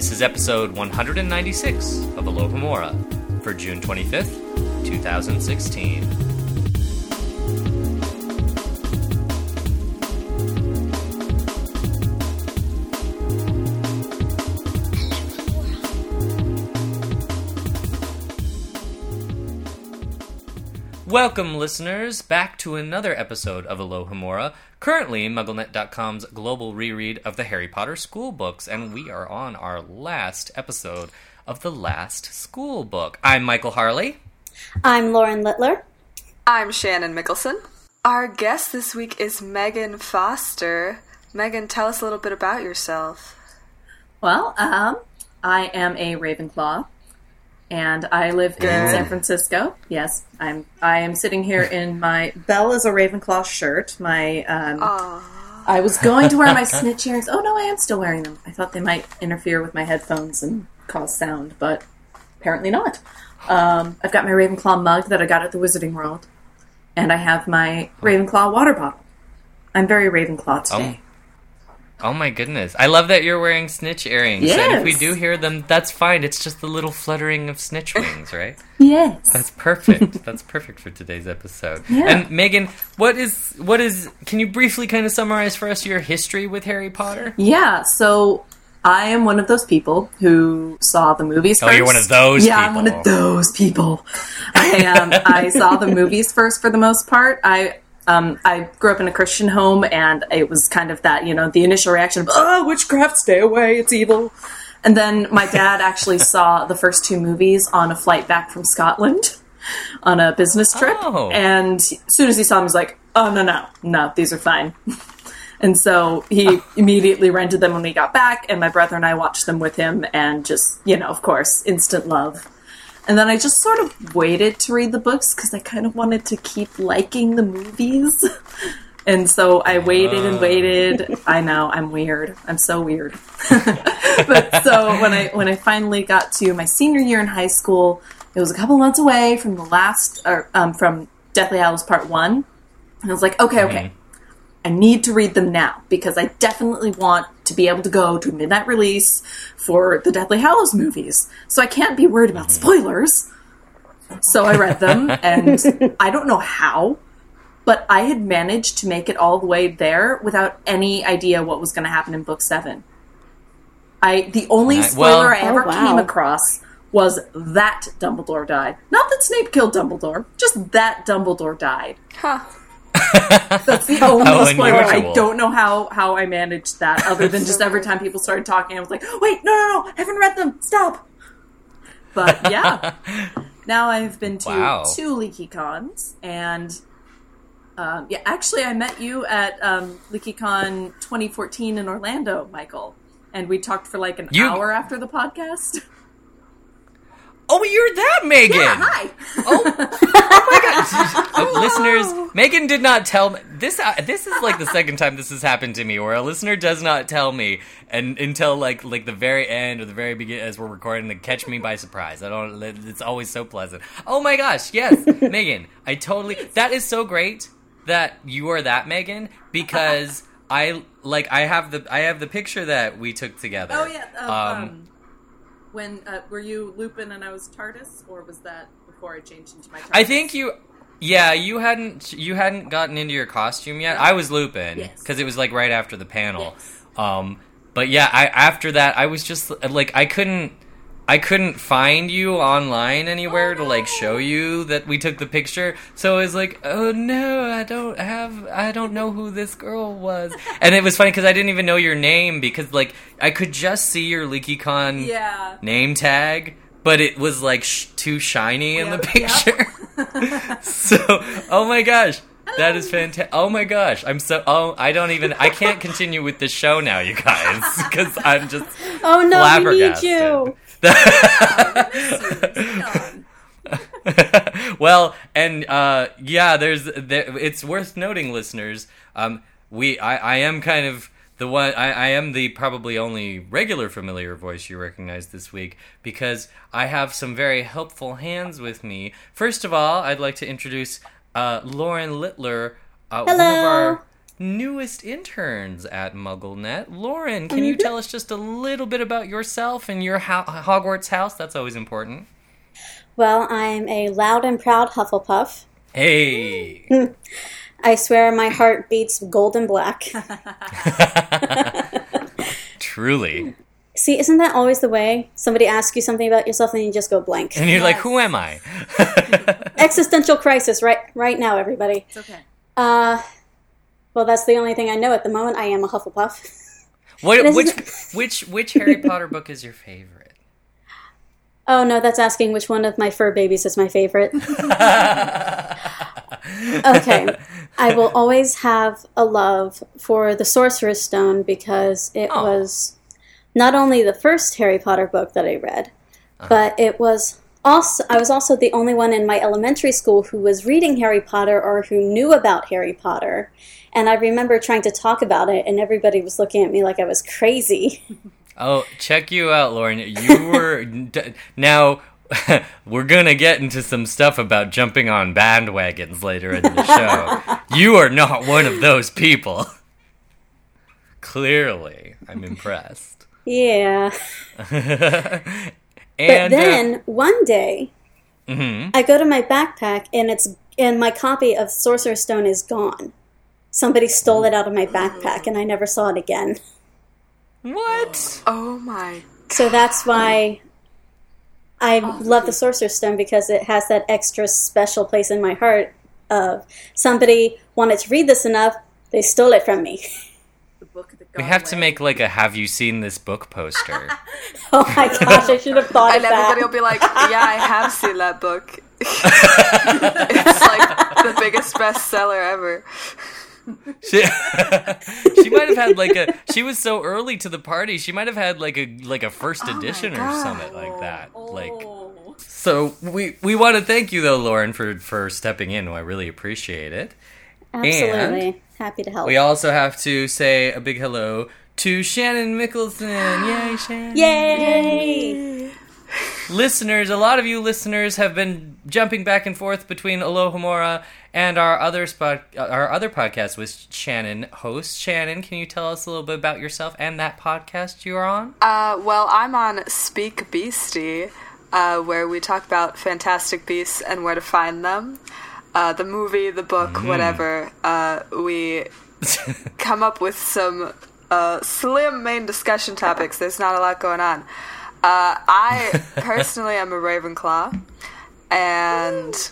This is episode 196 of Alohomora for June 25th, 2016. Welcome, listeners, back to another episode of Alohomora, currently MuggleNet.com's global reread of the Harry Potter school books, and we are on our last episode of the last school book. I'm Michael Harle. I'm Lauren Littler. I'm Shannon Mickelson. Our guest this week is Megan Foster. Megan, tell us a little bit about yourself. Well, um, I am a Ravenclaw, and I live in San Francisco. Yes, I'm. I am sitting here in my Belle is a Ravenclaw shirt. My um, I was going to wear my snitch earrings. Oh no, I am still wearing them. I thought they might interfere with my headphones and cause sound, but apparently not. Um, I've got my Ravenclaw mug that I got at the Wizarding World, and I have my Ravenclaw water bottle. I'm very Ravenclaw today. Oh my goodness. I love that you're wearing snitch earrings. And if we do hear them, that's fine. It's just the little fluttering of snitch wings, right? Yes. That's perfect. That's perfect for today's episode. Yeah. And Megan, what is what is can you briefly kind of summarize for us your history with Harry Potter? Yeah, so I am one of those people who saw the movies Oh, first. you're one of those Yeah, I'm one of those people. I um, I saw the movies first for the most part. I um, I grew up in a Christian home, and it was kind of that you know the initial reaction of oh witchcraft, stay away, it's evil. And then my dad actually saw the first two movies on a flight back from Scotland on a business trip. Oh. And as soon as he saw them, he was like, oh, no, no, no, these are fine. And so he immediately rented them when we got back, and my brother and I watched them with him, and just, you know, of course, instant love. And then I just sort of waited to read the books because I kind of wanted to keep liking the movies. And so I waited and waited. I know I'm weird. I'm so weird. but so when I when I finally got to my senior year in high school, it was a couple months away from the last or um, from Deathly Hallows Part One, and I was like, okay, okay, I need to read them now because I definitely want to be able to go to midnight release for the Deathly Hallows movies. So I can't be worried about mm-hmm. spoilers. So I read them, and I don't know how, but I had managed to make it all the way there without any idea what was going to happen in book seven. I the only Ni- spoiler well- I ever Oh, wow. came across was that Dumbledore died. Not that Snape killed Dumbledore, just that Dumbledore died. Huh. That's the only spoiler. I don't know how how I managed that, other than just every time people started talking, I was like, "Wait, no, no, no! I haven't read them. Stop." But yeah, now I've been to Wow. two Leaky Cons, and um, yeah, actually, I met you at um, LeakyCon 2014 in Orlando, Michael, and we talked for like an You- hour after the podcast. Oh, you're that Megan. Yeah, hi. Uh, listeners, Megan did not tell me this. Uh, this is like the second time this has happened to me, where a listener does not tell me, and until like like the very end or the very beginning, as we're recording, to catch me by surprise. I don't. It's always so pleasant. Oh my gosh, yes, Megan, I totally. That is so great that you are that Megan because I like I have the I have the picture that we took together. Oh yeah. Um, um, when uh, were you Lupin and I was TARDIS, or was that before I changed into my? TARDIS? I think you. Yeah, you hadn't you hadn't gotten into your costume yet. I was Lupin Yes. because it was like right after the panel. Yes. Um, but yeah, I after that I was just like I couldn't I couldn't find you online anywhere to like show you that we took the picture. So I was like, oh no, I don't have I don't know who this girl was. and it was funny because I didn't even know your name because like I could just see your LeakyCon Yeah. name tag, but it was like sh- too shiny in the Yep, picture. so, oh my gosh, that is fantastic. Oh my gosh, I'm so. Oh, I don't even. I can't continue with the show now, you guys, because I'm just Oh no, we need you. Well, and uh, yeah, there's there, it's worth noting, listeners. Um, we I, I am kind of the one I, I am the probably only regular familiar voice you recognize this week because I have some very helpful hands with me. First of all, I'd like to introduce uh, Lauren Littler, uh, one of our newest interns at MuggleNet. Lauren, can you tell us just a little bit about yourself and your ho- Hogwarts house? That's always important. Well, I'm a loud and proud Hufflepuff. Hey. I swear my heart beats gold and black. Truly. See, isn't that always the way? Somebody asks you something about yourself and you just go blank. And you're like, who am I? Existential crisis right right now, everybody. It's okay. Uh well, that's the only thing I know at the moment. I am a Hufflepuff. What, which which which Harry Potter book is your favorite? Oh no, that's asking which one of my fur babies is my favorite. okay. I will always have a love for the Sorcerer's Stone because it Oh. was not only the first Harry Potter book that I read, uh-huh. but it was also I was also the only one in my elementary school who was reading Harry Potter or who knew about Harry Potter. And I remember trying to talk about it and everybody was looking at me like I was crazy. Oh, check you out, Lauren. You were d- now. We're gonna get into some stuff about jumping on bandwagons later in the show. you are not one of those people. Clearly, I'm impressed. yeah. And But uh, then one day, mhm. I go to my backpack and it's and my copy of Sorcerer's Stone is gone. Somebody stole it out of my backpack and I never saw it again. what? Oh my. So that's why I love the Sorcerer's Stone because it has that extra special place in my heart of somebody wanted to read this enough, they stole it from me. The We got have to make like a "Have you seen this book?" poster. oh my gosh, I should have thought about that. And of everybody that. will be like, yeah, I have seen that book. it's like the biggest bestseller ever. She, she might have had like a. She was so early to the party. She might have had like a like a first oh edition or something like that. Like Oh. so, we we want to thank you though, Lauren, for for stepping in. I really appreciate it. Absolutely. Happy to help. We also have to say a big hello to Shannon Mickelson. Yay, Shannon! Yay! listeners, a lot of you listeners have been jumping back and forth between Alohomora and our other spot, our other podcast with Shannon host. Shannon, can you tell us a little bit about yourself and that podcast you're on? Uh, well, I'm on Speak Beastie, uh, where we talk about fantastic beasts and where to find them. Uh, the movie, the book, whatever. Uh, we come up with some uh, slim main discussion topics. There's not a lot going on. Uh, I personally am a Ravenclaw, and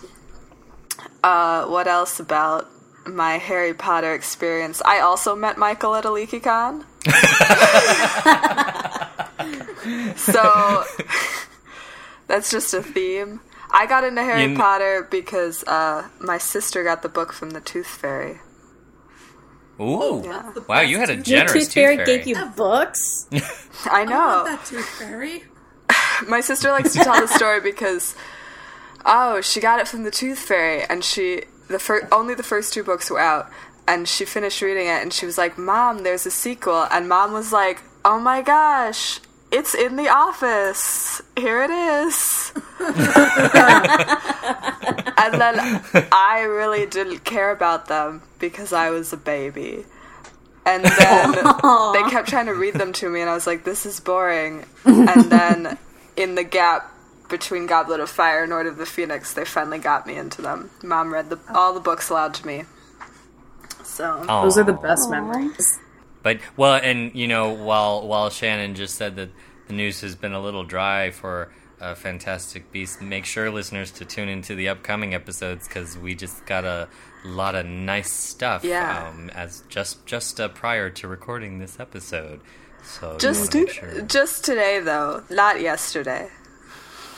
uh, what else about my Harry Potter experience? I also met Michael at a LeakyCon. so that's just a theme. I got into Harry You Potter because uh, my sister got the book from the Tooth Fairy. Ooh, Yeah. wow! You had a Your generous tooth fairy tooth gave you books? I I know. want that tooth fairy. my sister likes to tell the story because oh she got it from the tooth fairy and she the fir- only the first two books were out and she finished reading it and she was like mom there's a sequel and mom was like oh my gosh it's in the office here it is and then i really didn't care about them because i was a baby and then they kept trying to read them to me, and I was like, "This is boring." And then, in the gap between Goblet of Fire and Order of the Phoenix, they finally got me into them. Mom read the, all the books aloud to me. So Those are the Aw. best memories. But well, and you know, while while Shannon just said that the news has been a little dry for uh, Fantastic Beasts, make sure listeners to tune into the upcoming episodes because we just got a lot of nice stuff. Yeah. Um, as just just uh, prior to recording this episode, so just sure. just today, though, not yesterday.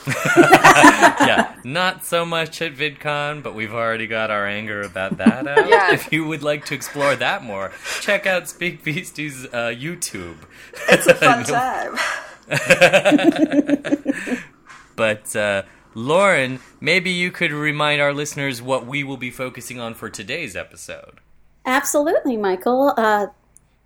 yeah, not so much at VidCon, but we've already got our anger about that out. Yeah. If you would like to explore that more, check out Speak Beastie's uh, YouTube. It's a fun time. But uh, Lauren, maybe you could remind our listeners what we will be focusing on for today's episode. Absolutely, Michael. Uh,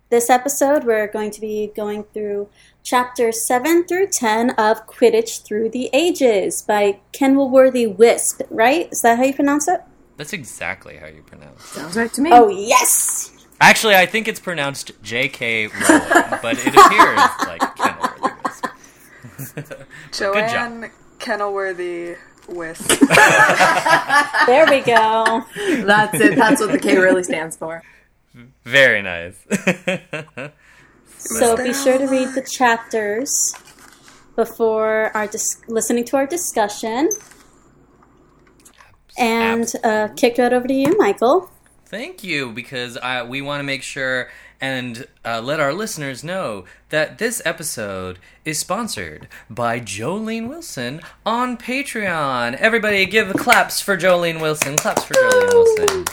this episode, we're going to be going through chapters 7 through 10 of Quidditch Through the Ages by Kennilworthy Whisp, right? Is that how you pronounce it? That's exactly how you pronounce it. Sounds right to me. Oh, yes! Actually, I think it's pronounced J.K. Rowling, but it appears like Kennilworthy Whisp. Joanne Kennilworthy Whisp. There we go. That's it. That's what the K really stands for. Very nice. So be sure to read the chapters before our dis- listening to our discussion. And uh, kick it over to you, Michael. Thank you, because uh, we want to make sure and uh, let our listeners know that this episode is sponsored by Jolene Wilson on Patreon. Everybody, give claps for Jolene Wilson. Claps for Jolene Wilson.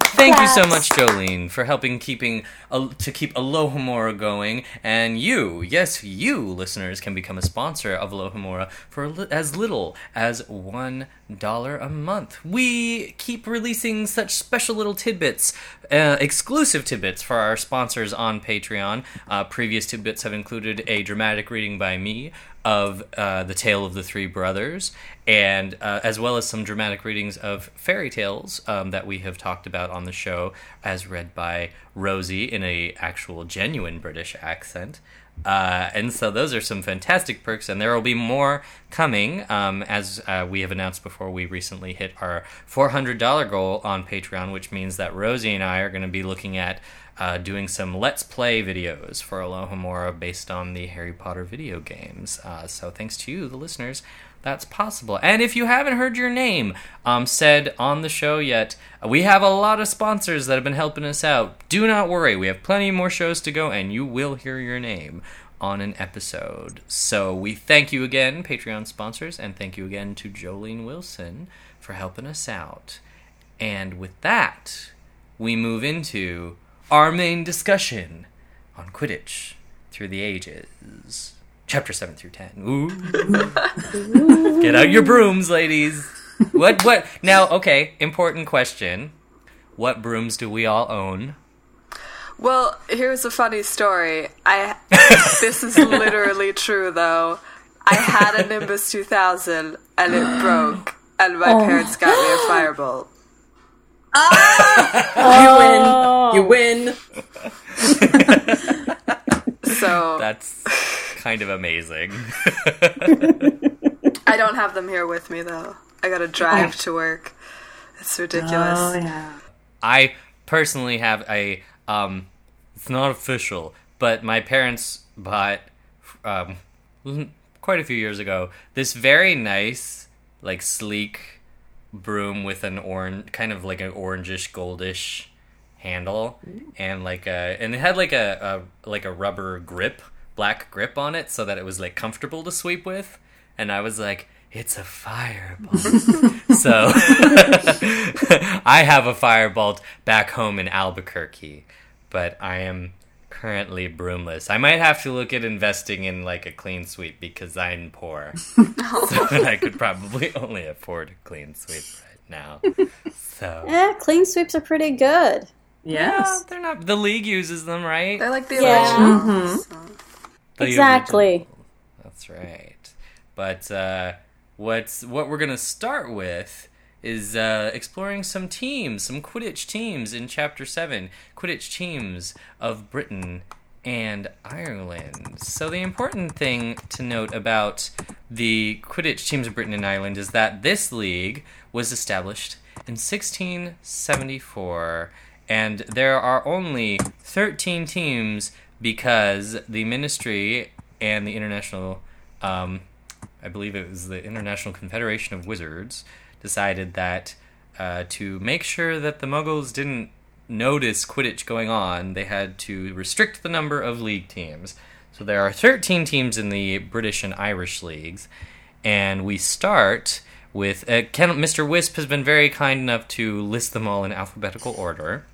Thank you so much, Jolene, for helping keeping to keep Alohomora going. And you, yes, you listeners, can become a sponsor of Alohomora for a li- as little as one dollar a month. We keep releasing such special little tidbits, uh, exclusive tidbits for our sponsors on Patreon. Uh, previous tidbits have included a dramatic reading by me of uh, the Tale of the Three Brothers, and uh, as well as some dramatic readings of fairy tales um, that we have talked about on the show, as read by Rosie in a actual genuine British accent. Uh, and so those are some fantastic perks, and there will be more coming. Um, as uh, we have announced before, we recently hit our $400 goal on Patreon, which means that Rosie and I are going to be looking at uh, doing some Let's Play videos for Alohomora based on the Harry Potter video games. Uh, so thanks to you, the listeners, that's possible. And if you haven't heard your name um, said on the show yet, we have a lot of sponsors that have been helping us out. Do not worry, we have plenty more shows to go, and you will hear your name on an episode. So we thank you again, Patreon sponsors, and thank you again to Jolene Wilson for helping us out. And with that, we move into our main discussion on Quidditch through the ages. Chapter 7 through 10. Ooh. Get out your brooms, ladies. What, what? Now, okay, important question. What brooms do we all own? Well, here's a funny story. I this is literally true though. I had a Nimbus 2000 and it broke, and my oh. parents got me a firebolt. Oh. You win. You win. So That's kind of amazing. I don't have them here with me though. I gotta drive to work. It's ridiculous. Oh yeah. I personally have a um it's not official, but my parents bought um quite a few years ago this very nice like sleek broom with an orange kind of like an orangish goldish handle and like a and it had like a, a like a rubber grip black grip on it so that it was like comfortable to sweep with and I was like it's a fireball. so I have a fireball back home in Albuquerque, but I am currently broomless. I might have to look at investing in like a clean sweep because I'm poor. so I could probably only afford a clean sweep right now. So Yeah, clean sweeps are pretty good. yeah, Yes. they're not. The league uses them, right? They're like the Yeah. originals. Mm-hmm. The Exactly. original. That's right. But uh, what's what we're gonna start with is uh, exploring some teams, some Quidditch teams in Chapter Seven. Quidditch teams of Britain and Ireland. So the important thing to note about the Quidditch teams of Britain and Ireland is that this league was established in 1674, and there are only 13 teams because the Ministry and the International, um, I believe it was the International Confederation of Wizards, decided that uh, to make sure that the Muggles didn't notice Quidditch going on, they had to restrict the number of league teams. So there are 13 teams in the British and Irish leagues, and we start with uh, Ken, Mr. Whisp has been very kind enough to list them all in alphabetical order.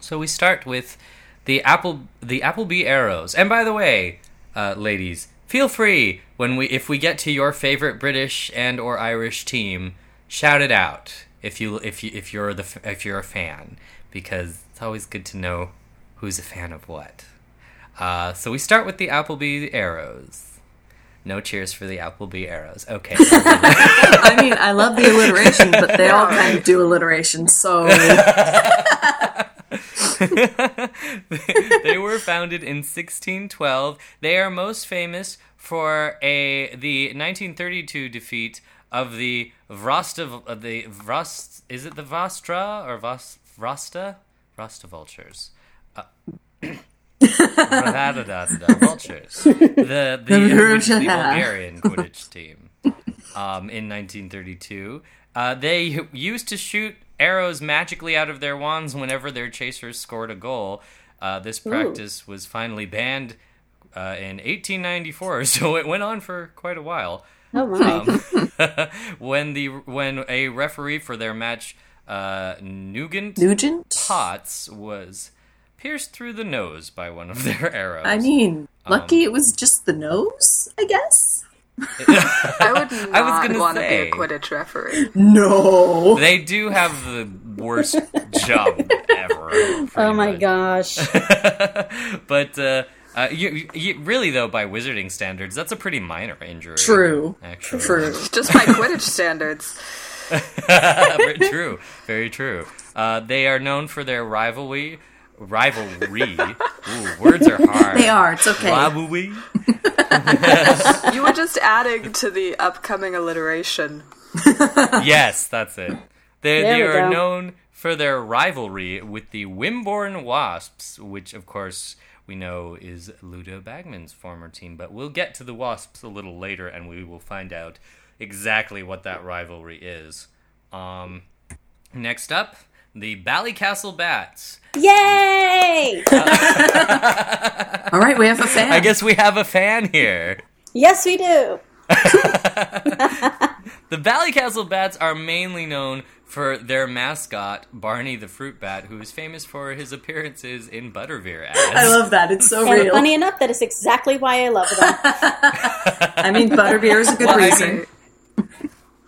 So we start with the apple the Appleby arrows. And by the way, uh, ladies, feel free when we if we get to your favorite British and or Irish team, shout it out if you if you if you're the if you're a fan because it's always good to know who's a fan of what. Uh, so we start with the Appleby arrows. No cheers for the Appleby arrows. Okay. I mean, I love the alliteration, but they all kind of do alliteration, so they were founded in 1612. They are most famous for a the 1932 defeat of the Vrosta of the Vrost is it the Vostra or Vos, Vrosta Vrosta vultures. Uh, vultures. The the originally Bulgarian Quidditch team um, in 1932. Uh, they used to shoot arrows magically out of their wands whenever their chasers scored a goal. Uh, this practice Ooh. was finally banned uh, in 1894, so it went on for quite a while. Oh my! Um, when the when a referee for their match, uh, Nugent Nugent Potts was pierced through the nose by one of their arrows. I mean, lucky um, it was just the nose, I guess. I would not I was gonna want to be a Quidditch referee. No, they do have the worst job ever. Oh my much. gosh! but uh, uh, you, you, really though, by wizarding standards, that's a pretty minor injury. True. Actually. True. Just by Quidditch standards. true. Very true. Uh, they are known for their rivalry rivalry. Ooh, words are hard. They are. It's okay. Rivalry. you were just adding to the upcoming alliteration. yes, that's it. They, they are go. known for their rivalry with the Wimborne Wasps, which, of course, we know is Ludo Bagman's former team. But we'll get to the Wasps a little later, and we will find out exactly what that rivalry is. Um, next up, the Ballycastle Bats. Yay! All right, we have a fan. I guess we have a fan here. Yes, we do. the Ballycastle Bats are mainly known for their mascot, Barney the Fruit Bat, who is famous for his appearances in Butterbeer ads. I love that. It's so and real. Funny enough, that is exactly why I love them. I mean, Butterbeer is a good well, reason. I mean,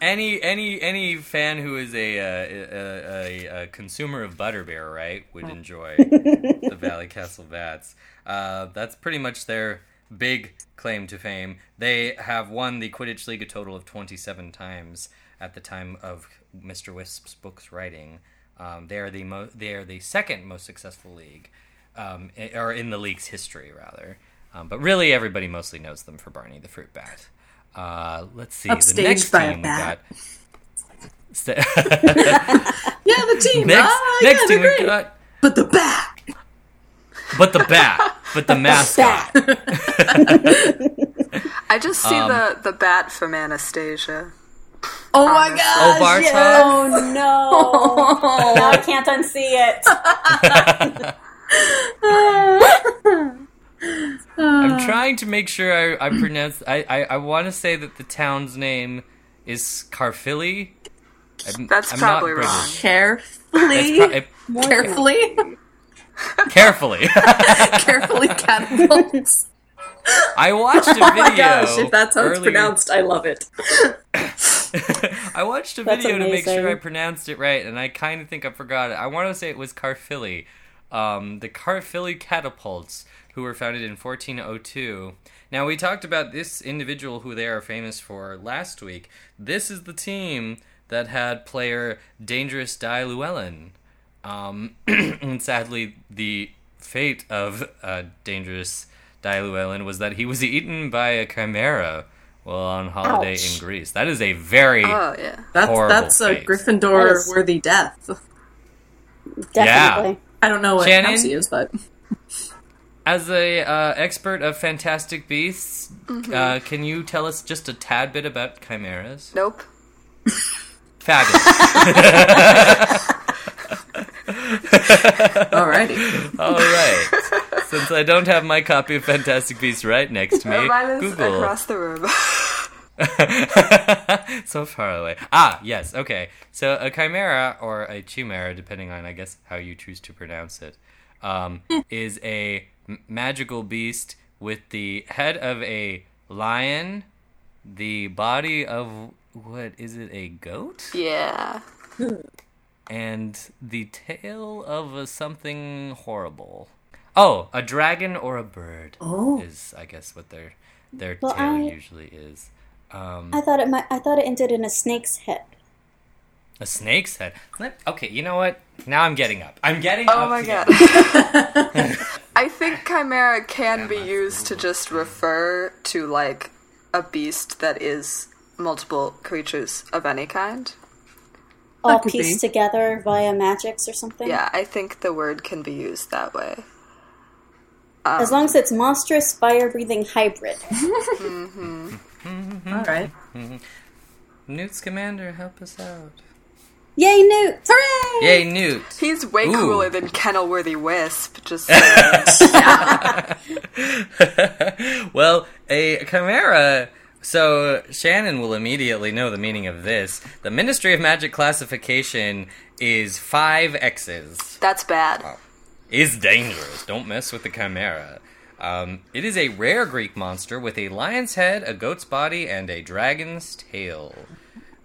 any any any fan who is a a, a, a consumer of butterbeer, right, would enjoy the Ballycastle Bats. Uh, that's pretty much their big claim to fame. They have won the Quidditch League a total of 27 times at the time of Mr. Whisp's book's writing. Um, they are the mo- they are the second most successful league, um, or in the league's history rather. Um, but really, everybody mostly knows them for Barney the Fruit Bat. Uh, let's see. Upstaged the next by team we got. yeah, the team. Next, ah, next yeah, team we got. But the bat. But the bat. but the mascot. I just see um, the the bat from Anastasia. Oh my god! Oh, Bartok? Yes. Oh no! now I can't unsee it. I'm trying to make sure I, I pronounce. I, I, I want to say that the town's name is Caerphilly. I'm, That's I'm probably wrong. Carefully, pro- carefully, carefully, carefully catapults. I watched a video. Oh my gosh, if that's how it's pronounced, I love it. I watched a video to make sure I pronounced it right, and I kind of think I forgot it. I want to say it was Caerphilly. Um, the Caerphilly catapults who were founded in 1402. Now, we talked about this individual who they are famous for last week. This is the team that had player Dangerous Dai Llewellyn. Um, and sadly, the fate of uh, Dangerous Dai Llewellyn was that he was eaten by a chimera while on holiday Ouch. in Greece. That is a very oh yeah, that's that's a Gryffindor worthy death. Definitely. Yeah. I don't know what Shannon, he is, but as a uh, expert of Fantastic Beasts, mm-hmm. uh, can you tell us just a tad bit about chimeras? Nope. Fabulous. Alrighty. All right. Since I don't have my copy of Fantastic Beasts right next to me, oh, Google across the room. so far away. Ah, yes. Okay. So a chimera or a chimera, depending on I guess how you choose to pronounce it, um, is a magical beast with the head of a lion, the body of what is it? A goat? Yeah. and the tail of a something horrible. Oh, a dragon or a bird oh. is I guess what their their well, tail I, usually is. Um, I thought it might. I thought it ended in a snake's head. A snake's head. Okay, you know what? Now I'm getting up. I'm getting Oh up. my god. get- I think chimera can be used to just refer to like a beast that is multiple creatures of any kind. All pieced be. together via magics or something. Yeah, I think the word can be used that way. As um, long as it's monstrous, fire breathing hybrid. Mm-hmm. All right. Newt Scamander, help us out. Yay, Newt! Hooray! Yay, Newt! He's way Ooh. cooler than Kennilworthy Whisp. Just saying. well, a chimera. So Shannon will immediately know the meaning of this. The Ministry of Magic classification is five X's. that's bad. Is dangerous. Don't mess with the chimera. Um, it is a rare Greek monster with a lion's head, a goat's body, and a dragon's tail.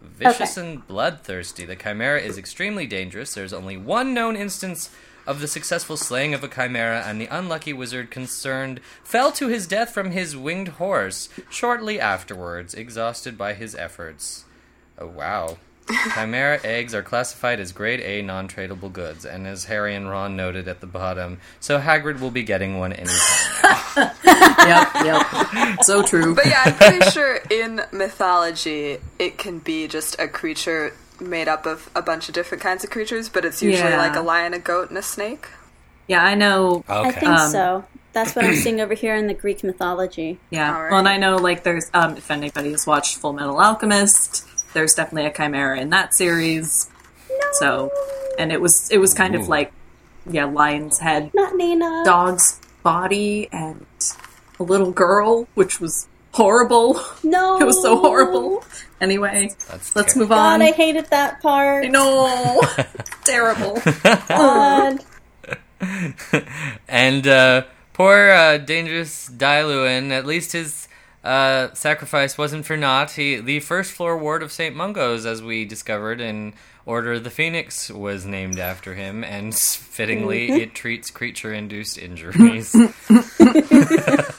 Vicious Okay. and bloodthirsty, the chimera is extremely dangerous. There's only one known instance of the successful slaying of a chimera, and the unlucky wizard concerned fell to his death from his winged horse shortly afterwards, exhausted by his efforts. Oh, wow. Chimera eggs are classified as grade A non tradable goods, and as Harry and Ron noted at the bottom, so Hagrid will be getting one anytime. Yep, yep. So true. But yeah, I'm pretty sure in mythology it can be just a creature made up of a bunch of different kinds of creatures, but it's usually Yeah. like a lion, a goat, and a snake. Yeah, I know. Okay. I think Um, so. That's what I'm seeing over here in the Greek mythology. Yeah. All right. Well, and I know, like, there's, um, if anybody has watched Full Metal Alchemist, there's definitely a chimera in that series. So, and it was, it was kind Ooh. of like, yeah, lion's head, Not Nina. dog's body, and a little girl, which was horrible. No. It was so horrible. Anyway, That's let's ter- move God, on. I hated that part. I know. Terrible. God. And uh, poor uh, dangerous Dai Llewellyn, at least his uh, sacrifice wasn't for naught. He, the first floor ward of St. Mungo's, as we discovered in Order of the Phoenix, was named after him, and fittingly, it treats creature-induced injuries.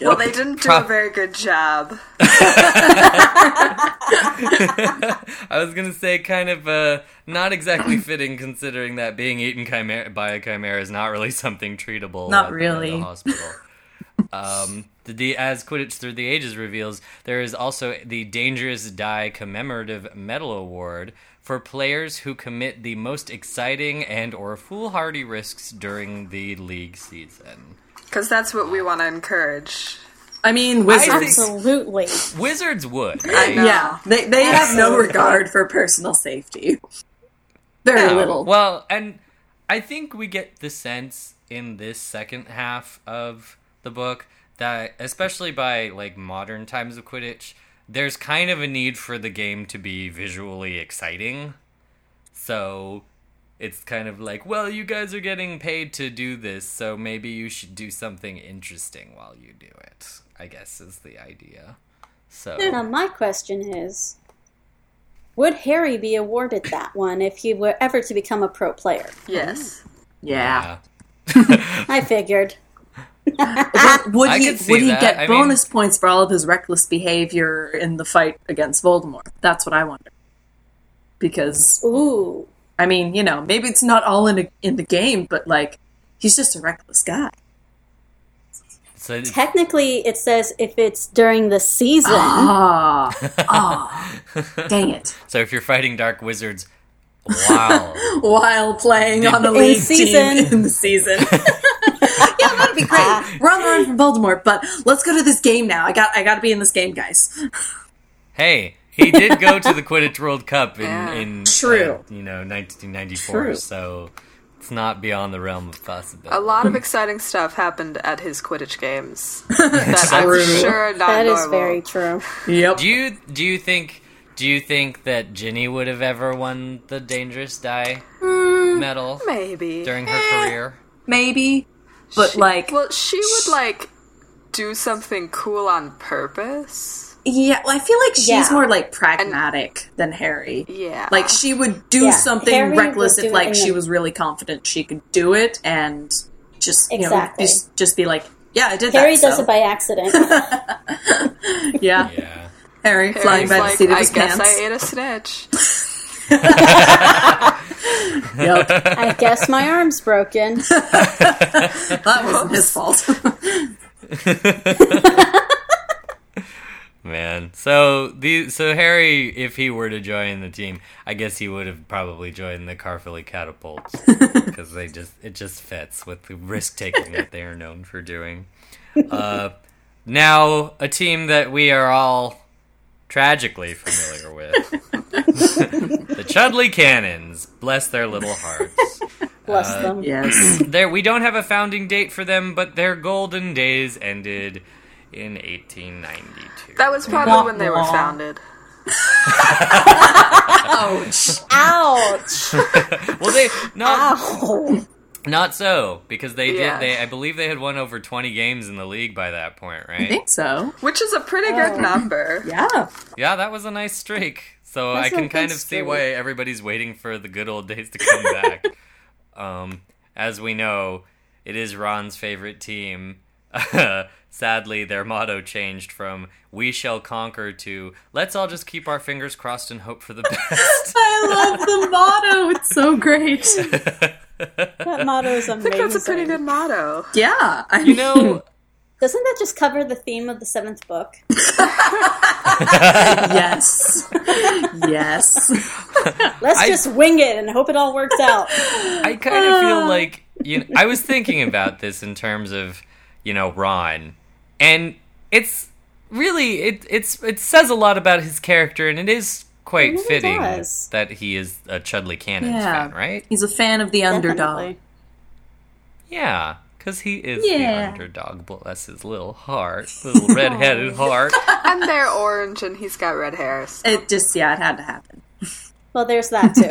Well, they didn't do Pro- a very good job. I was gonna say, kind of uh, not exactly fitting, considering that being eaten chimera- by a chimera is not really something treatable. Not at- at really. the hospital. um, the, the as Quidditch Through the Ages reveals, there is also the Dangerous Dai Commemorative Medal Award for players who commit the most exciting and or foolhardy risks during the league season. Because that's what we want to encourage. I mean, wizards. think- Absolutely. Wizards would. I right? know. Yeah, they, they have no regard for personal safety. Very Yeah, little. Well, and I think we get the sense in this second half of the book that, especially by like modern times of Quidditch, there's kind of a need for the game to be visually exciting. So it's kind of like, well, you guys are getting paid to do this, so maybe you should do something interesting while you do it. I guess is the idea. So Now, my question is Would Harry be awarded that one if he were ever to become a pro player? Yes. yeah. yeah. I figured. Would, would he would he that. get I mean- bonus points for all of his reckless behavior in the fight against Voldemort? That's what I wonder. Because Ooh. I mean, you know, maybe it's not all in a, in the game, but like he's just a reckless guy. So Technically, it says if it's during the season. Ah, ah, dang it! So if you're fighting dark wizards, wow. While playing on a In league season. team in the season. yeah, that'd be great. We're on the run from Voldemort, but let's go to this game now. I got I got to be in this game, guys. hey, he did go to the Quidditch World Cup in, Yeah. in True. uh, you know, 1994. True. So it's not beyond the realm of possibility. A lot of exciting stuff happened at his Quidditch games that I'm sure not that is normal. very true. Yep. Do you do you think do you think that Ginny would have ever won the Dangerous Dai Hmm. medal Maybe. during her career? Maybe, but She- like, well, she would like do something cool on purpose. yeah, well, I feel like she's Yeah. more like pragmatic than Harry. Yeah. Like she would do Yeah, something Harry reckless do if like she the- was really confident she could do it, and just you know just, just be like, yeah, I did Harry that. does so- it by accident. yeah. Yeah. Harry flying Harry's by the seat of I his guess pants. I ate a snitch. Yep, I guess my arm's broken. that wasn't his fault. Man, so the so Harry, if he were to join the team, I guess he would have probably joined the Caerphilly Catapults because they just it just fits with the risk taking that they are known for doing. Uh, now, a team that we are all tragically familiar with, the Chudley Cannons. Bless their little hearts. Bless Uh, them. yes. There, we don't have a founding date for them, but their golden days ended in 1892. That was probably Wah, when they were founded. Ouch. Ouch! well, they not Ow! Not so because they Yeah. did. They I believe they had won over 20 games in the league by that point, right? I think so. Which is a pretty good number. Yeah. Yeah, that was a nice streak. So That's I a can kind of see why everybody's waiting for the good old days to come back. um, as we know, it is Ron's favorite team. Sadly, their motto changed from "We shall conquer" to "Let's all just keep our fingers crossed and hope for the best." I love the motto. It's so great. That motto is I amazing. think that's a pretty good motto. Yeah. I you know, Doesn't that just cover the theme of the seventh book? yes. yes. Let's I- just wing it and hope it all works out. I kind of feel ah. like you. Know, I was thinking about this in terms of you know Ron, and it's really it it's it says a lot about his character, and it is quite really fitting does. that he is a Chudley Cannons Yeah. fan, right? He's a fan of the underdog. Definitely. Yeah, because he is Yeah. the underdog. Bless his little heart, little red-headed heart. And they're orange and he's got red hair. so- It just, yeah, it had to happen. Well, there's that too.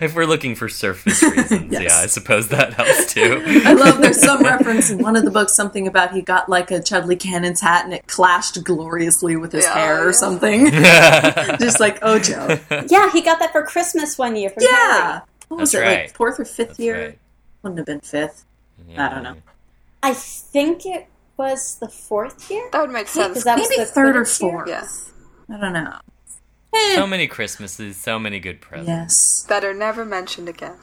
if we're looking for surface reasons, Yes. yeah, I suppose that helps too. I love there's some reference in one of the books, something about he got like a Chudley Cannon's hat and it clashed gloriously with his Yeah, hair or yeah. something. just like, oh, Joe. yeah, he got that for Christmas one year from Yeah. Harry. What was That's it, right. like fourth or fifth That's year? right. Wouldn't have been fifth. I don't know. I think it was the fourth year. That would make sense. Because that was Maybe the third or Quidditch year. fourth. Yeah. I don't know. Eh, So many Christmases, so many good presents. yes. That are never mentioned again.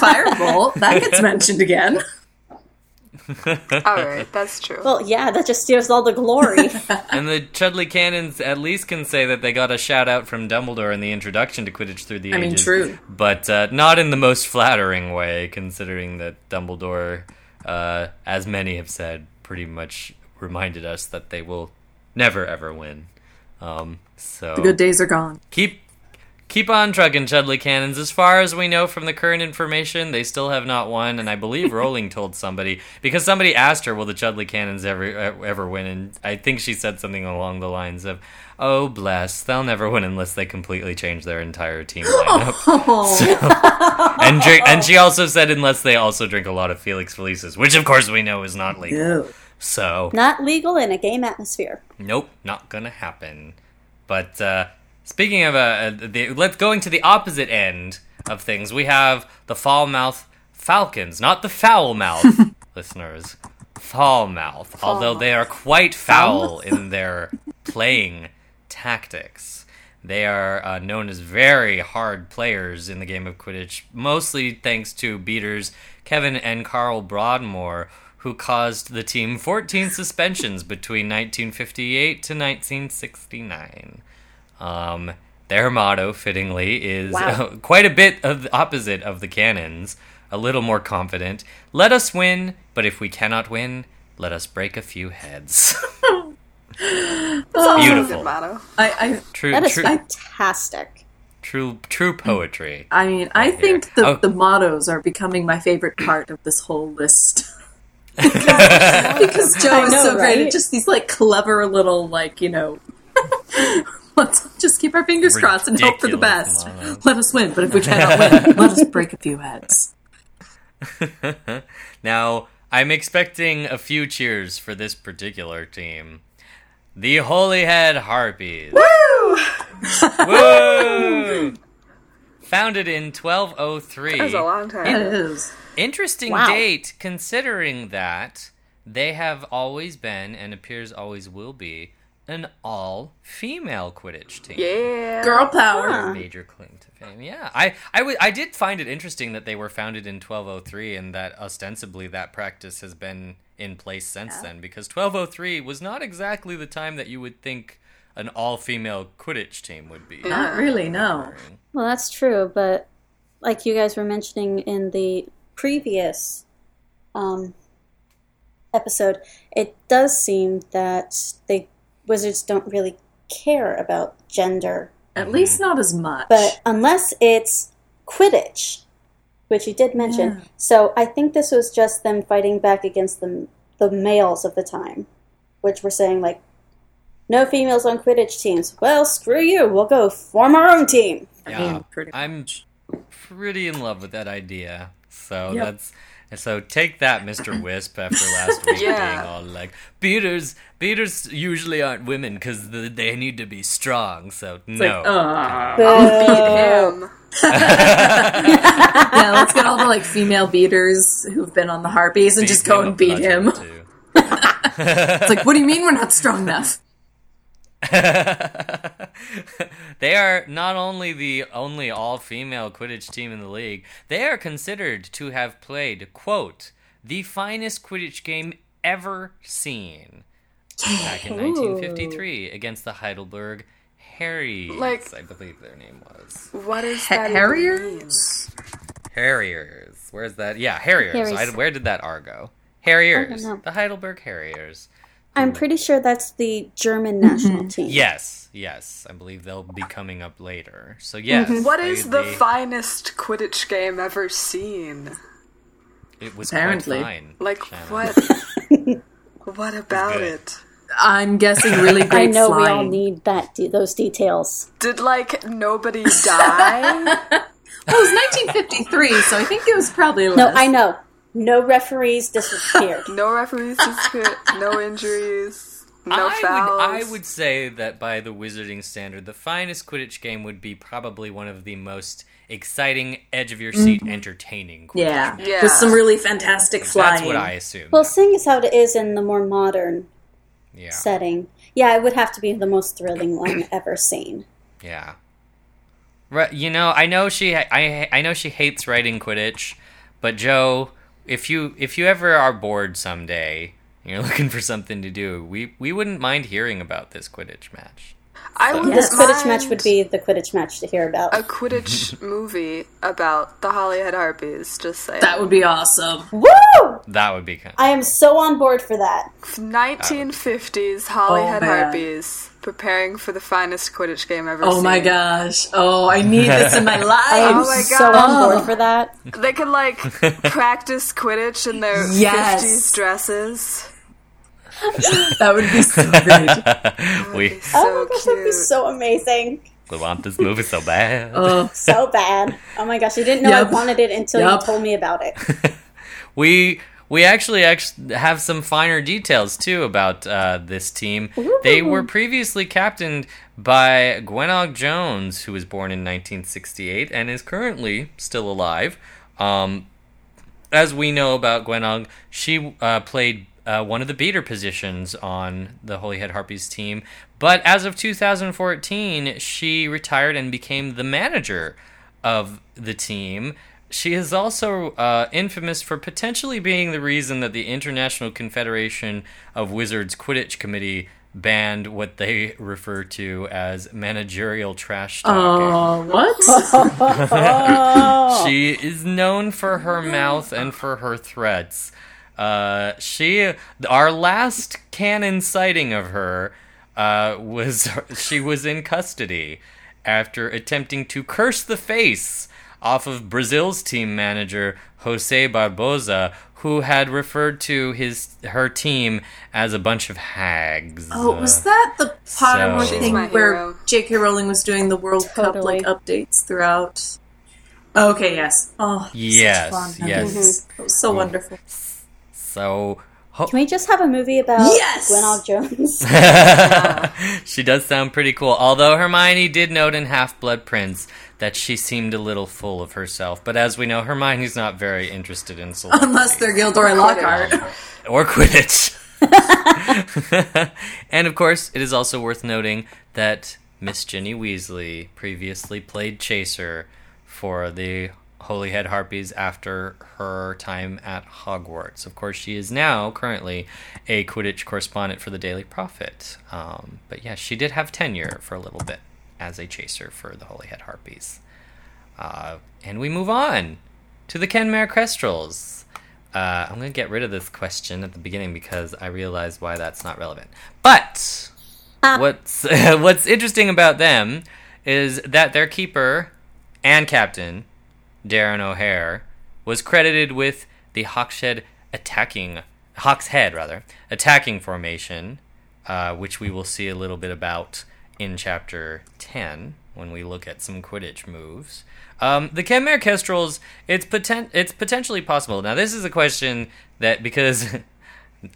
Firebolt, that gets mentioned again. Alright, that's true. Well, yeah, that just steals all the glory. And the Chudley Cannons at least can say that they got a shout out from Dumbledore in the introduction to Quidditch Through the I mean, Ages. true. But uh, not in the most flattering way, considering that Dumbledore, uh, as many have said, pretty much reminded us that they will never ever win. Um, so The good days are gone. keep keep on trucking Chudley Cannons. As far as we know from the current information, they still have not won, and I believe Rowling told somebody because somebody asked her, "Will the Chudley Cannons ever ever win?" And I think she said something along the lines of, "Oh bless, they'll never win unless they completely change their entire team lineup." Oh, and drink, and she also said unless they also drink a lot of Felix Felicis, which of course we know is not legal. So Not legal in a game atmosphere. Nope, not gonna happen. But uh, speaking of uh, the, let's going to the opposite end of things. We have the Falmouth Falcons, not the foul mouth, listeners. Falmouth, although they are quite foul in their playing tactics. They are uh, known as very hard players in the game of Quidditch, mostly thanks to beaters Kevin and Carl Broadmoor, who caused the team 14 suspensions between 1958 to 1969. Um, their motto, fittingly, is Wow. quite a bit of the opposite of the cannons, a little more confident. Let us win, but if we cannot win, let us break a few heads. Also a Beautiful. good motto. I, I, true, That is true, fantastic. true, true poetry. I mean, I think the, Oh. the mottos are becoming my favorite part of this whole list. because Joe I is know, so great right? at just these like clever little like you know. Let's just keep our fingers crossed and hope for the best. mottos. Let us win, but if we cannot win, let us break a few heads. Now, I'm expecting a few cheers for this particular team. The Holyhead Harpies. Woo! Woo! Founded in 1203. That was a long time. It is. Interesting Wow. date, considering that they have always been, and appears always will be, an all-female Quidditch team. Yeah. Girl power. Huh. Major claim to fame. Yeah, I, I, w- I did find it interesting that they were founded in 1203 and that ostensibly that practice has been in place since then because 1203 was not exactly the time that you would think an all-female Quidditch team would be. Not really, no. Well, that's true, but like you guys were mentioning in the previous um, episode, it does seem that the wizards don't really care about gender. At least not as much. But unless it's Quidditch, which you did mention, Yeah. so I think this was just them fighting back against the the males of the time, which were saying like, no females on Quidditch teams. Well, screw you. We'll go form our own team. Yeah, mean, pretty I'm pretty in love with that idea. So Yep. that's so take that, Mr. Whisp. After last week Yeah. being all like beaters, beaters usually aren't women because they need to be strong. So no, like, uh, Beat him. yeah, let's get all the like female beaters who've been on the harpies and just go and beat him. It's like, what do you mean we're not strong enough? they are not only the only all-female Quidditch team in the league, they are considered to have played, quote, the finest Quidditch game ever seen. Back in 1953 against the Heidelberg Harriers, Like- I believe their name was. What is that? Harriers? Harriers. Where's that? Yeah, Harriers. Harriers. I, where did that R go? Harriers. I don't know. The Heidelberg Harriers. I'm mm. pretty sure that's the German national mm-hmm. team. Yes, yes. I believe they'll be coming up later. So mm-hmm. yes. What they- is the they- finest Quidditch game ever seen? It was Apparently. quite fine. Like Shannon. what? what about good. it? I'm guessing really great I know we all need that those details. Did like nobody die? Well, it was 1953, so I think it was probably less. No, I know. No referees disappeared. no referees disappeared. No injuries. No I fouls. would, I would say that by the Wizarding standard, the finest Quidditch game would be probably one of the most exciting, edge of your seat, mm-hmm. entertaining. Quidditch Yeah, matches. Yeah. with some really fantastic flying. That's what I assume. well, seeing as how it is in the more modern yeah, setting, yeah, it would have to be the most thrilling one ever seen. yeah. Right, you know, I know she, I, I know she hates writing Quidditch, but Joe, if you, if you ever are bored someday, you're looking for something to do, we, we wouldn't mind hearing about this Quidditch match. I would This Quidditch mind match would be the Quidditch match to hear about. a Quidditch movie about the Holyhead Harpies. Just saying. That would be awesome. Woo! That would be kind. I am so on board for that. 1950s Holyhead Oh. Harpies preparing for the finest Quidditch game ever Oh seen. my gosh. Oh, I need this in my I am life. Oh my gosh. so God. on board for that. They could like practice Quidditch in their Yes. 50s dresses. That would be so great. we, So oh my gosh, that'd be so amazing. we want this movie so bad. Oh, So bad. Oh my gosh, I didn't know Yup. I wanted it until Yup. you told me about it. we we actually actually have some finer details too about uh, this team. They were previously captained by Gwenog Jones, who was born in 1968 and is currently still alive. Um, as we know about Gwenog, she uh, played uh, one of the beater positions on the Holyhead Harpies team. But as of 2014, she retired and became the manager of the team. She is also uh, infamous for potentially being the reason that the International Confederation of Wizards Quidditch Committee banned what they refer to as managerial trash talking. oh, what? She is known for her mouth and for her threats. Uh, she, our last canon sighting of her, uh, was she was in custody after attempting to curse the face off of Brazil's team manager Jose Barbosa, who had referred to his her team as a bunch of hags. Oh, was that the Pottermore So- thing where. J.K. Rowling was doing the World Totally. Cup like updates throughout? Okay, yes. Oh, such Yes, fond yes. memories. It was so wonderful. So? ho- Can we just have a movie about Yes! Gwenog Jones? she does sound pretty cool. Although Hermione did note in Half Blood Prince that she seemed a little full of herself. But as we know, Hermione's not very interested in celebrity Unless they're Gilderoy Lockhart. or Quidditch. and of course, it is also worth noting that Miss Ginny Weasley previously played Chaser for the Holyhead Harpies after her time at Hogwarts. Of course, she is now currently a Quidditch correspondent for the Daily Prophet. Um, but yeah, she did have tenure for a little bit as a chaser for the Holyhead Harpies. Uh, and we move on to the Kenmare Kestrels. Uh, I'm going to get rid of this question at the beginning because I realize why that's not relevant. But what's what's interesting about them is that their keeper and captain, Darren O'Hare, was credited with the Hawkshead attacking Hawk's Head rather attacking formation, uh, which we will see a little bit about in chapter ten when we look at some Quidditch moves. Um, the Kenmare Kestrels, it's poten- it's potentially possible. Now, this is a question that because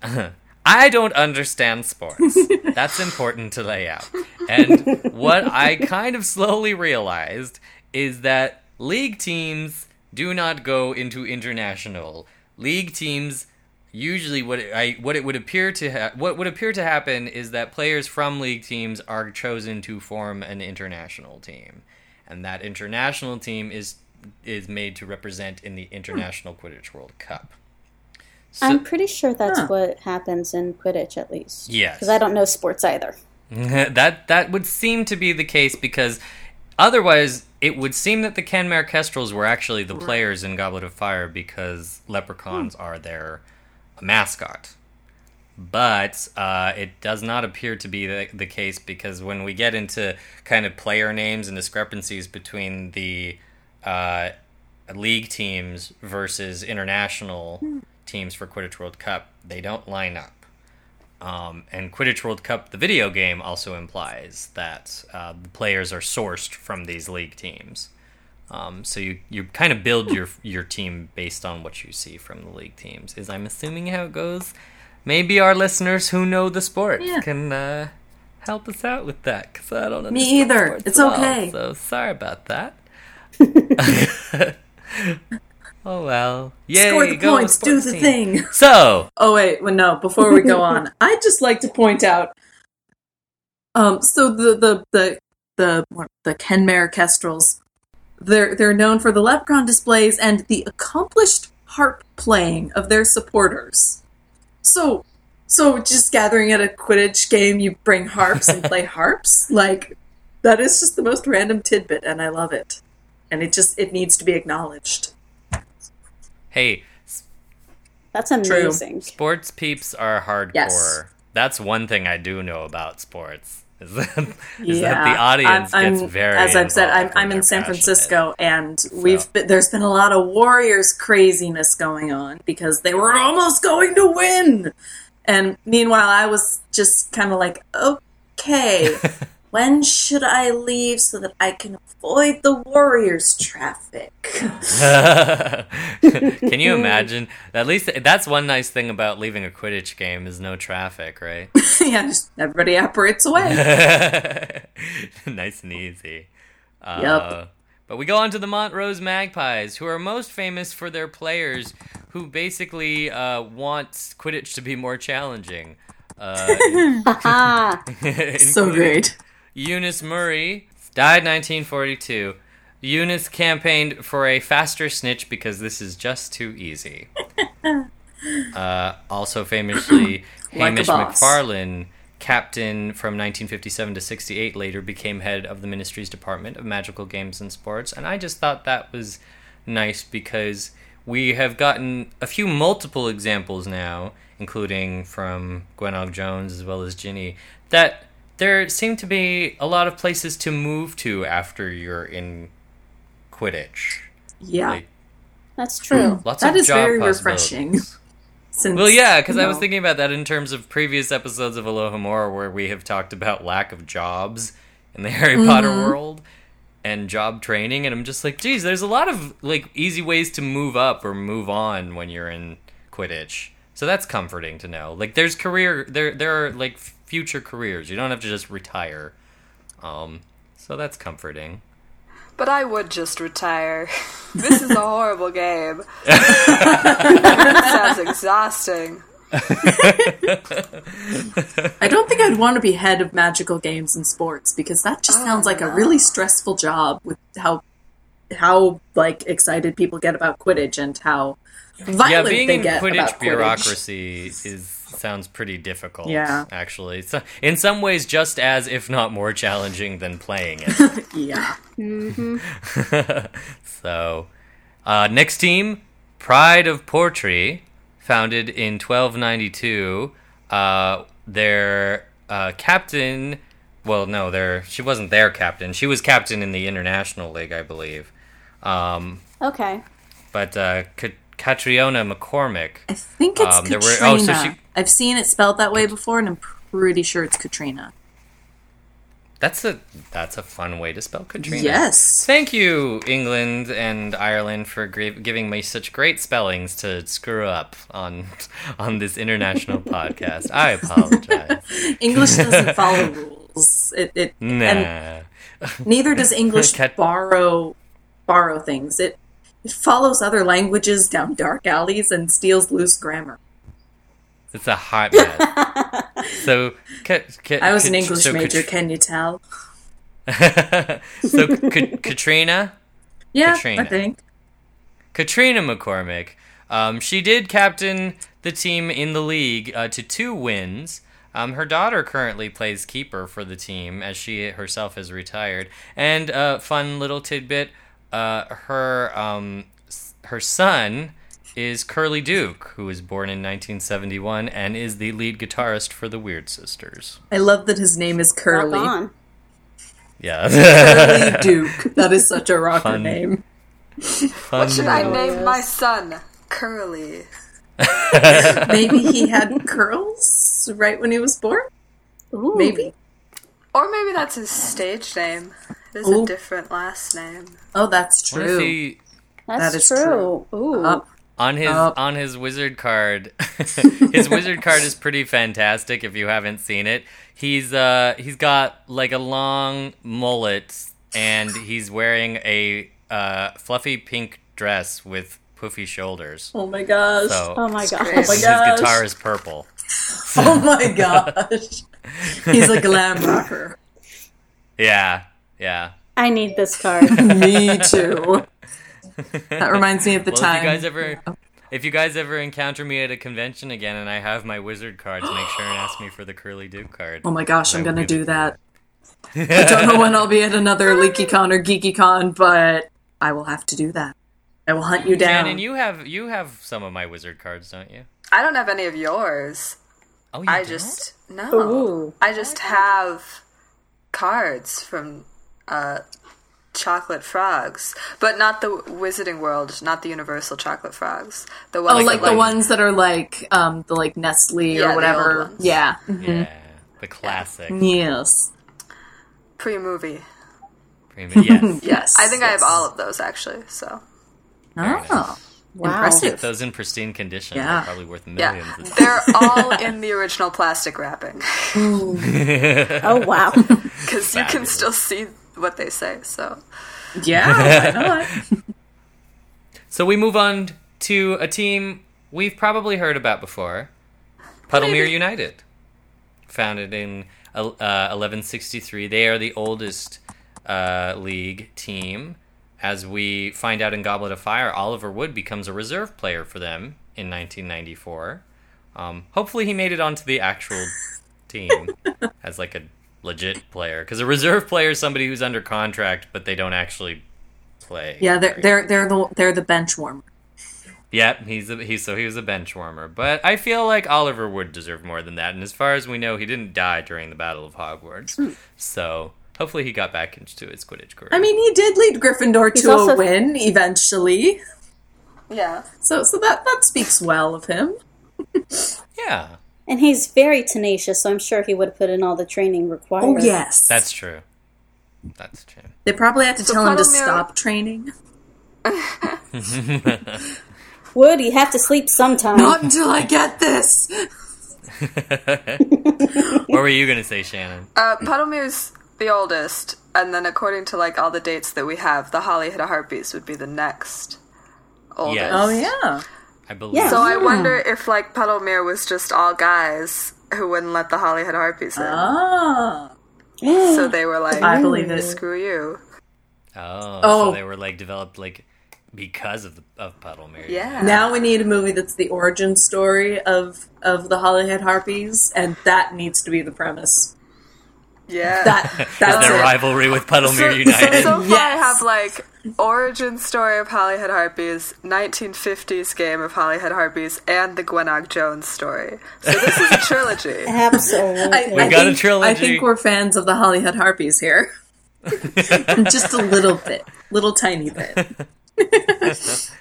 I don't understand sports, that's important to lay out. And what I kind of slowly realized is that league teams do not go into international. League teams usually what it, I what it would appear to ha- what would appear to happen is that players from league teams are chosen to form an international team, and that international team is is made to represent in the hmm. International Quidditch World Cup. So, I'm pretty sure that's Huh. what happens in Quidditch, at least. Yes. Because I don't know sports either. that that would seem to be the case because otherwise it would seem that the Kenmare Kestrels were actually the players in Goblet of Fire because leprechauns are their mascot. But uh, it does not appear to be the, the case because when we get into kind of player names and discrepancies between the uh, league teams versus international teams for Quidditch World Cup, they don't line up. Um, and Quidditch World Cup, the video game, also implies that uh, the players are sourced from these league teams. Um, so you, you kind of build your your team based on what you see from the league teams. Is I'm assuming how it goes. Maybe our listeners who know the sport Yeah. can uh, help us out with that because I don't understand Me either. It's all, okay. so sorry about that. oh well. Yay! Score the go points, do the thing. So Oh wait, well no, before we go on, I'd just like to point out um so the the the the what, the Kenmare Kestrels they're they're known for the leprechaun displays and the accomplished harp playing of their supporters. So so just gathering at a Quidditch game you bring harps and play harps? Like that is just the most random tidbit and I love it. And it just it needs to be acknowledged. Hey, That's amazing. Sports peeps are hardcore. Yes. That's one thing I do know about sports. Is that, is that the audience I'm- gets very As I've said, I'm, I'm in San. Francisco, and we've been, there's been a lot of Warriors craziness going on because they were almost going to win, and meanwhile, I was just kind of like, okay, when should I leave so that I can avoid the Warriors traffic? Can you imagine? At least that's one nice thing about leaving a Quidditch game is no traffic, right? yeah, just everybody operates away. nice and easy. Uh, Yup. But we go on to the Montrose Magpies, who are most famous for their players who basically uh, want Quidditch to be more challenging. Uh, so great. Eunice Murray died 1942. Eunice campaigned for a faster snitch because this is just too easy. uh, also famously, Like Hamish. McFarlane, captain from 1957 to 68, later became head of the ministry's Department of Magical Games and Sports. And I just thought that was nice because we have gotten a few multiple examples now, including from Gwenog Jones as well as Ginny, that there seem to be a lot of places to move to after you're in Quidditch. Yeah, Like, that's true. lots That of is job very refreshing. since Well, yeah, because I was thinking about that in terms of previous episodes of Alohomora where we have talked about lack of jobs in the Harry Potter Mm-hmm. world and job training, and I'm just like, geez, there's a lot of like easy ways to move up or move on when you're in Quidditch. So that's comforting to know. Like, there's career, there there are like future careers. You don't have to just retire. Um, so that's comforting. But I would just retire. this is a horrible game. it sounds exhausting. I don't think I'd want to be head of magical games and sports because that just Oh, sounds like no. a really stressful job with how how like excited people get about Quidditch and how violent yeah, being they in get Quidditch about Quidditch. bureaucracy is sounds pretty difficult. Yeah. actually, so, in some ways, just as if not more challenging than playing it. Yeah. so, uh, next team, Pride of Portree, founded in 1292. Uh, their uh, captain, well, no, their she wasn't their captain. She was captain in the International League, I believe. Um, Okay. but uh, Ka- Catriona McCormick. I think it's Um, there Katrina. were- oh, so she- I've seen it spelled that way before, and I'm pretty sure it's Katrina. That's a that's a fun way to spell Katrina. Yes. Thank you, England and Ireland, for gra- giving me such great spellings to screw up on on this international podcast. I apologize. English doesn't follow rules. It, it Nah. neither does English Cat- borrow borrow things. It it follows other languages down dark alleys and steals loose grammar. It's a hot mess. so, Ka- Ka- I was an English so major, can you tell? so, Ka- Katrina, Yeah, Katrina. I think. Katrina McCormick. Um, she did captain the team in the league uh, to two wins. Um, her daughter currently plays keeper for the team as she herself has retired. And uh, fun little tidbit: uh, her um, her son is Curly Duke, who was born in 1971 and is the lead guitarist for the Weird Sisters. I love that his name is Curly. Rock Curly. on. Yeah, Curly Duke. That is such a rocker Fun. name. fun. What should I name yes. my son? Curly. Maybe he had curls right when he was born? Ooh. Maybe. Or maybe that's his stage name. It is Ooh. a different last name. Oh, that's What if true. he- That's That is true. Ooh. Up. On his Up. on his wizard card his wizard card is pretty fantastic if you haven't seen it he's uh he's got like a long mullet and he's wearing a uh fluffy pink dress with poofy shoulders Oh my gosh. so Oh my gosh. my his gosh. guitar is purple Oh my gosh. He's a glam rocker. yeah yeah I need this card. Me too. That reminds me of the well time. if you guys ever if you guys ever encounter me at a convention again and I have my wizard cards, make sure and ask me for the Curly Duke card. oh my gosh, I'm gonna do that. I don't know when I'll be at another LeakyCon or GeekyCon, but I will have to do that. I will hunt you down. Shannon, you have you have some of my wizard cards, don't you? I don't have any of yours. Oh, you I don't? just no. Ooh. I just have cards from uh, chocolate frogs, but not the Wizarding World, not the Universal chocolate frogs. The oh, ones like, that, the ones that are like um the like Nestle Yeah, or the whatever. old ones. Yeah. Yeah, the classic. Yes. pre-movie. Premium. Yes. Yes. I think I have all of those actually. So Oh. Wow. Impressive. Those in pristine condition Yeah. are probably worth yeah, millions. they're all in the original plastic wrapping Oh wow. because you can still see what they say. So Yeah, why not? so we move on to a team we've probably heard about before, Puddlemere United, founded in uh, 1163. They are the oldest uh, league team. As we find out in Goblet of Fire, Oliver Wood becomes a reserve player for them in 1994. Um, hopefully, he made it onto the actual team as like a legit player. Because a reserve player is somebody who's under contract, but they don't actually play. Yeah, they're they're they're the they're the bench warmer. Yep, he's a, he's so he was a bench warmer, but I feel like Oliver would deserve more than that. And as far as we know, he didn't die during the Battle of Hogwarts, hmm. so hopefully he got back into his Quidditch career. I mean, he did lead Gryffindor He's to also- a win eventually. yeah, So so that that speaks well of him. yeah, And he's very tenacious, so I'm sure he would have put in all the training required. Oh yes. that's true. That's true. they probably have to tell him to Puddlemere- stop training. Wood, you have to sleep sometime. Not until I get this. what were you gonna say, Shannon? uh, Puddlemere's the oldest, and then according to like all the dates that we have, the Holyhead Harpies would be the next oldest. Yes. Oh yeah. I believe. Yeah. So I wonder if like Puddlemere was just all guys who wouldn't let the Holyhead Harpies in. Ah, so they were like, I believe it. screw you. Oh, Oh. so they were like developed like because of the, of Puddlemere. Yeah. Now we need a movie that's the origin story of of the Holyhead Harpies, and that needs to be the premise. Yeah. That that's their it. rivalry with Puddlemere so, United. so far I have like origin story of Holyhead Harpies, 1950s game of Holyhead Harpies, and the Gwenog Jones story. So this is a trilogy. Absolutely. I, We I got a think, trilogy. I think we're fans of the Holyhead Harpies here. Just a little bit, little tiny bit.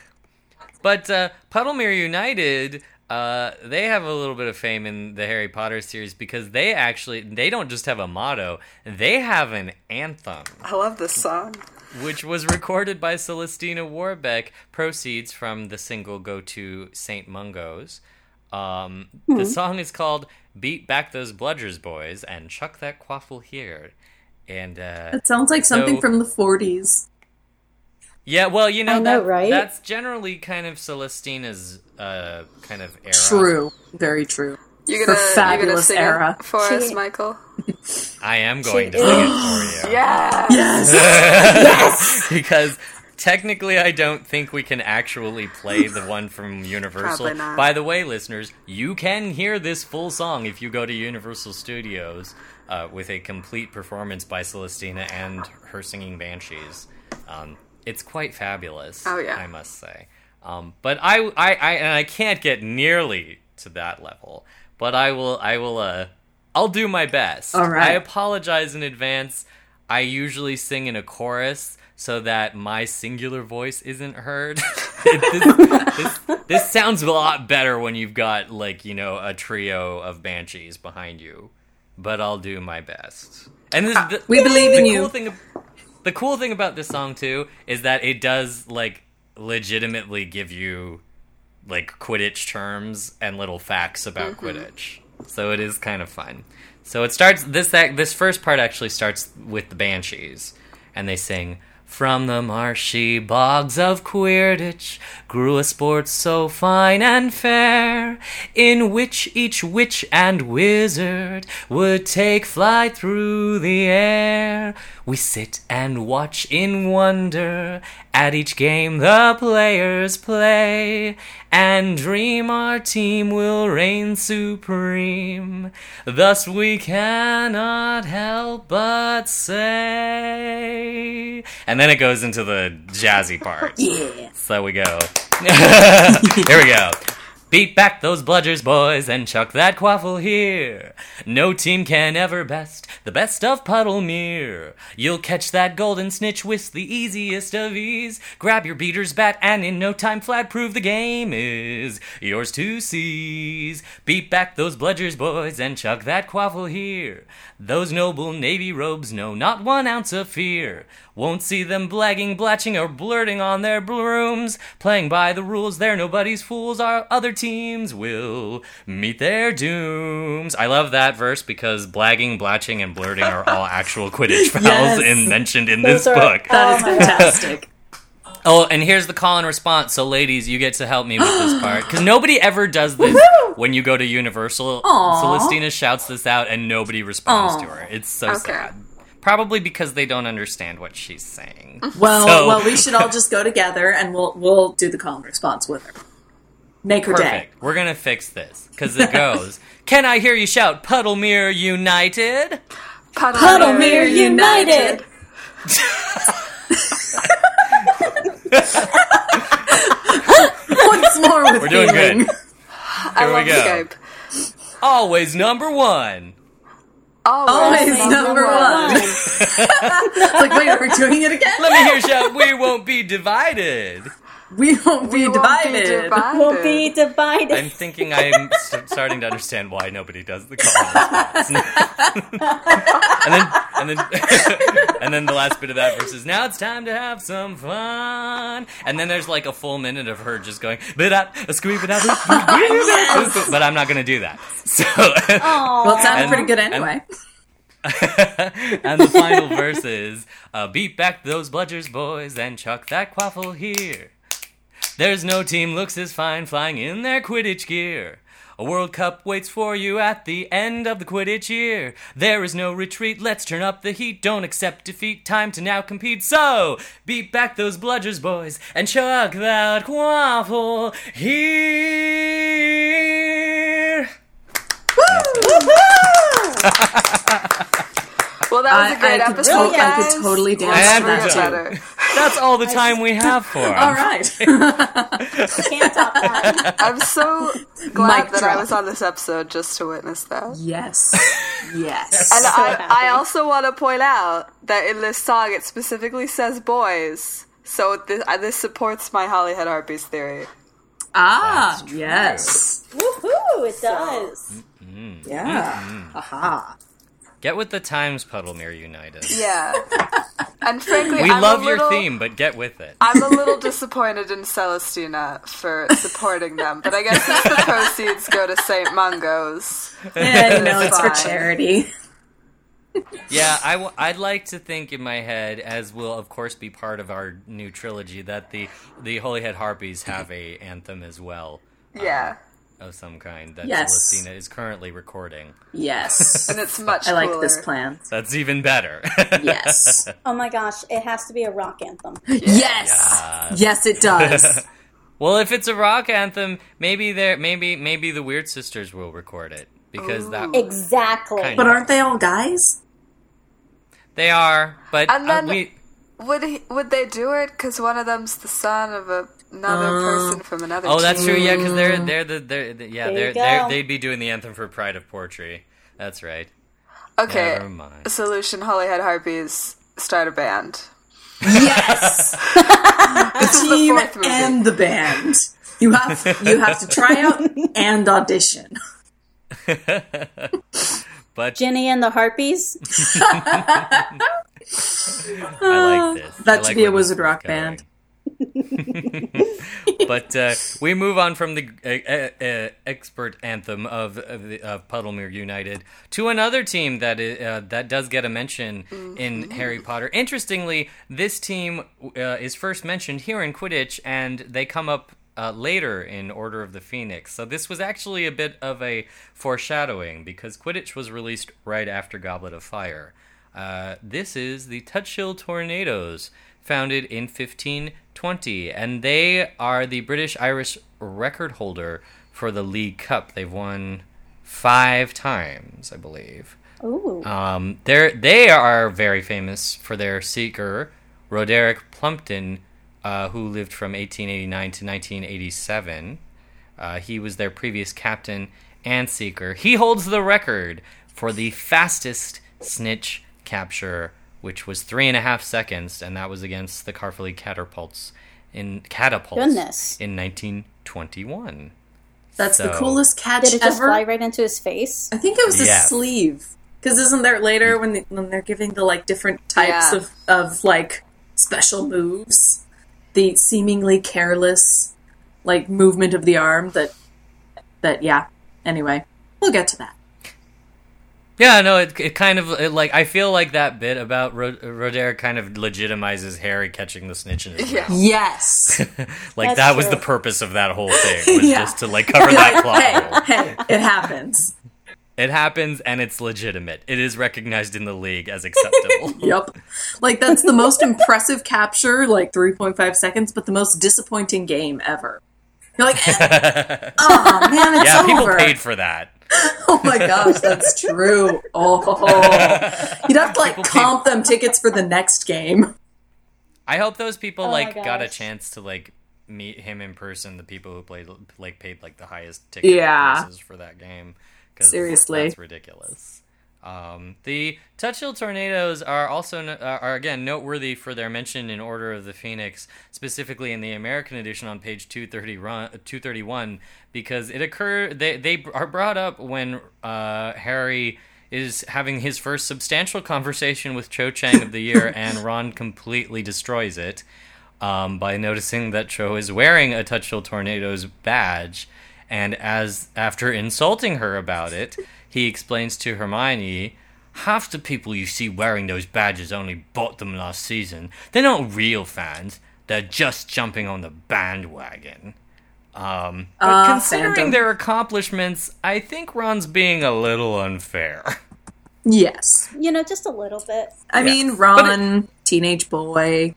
But uh, Puddlemere United, uh, they have a little bit of fame in the Harry Potter series because they actually they don't just have a motto; they have an anthem, I love this song. Which was recorded by Celestina Warbeck. Proceeds from the single "Go to Saint Mungo's." Um, The song is called "Beat Back Those Bludgers Boys" and "Chuck That Quaffle Here." And uh, It sounds like something So- from the '40s. yeah, well, you know, know, that, right? that's generally kind of Celestina's uh, kind of era. True, very true. You're gonna, you're gonna sing era. it for us, Michael? I am going to She sing it for you. Yeah. Yes, because technically I don't think we can actually play the one from Universal. Probably not. By the way, listeners, you can hear this full song if you go to Universal Studios uh, with a complete performance by Celestina and her singing Banshees. Um, it's quite fabulous. Oh, yeah. I must say. Um, but I, I, I, and I can't get nearly to that level. But I will, I will, uh, I'll do my best. All right. I apologize in advance. I usually sing in a chorus so that my singular voice isn't heard. this, this, this sounds a lot better when you've got like you know a trio of banshees behind you, but I'll do my best. And this, the, we believe the in cool you. thing, the cool thing about this song too is that it does like legitimately give you like Quidditch terms and little facts about mm-hmm. Quidditch. So it is kind of fun. So it starts this that this first part actually starts with the banshees, and they sing. From the marshy bogs of Quidditch grew a sport so fine and fair, in which each witch and wizard would take flight through the air. We sit and watch in wonder at each game the players play, and dream our team will reign supreme. Thus we cannot help but say. And then it goes into the jazzy part. Yeah. So we go. Here we go. Beat back those bludgers, boys, and chuck that quaffle here. No team can ever best the best of Puddlemere. You'll catch that golden snitch with the easiest of ease. Grab your beater's bat, and in no time flat prove the game is yours to seize. Beat back those bludgers, boys, and chuck that quaffle here. Those noble navy robes know not one ounce of fear. Won't see them blagging, blatching, or blurting on their brooms. Playing by the rules, they're nobody's fools. Our other teams will meet their dooms. I love that verse because blagging, blatching, and blurting are all actual Quidditch fouls Yes. in, mentioned in Those this are- book. That is fantastic. Oh, and here's the call and response. So, ladies, you get to help me with this part because nobody ever does this when you go to Universal. Aw. Celestina shouts this out, and nobody responds Aw. to her. It's so Okay. sad. Probably because they don't understand what she's saying. Well, So- well, we should all just go together and we'll we'll do the call and response with her. Make her day. Perfect. We're gonna fix this because it goes. Can I hear you shout, Puddlemere United? Puddlemere United. Once more with We're doing feeling. good. I Here we love go. Skype. Always number one. Always, Always number one. It's like, wait, are we doing it again? Let me hear you shout. We won't be divided. We won't be divided. We won't divided. Be divided. Will be divided. I'm thinking I'm st- starting to understand why nobody does the call and then, and then, and then the last bit of that verse is now it's time to have some fun. And then there's like a full minute of her just going, but a squeak, but but I'm not gonna do that. So, Well, it sounded And- pretty good and- anyway. and the final verse is uh, beat back those bludgers boys and chuck that quaffle here There's no team looks as fine flying in their Quidditch gear. A World Cup waits for you at the end of the Quidditch year. There is no retreat, let's turn up the heat. Don't accept defeat, time to now compete. So, beat back those bludgers, boys, and chuck that quaffle here. Well, that was I, a great I could episode, to- I could totally dance And to that we're too. better. That's all the time we have for 'em. All right. Can't top that. I'm so glad Mic that I was on this episode just to witness that. yes. Yes. And I. I also want to point out that in this song it specifically says boys. So this, uh, this supports my Holyhead Harpies theory. ah, yes. Woohoo! It does. Yeah. Aha. Get with the times, Puddlemere United. Yeah. And frankly, We I'm love a your little, theme, but get with it. I'm a little disappointed in Celestina for supporting them, but I guess since the proceeds go to St. Mungo's. Yeah, you know, it's for charity. Yeah, I w- I'd like to think in my head, as will of course be part of our new trilogy, that the the Holyhead Harpies have a anthem as well Yeah. Um, of some kind that Yes. Celestina is currently recording. Yes. And it's much I like this plan. That's even better. Yes. Oh my gosh, it has to be a rock anthem. Yes. Yes, it does. well, if it's a rock anthem, maybe there, maybe maybe the Weird Sisters will record it because that Exactly. Kind But aren't they all guys? they are. But And uh, then- we Would he, would they do it? Because one of them's the son of a, another uh, person from another. Oh, that's true. Yeah, because they're they're the they're, the- yeah There they're, they're they'd be doing the anthem for Pride of Portree. That's right. Okay. Never mind. Solution: Holyhead Harpies start a band. Yes. the team fourth movie. and the band. You have you have to try out and audition. But Ginny and the Harpies. I like this. That I should like be a wizard is rock going. But uh, we move on from the uh, uh, uh, expert anthem of of, the, of Puddlemere United to another team that is, uh, that does get a mention in Harry Potter. Interestingly, this team uh, is first mentioned here in Quidditch, and they come up. Uh, later in Order of the Phoenix. So, this was actually a bit of a foreshadowing because Quidditch was released right after Goblet of Fire. Uh, this is the Tutshill Tornadoes, founded in 1520, and they are the British Irish record holder for the League Cup. They've won five times, I believe. Ooh. Um, they're, they are very famous for their seeker, Roderick Plumpton, uh, who lived from 1889 to 1987. Uh, he was their previous captain and seeker. He holds the record for the fastest snitch capture, which was three and a half seconds, and that was against the Caerphilly Catapults in Catapults Goodness. in 1921. That's the coolest catch Did it just ever. fly right into his face? I think it was a Yes. sleeve. Because isn't there later when they, when they're giving the like different types Yeah. of of like special moves, the seemingly careless like movement of the arm that that yeah. Anyway, we'll get to that. Yeah, no, it, it kind of it, like I feel like that bit about Ro- Roderick kind of legitimizes Harry catching the snitch in his Yeah. mouth. Yes. Like That's that was true. the purpose of that whole thing was Yeah. just to like cover that plot hole. hey, hey, it happens. It happens and it's legitimate. It is recognized in the league as acceptable. Yep. Like that's the most impressive capture, like 3.5 seconds, but the most disappointing game ever. You're like, eh, oh man, it's yeah, people paid for that. Oh my gosh, that's true. Oh, you'd have to like People paid- comp them tickets for the next game. I hope those people Oh like got a chance to like meet him in person. The people who played like paid like the highest ticket Yeah. prices for that game. 'cause Seriously. that's ridiculous. Um, the Tutshill Tornadoes are also no- uh, are again noteworthy for their mention in Order of the Phoenix, specifically in the American edition on page 230 run, 231, because it occurred they they are brought up when uh, Harry is having his first substantial conversation with Cho Chang of the year, and Ron completely destroys it um, by noticing that Cho is wearing a Tutshill Tornadoes badge, and as after insulting her about it, he explains to Hermione, "Half the people you see wearing those badges only bought them last season. They're not real fans. they're just jumping on the bandwagon. Um, but Ah, considering fandom. their accomplishments, I think Ron's being a little unfair. Yes. You know, just a little bit. I Yeah. mean, But Ron, teenage boy,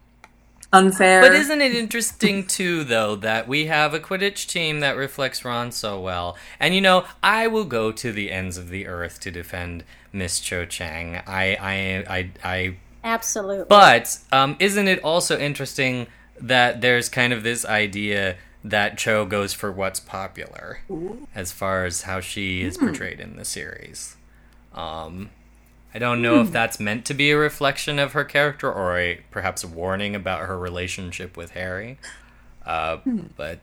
unfair. But isn't it interesting too, though, that we have a Quidditch team that reflects Ron so well? And you know, I will go to the ends of the earth to defend Miss Cho Chang. I, I, I, I. Absolutely. But um, isn't it also interesting that there's kind of this idea that Cho goes for what's popular, as far as how she is portrayed in the series? Um, I don't know if hmm. that's meant to be a reflection of her character or a perhaps a warning about her relationship with Harry. Uh, hmm. But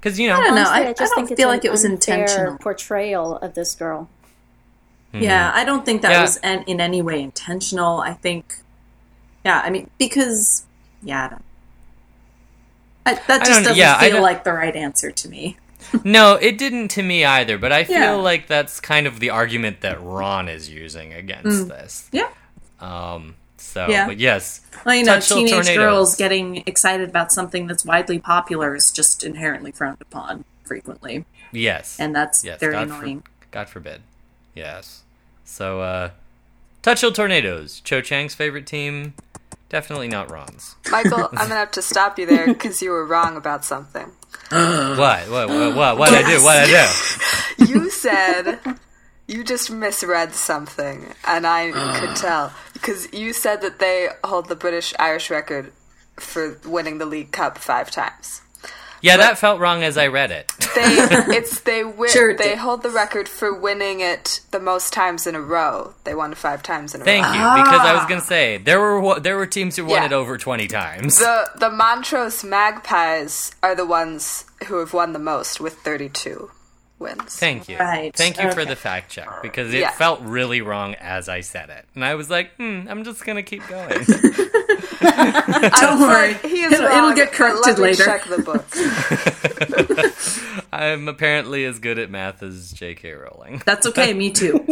because you know, I don't know. Honestly, I- I, just I don't think feel an like it was intentional. portrayal of this girl. Hmm. Yeah, I don't think that Yeah. was an, in any way intentional. I think, yeah, I mean, because, yeah, I don't, I, that I just don't- doesn't yeah, I feel don't- like the right answer to me. No, it didn't to me either. But I feel Yeah. like that's kind of the argument that Ron is using against this. Yeah. Um, so, Yeah. but yes, Well, you know, Touch teenage Tornadoes. girls getting excited about something that's widely popular is just inherently frowned upon frequently, yes, and that's yes, very God, for- annoying. God forbid. Yes. So, uh, Tutshill Tornadoes, Cho Chang's favorite team. Definitely not Ron's. Michael, I'm gonna have to stop you there because you were wrong about something. What? What? What? What? What I do? What I do? You said you just misread something, and I could ah. tell because you said that they hold the British Irish record for winning the League Cup five times. Yeah, that felt wrong as I read it. They it's they win, Sure they did. hold the record for winning it the most times in a row. They won five times in a Thank row. Thank you, because I was ah. gonna say there were there were teams who won Yeah. it over twenty times. The the Montrose Magpies are the ones who have won the most with 32 wins. Thank you. Right, Thank you for the fact check because it Yeah. felt really wrong as I said it, and I was like, hmm, I'm just gonna keep going. Don't worry, He is it'll, it'll get corrected let me later. Check the book. I'm apparently as good at math as J.K. Rowling. That's okay. Me too.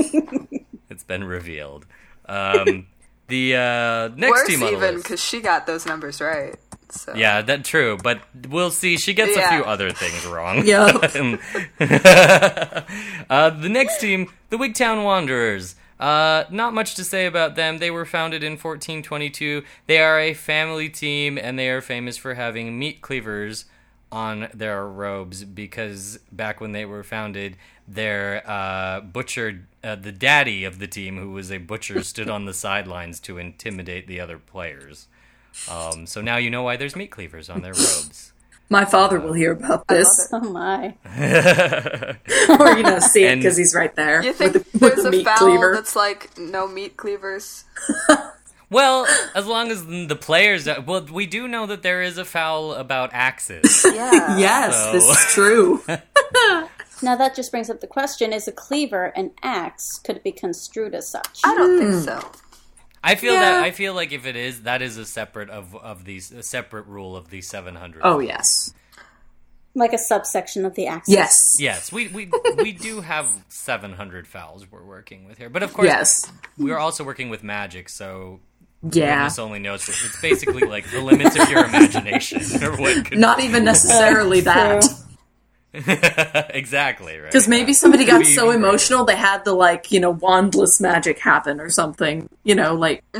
It's been revealed. Um, the uh, next Worse team on the even because she got those numbers right. So. Yeah, that's true, but we'll see. She gets a few other things wrong. Yup. uh, the next team, the Wigtown Wanderers. Uh, not much to say about them. They were founded in 1422. They are a family team, and they are famous for having meat cleavers on their robes because back when they were founded, their uh, butcher, uh, the daddy of the team, who was a butcher, stood on the sidelines to intimidate the other players. Um, so now you know why there's meat cleavers on their robes. My father will hear about this, Oh my. or you know, see it because he's right there You think with, the- with there's the a foul cleaver. that's like no meat cleavers? Well, as long as the players, well, we do know that there is a foul about axes. Yeah. Yes, So- this is true. Now that just brings up the question: Is a cleaver an axe? Could it be construed as such? I don't Hmm. think so. I feel Yeah. that I feel like if it is, that is a separate of of these a separate rule of the seven hundred. oh yes, Like a subsection of the axe? yes, yes, we we we do have seven hundred fouls we're working with here, but of course, yes, we're also working with magic, so yeah. goodness only knows. It's basically like the limits of your imagination, or what could Not even necessarily that. True. exactly right. Because maybe somebody got so emotional they had the like you know wandless magic happen or something. You know, like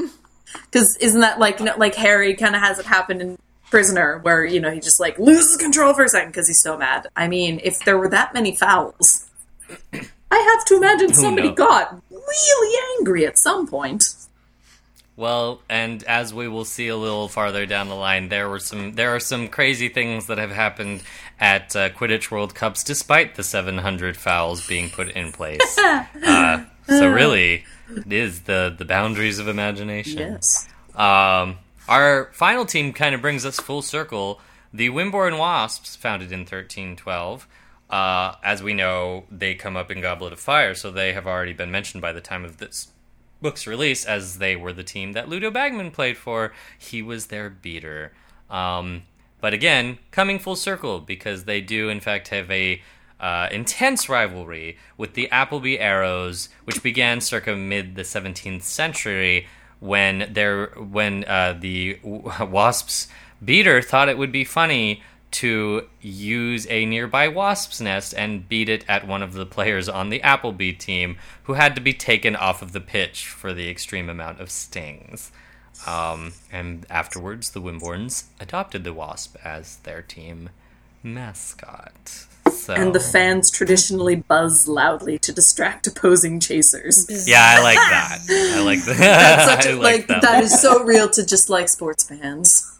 because isn't that like you know like Harry kind of has it happen in Prisoner where you know he just like loses control for a second because he's so mad. I mean, if there were that many fouls, I have to imagine somebody got really angry at some point. Well, and as we will see a little farther down the line, there were some there are some crazy things that have happened at uh, Quidditch World Cups, despite the 700 fouls being put in place. uh, so really, it is the the boundaries of imagination. Yes. Um, our final team kind of brings us full circle. The Wimborne Wasps, founded in 1312. Uh, as we know, they come up in Goblet of Fire, so they have already been mentioned by the time of this book's release, as they were the team that Ludo Bagman played for. He was their beater. Um, but again, coming full circle because they do, in fact, have a uh, intense rivalry with the Appleby Arrows, which began circa mid the 17th century when when uh, the Wasps Beater thought it would be funny to use a nearby wasp's nest and beat it at one of the players on the Appleby team, who had to be taken off of the pitch for the extreme amount of stings. Um, and afterwards, the Wimborns adopted the wasp as their team mascot. So, And the fans traditionally buzz loudly to distract opposing chasers. yeah, I like that. I like that. That's such I a, like that. that is so real to just like sports fans.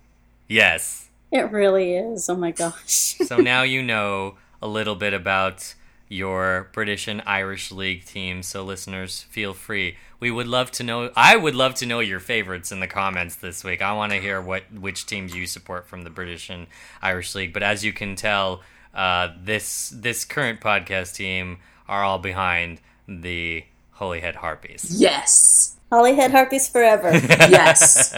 Yes. It really is. Oh my gosh. So now you know a little bit about your British and Irish league teams. So listeners, feel free. We would love to know. I would love to know your favorites in the comments this week. I want to hear what which teams you support from the British and Irish league. But as you can tell, uh, this this current podcast team are all behind the Holyhead Harpies. Yes. Holyhead Harpies forever. Yes.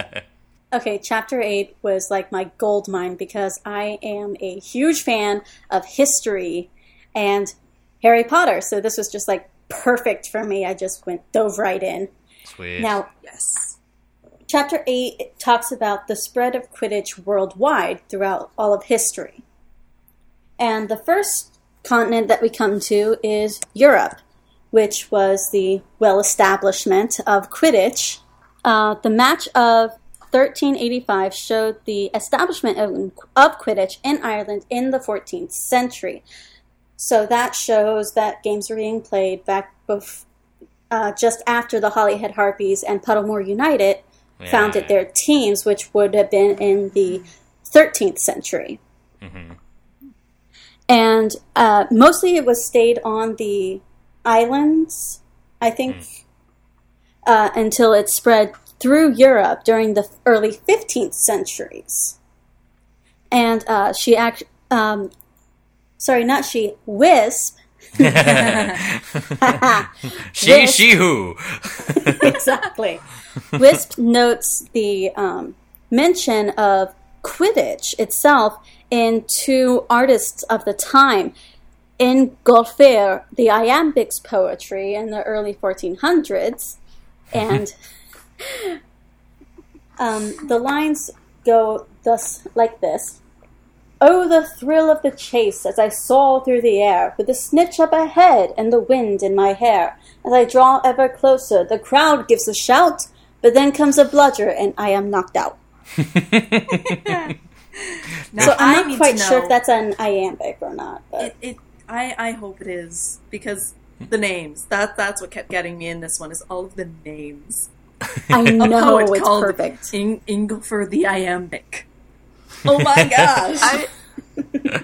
Okay, chapter 8 was like my gold mine because I am a huge fan of history and Harry Potter. So this was just like perfect for me. I just went dove right in. Sweet. Now, yes. chapter 8 talks about the spread of Quidditch worldwide throughout all of history. And the first continent that we come to is Europe, which was the well establishment of Quidditch. Uh, the match of 1385 showed the establishment of, of Quidditch in Ireland in the 14th century. So that shows that games were being played back bef- uh, just after the Holyhead Harpies and Puddlemore United Yeah. founded their teams, which would have been in the 13th century. And uh, mostly it was stayed on the islands, I think, uh, until it spread through Europe during the early 15th centuries. And uh, she act, um, sorry, not she, Whisp. she Yes. she who. exactly. Whisp notes the um, mention of Quidditch itself in two artists of the time. Ingolfr, the iambics poetry in the early 1400s, and um, the lines go thus like this. Oh, the thrill of the chase as I soar through the air, with the snitch up ahead and the wind in my hair. As I draw ever closer, the crowd gives a shout, but then comes a bludger and I am knocked out. Now, So I'm not quite sure if that's an iambic or not. But It, it, I, I hope it is because the names. That that's what kept getting me in this one is all of the names. I A know poet it's called perfect. In, Ingolfr the Iambic. Oh my gosh! I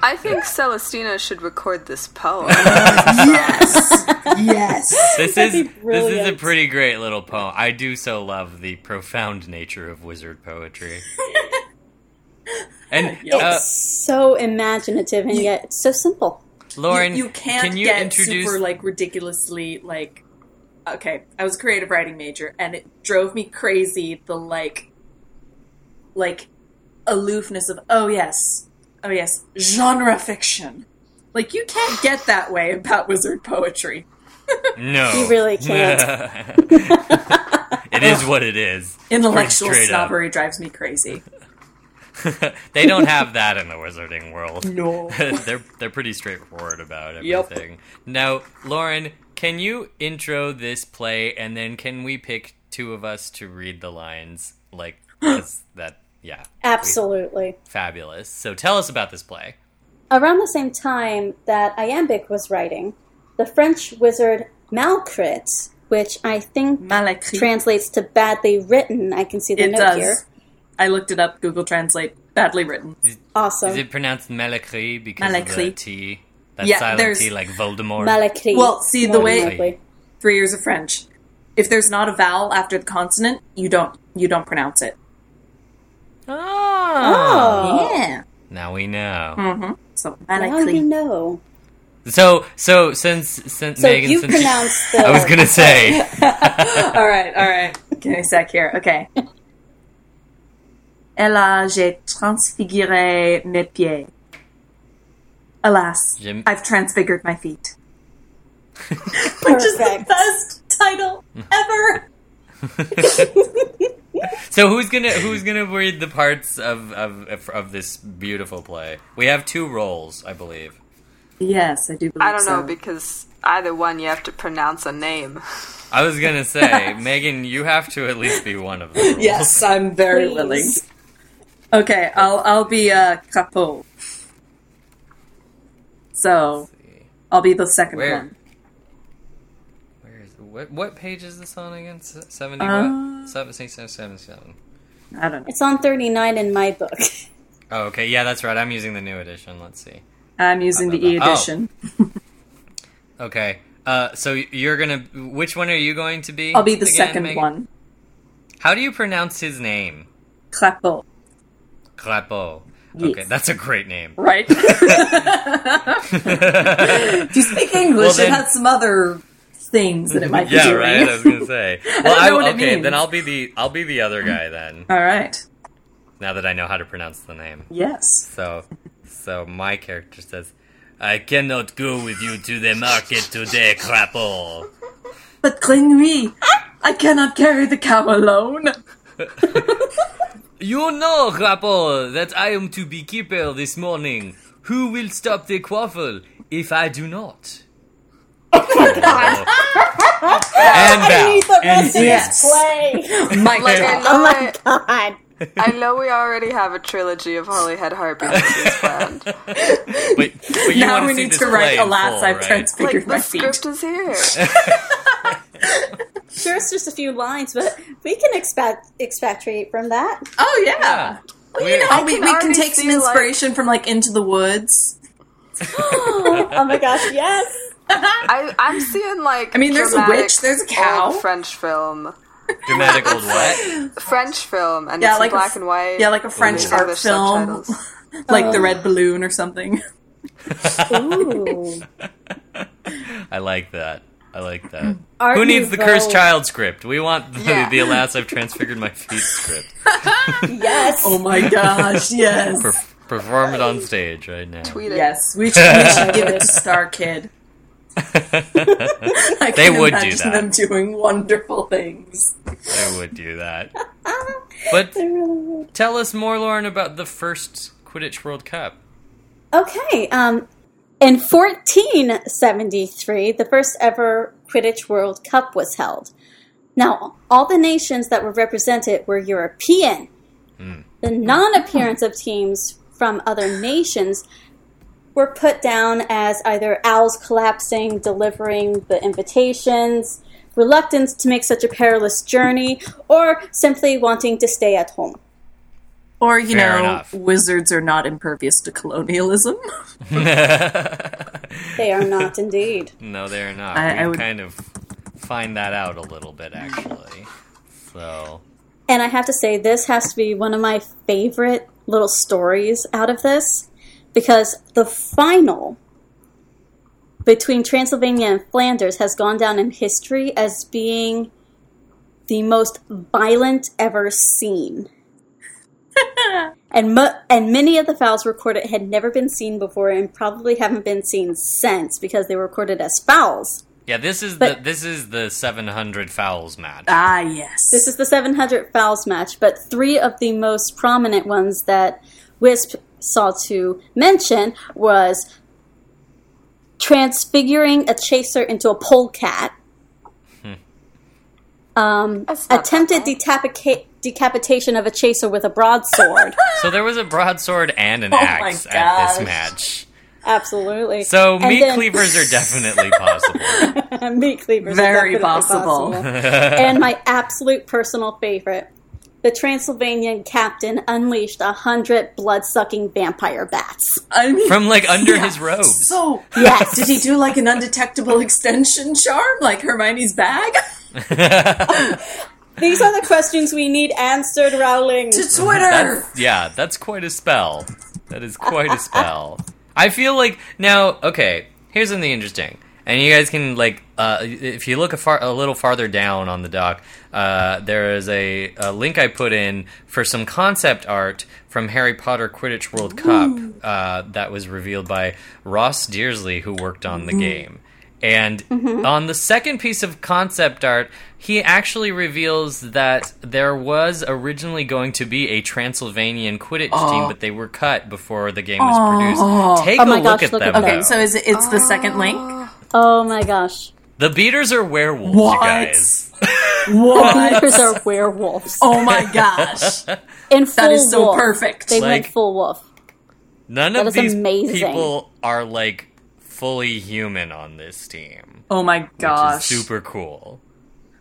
I think Celestina should record this poem. yes, yes. This That'd is this is a pretty great little poem. I do so love the profound nature of wizard poetry. And uh, It's so imaginative and yet it's so simple. Lauren, you, you can't can you get introduce? super like ridiculously like. Okay, I was a creative writing major, and it drove me crazy. The like, like, aloofness of oh yes, oh yes, genre fiction. Like you can't get that way about wizard poetry. no, You really can't. it is what it is. Intellectual Pretty straight up. snobbery drives me crazy. they don't have that in the wizarding world. No. they're they're pretty straightforward about Yep. everything. Now, Lauren, can you intro this play, and then can we pick two of us to read the lines? Like, that, yeah, Absolutely. fabulous. So tell us about this play. Around the same time that Iambic was writing, the French wizard Malecrit, which I think Malacry. translates to badly written, I can see the it note does. here. I looked it up. Google Translate. Badly written. Awesome. Is it pronounced Malacry because of the T? That Yeah, silent there's- T like Voldemort. Malacry. Well, see, the way- than likely. Three years of French. If there's not a vowel after the consonant, you don't you don't pronounce it. oh. Oh. Yeah. Now we know. Mm-hmm. So Now Malacry. you know. So, so since since So Megan, you since pronounce the. I was gonna say, all right, all right. Give me a sec here. Okay. Et là, j'ai transfiguré mes pieds. Alas, Jim- I've transfigured my feet. Which is the best title ever. So who's gonna who's gonna read the parts of, of of this beautiful play? We have two roles, I believe. Yes, I do believe I don't know because either one you have to pronounce a name. I was gonna say, Megan, you have to at least be one of them. Yes, I'm very Please. willing. Okay, I'll I'll be uh, Capot. So I'll be the second Where? one. Where is what what page is this on again? Se- Seventy Uh, what? Seven six seven seven seven. I don't know. It's on 39 in my book. Oh, okay. Yeah, that's right. I'm using the new edition. Let's see. I'm using the e Oh. edition. Okay. Uh, so you're gonna. Which one are you going to be? I'll be the again, second Megan? one. How do you pronounce his name? Capot. Clapo. Yes. Okay, that's a great name. Right? if you speak English, Well, then- it has some other things that it might be Yeah, right. I was gonna say. Well, what it okay, then I'll be the I'll be the other guy then. All right. Now that I know how to pronounce the name. Yes. So, so my character says, "I cannot go with you to the market today, Clapo." But Klingri, I cannot carry the cow alone. You know, Clapo, that I am to be keeper this morning. Who will stop the quaffle if I do not? Uh, oh and bow. And sing. Yes. Play! My Like I God. know, Oh my I, god. I know we already have a trilogy of Holyhead Harpies planned. But, but you now wanna we see need to write, play in alas, full, I've right? transfigured Like my the feet. script is here. Sure, it's just a few lines, but we can expat- expatriate from that. Oh, yeah. Yeah. Well, We- you know, Oh, we, can we can take some see, like- inspiration from, like, Into the Woods. oh my gosh, yes! I, I'm seeing like. I mean, there's a witch, there's a cow. French film, Dramatic old what? French film, and Yeah, it's like black f- and white. Yeah, like a French art English film. subtitles. like The Oh. Red Balloon or something. Ooh. I like that. I like that. Art Who needs the Nouveau. cursed child script? We want the, Yeah. the alas I've transfigured my feet script. Yes! Oh my gosh, yes. Per- perform it on stage right now. Tweet it. Yes, we should, we should give it to Star Kid. I They can would do imagine that. them doing wonderful things. I would do that. But I really would. tell us more, Lauren, about the first Quidditch World Cup. Okay, um, in 1473, the first ever Quidditch World Cup was held. Now, all the nations that were represented were European. The non appearance of teams from other nations were put down as either owls collapsing, delivering the invitations, reluctance to make such a perilous journey, or simply wanting to stay at home. Or, you Fair know, enough. wizards are not impervious to colonialism. They are not indeed. No, they're not. I- we I would- kind of find that out a little bit, actually. So, And I have to say, this has to be one of my favorite little stories out of this because the final between Transylvania and Flanders has gone down in history as being the most violent ever seen. and mo- and many of the fouls recorded had never been seen before and probably haven't been seen since because they were recorded as fouls. yeah, this is But- the this is the 700 fouls match. Ah, yes. This is the 700 fouls match, but three of the most prominent ones that Whisp saw to mention was transfiguring a chaser into a polecat, um, attempted that decapica- decapitation of a chaser with a broadsword. So there was a broadsword and an Oh axe at this match. Absolutely. So And meat then- cleavers are definitely possible. meat cleavers. are Very definitely possible. and my absolute personal favorite. The Transylvanian captain unleashed a hundred blood-sucking vampire bats. I mean, From like under yeah. his robes. So, Yes. did he do like an undetectable extension charm, like Hermione's bag? These are the questions we need answered, Rowling. to Twitter! That's, yeah, that's quite a spell. That is quite a spell. I feel like now. Okay, here's something interesting, and you guys can like, uh, if you look a, far, a little farther down on the doc, uh, there is a, a link I put in for some concept art from Harry Potter Quidditch World Cup uh, that was revealed by Ross Dearsley, who worked on the game. And on the second piece of concept art, he actually reveals that there was originally going to be a Transylvanian Quidditch team, but they were cut before the game was produced. Take Oh a look gosh, at look them. Okay, though. so is it, it's the second link? Oh my gosh. the beaters are werewolves, What? you guys. What? Beavers are werewolves. oh my gosh. In full That is so wolf. perfect. They Like- went full wolf. None That of is these amazing. people are like fully human on this team, Oh my which gosh. is super cool.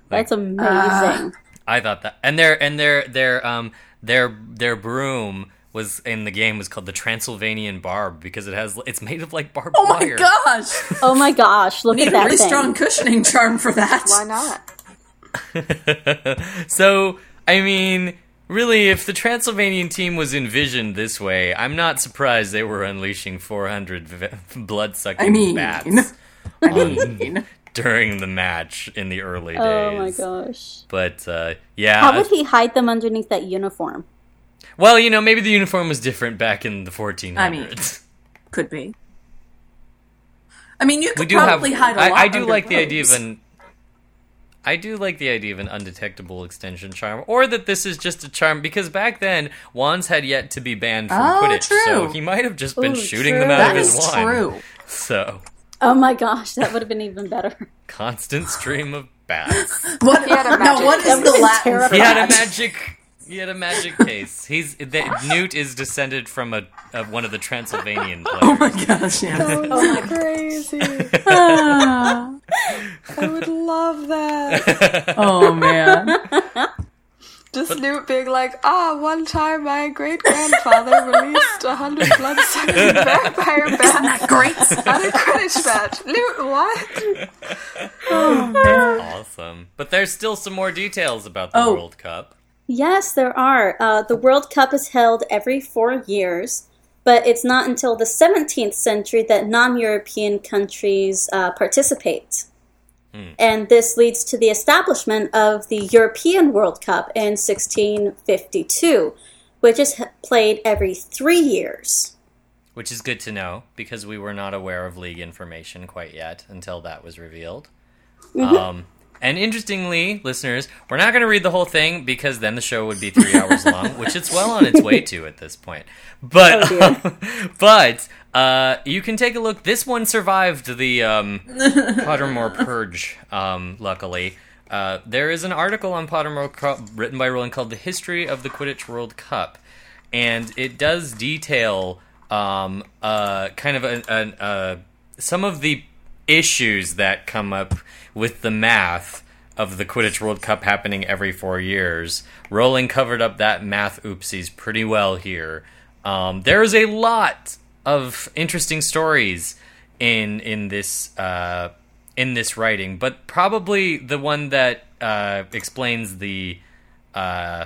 That's amazing. I thought that, and their and their their um their their broom was in the game was called the Transylvanian barb because it has it's made of like barbed wire. Oh my wire. gosh. oh my gosh, look Need at a that really thing. strong cushioning charm for that. Why not? so I mean, really, if the Transylvanian team was envisioned this way, I'm not surprised they were unleashing 400 v- blood-sucking I mean- bats I mean, during the match in the early days. Oh my gosh. But uh, yeah, How would he hide them underneath that uniform? Well, you know, maybe the uniform was different back in the 1400s. I mean, could be. I mean, you could do have. probably hide a lot. I, I do under like the idea of an. I do like the idea of an undetectable extension charm, or that this is just a charm because back then wands had yet to be banned from Oh, Quidditch, so he might have just been Ooh, shooting true. them out That of his is wand. true. So Oh my gosh, that would have been even better. constant stream of bats. What? He had a no, what is the was Latin? terrifying. for He had a magic. He had a magic case. He's the, Newt is descended from a, a one of the Transylvanian players. Oh my gosh! Yeah. Oh my crazy. Ah. I would love that. oh man. Just Newt being like, ah, one time my great grandfather released a hundred blood sucking vampire bats Great. at a Quidditch match. Newt, what? awesome, but there's still some more details about the Oh. World Cup. Yes, there are. Uh, the World Cup is held every four years, but it's not until the 17th century that non European countries uh, participate. And this leads to the establishment of the European World Cup in 1652, which is played every three years. Which is good to know because we were not aware of league information quite yet until that was revealed. Um, and interestingly, listeners, we're not going to read the whole thing because then the show would be three hours long, which it's well on its way to at this point. But, Oh, but uh, you can take a look. This one survived the um, Pottermore Purge, um, luckily. Uh, there is an article on Pottermore co- written by Rowling called "The History of the Quidditch World Cup," and it does detail um, uh, kind of a, an uh, some of the issues that come up with the math of the Quidditch World Cup happening every four years. Rowling covered up that math oopsies pretty well here. Um, there's a lot of interesting stories in in this uh, in this writing, but probably the one that uh, explains the uh,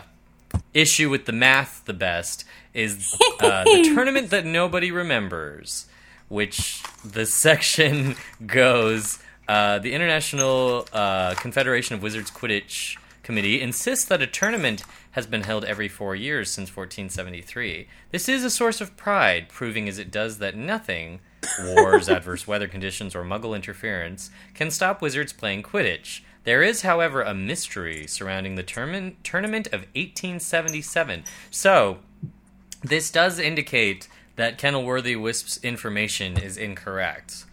issue with the math the best is uh, the tournament that nobody remembers, which the section goes. Uh, the International uh, Confederation of Wizards Quidditch Committee insists that a tournament has been held every four years since 1473. This is a source of pride, proving as it does that nothing wars, adverse weather conditions, or muggle interference can stop wizards playing Quidditch. There is, however, a mystery surrounding the tournament, tournament of 1877. So, this does indicate that Kennilworthy Whisp's information is incorrect.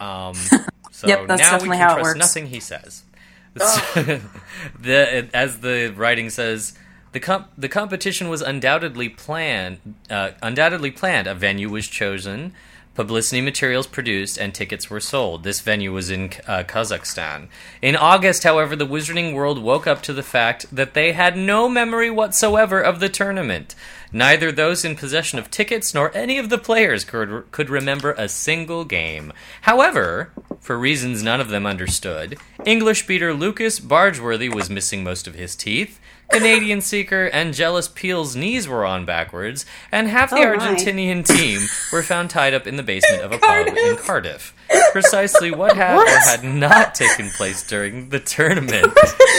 Um, so Yep, that's now definitely we can how it trust works. nothing he says. the, as the writing says, the comp- the competition was undoubtedly planned. Uh, undoubtedly planned. A venue was chosen, publicity materials produced, and tickets were sold. This venue was in uh, Kazakhstan. In August, however, the Wizarding world woke up to the fact that they had no memory whatsoever of the tournament. Neither those in possession of tickets nor any of the players could, could remember a single game. However, for reasons none of them understood, English beater Lucas Bargeworthy was missing most of his teeth, Canadian seeker Angelus Peel's knees were on backwards, and half the Oh. Argentinian team were found tied up in the basement of a pub in Cardiff. Precisely what had or had not taken place during the tournament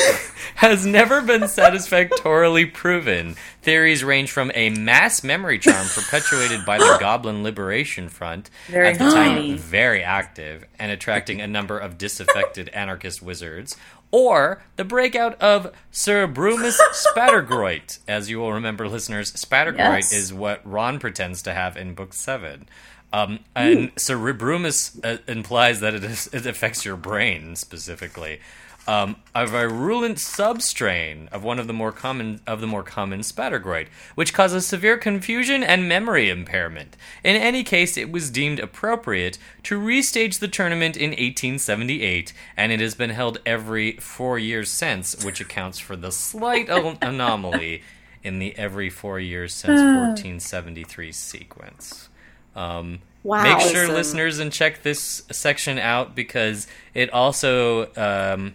has never been satisfactorily proven. Theories range from a mass memory charm perpetuated by the Goblin Liberation Front, Very at the time very active and attracting a number of disaffected anarchist wizards, or the breakout of Cerebrumus Spattergroit. As you will remember, listeners, Spattergroit Yes. is what Ron pretends to have in Book 7. Um, and Cerebrumus uh, implies that it, is, it affects your brain specifically. Um, a virulent substrain of one of the more common of the more common spattergroit, which causes severe confusion and memory impairment. In any case, it was deemed appropriate to restage the tournament in 1878, and it has been held every four years since, which accounts for the slight an- anomaly in the every four years since 1473 sequence. Um, Wow. Make sure, Awesome. listeners, and check this section out because it also um,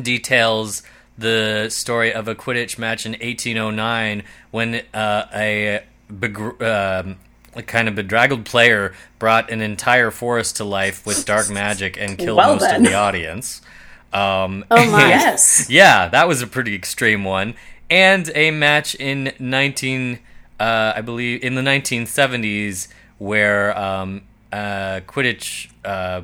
details the story of a Quidditch match in 1809 when uh, a, begr- um, a kind of bedraggled player brought an entire forest to life with dark magic and killed Well, most then. of the audience. Um, Oh my. Yes. yeah, that was a pretty extreme one. And a match in 19, uh, I believe, in the 1970s, where um, uh, Quidditch uh,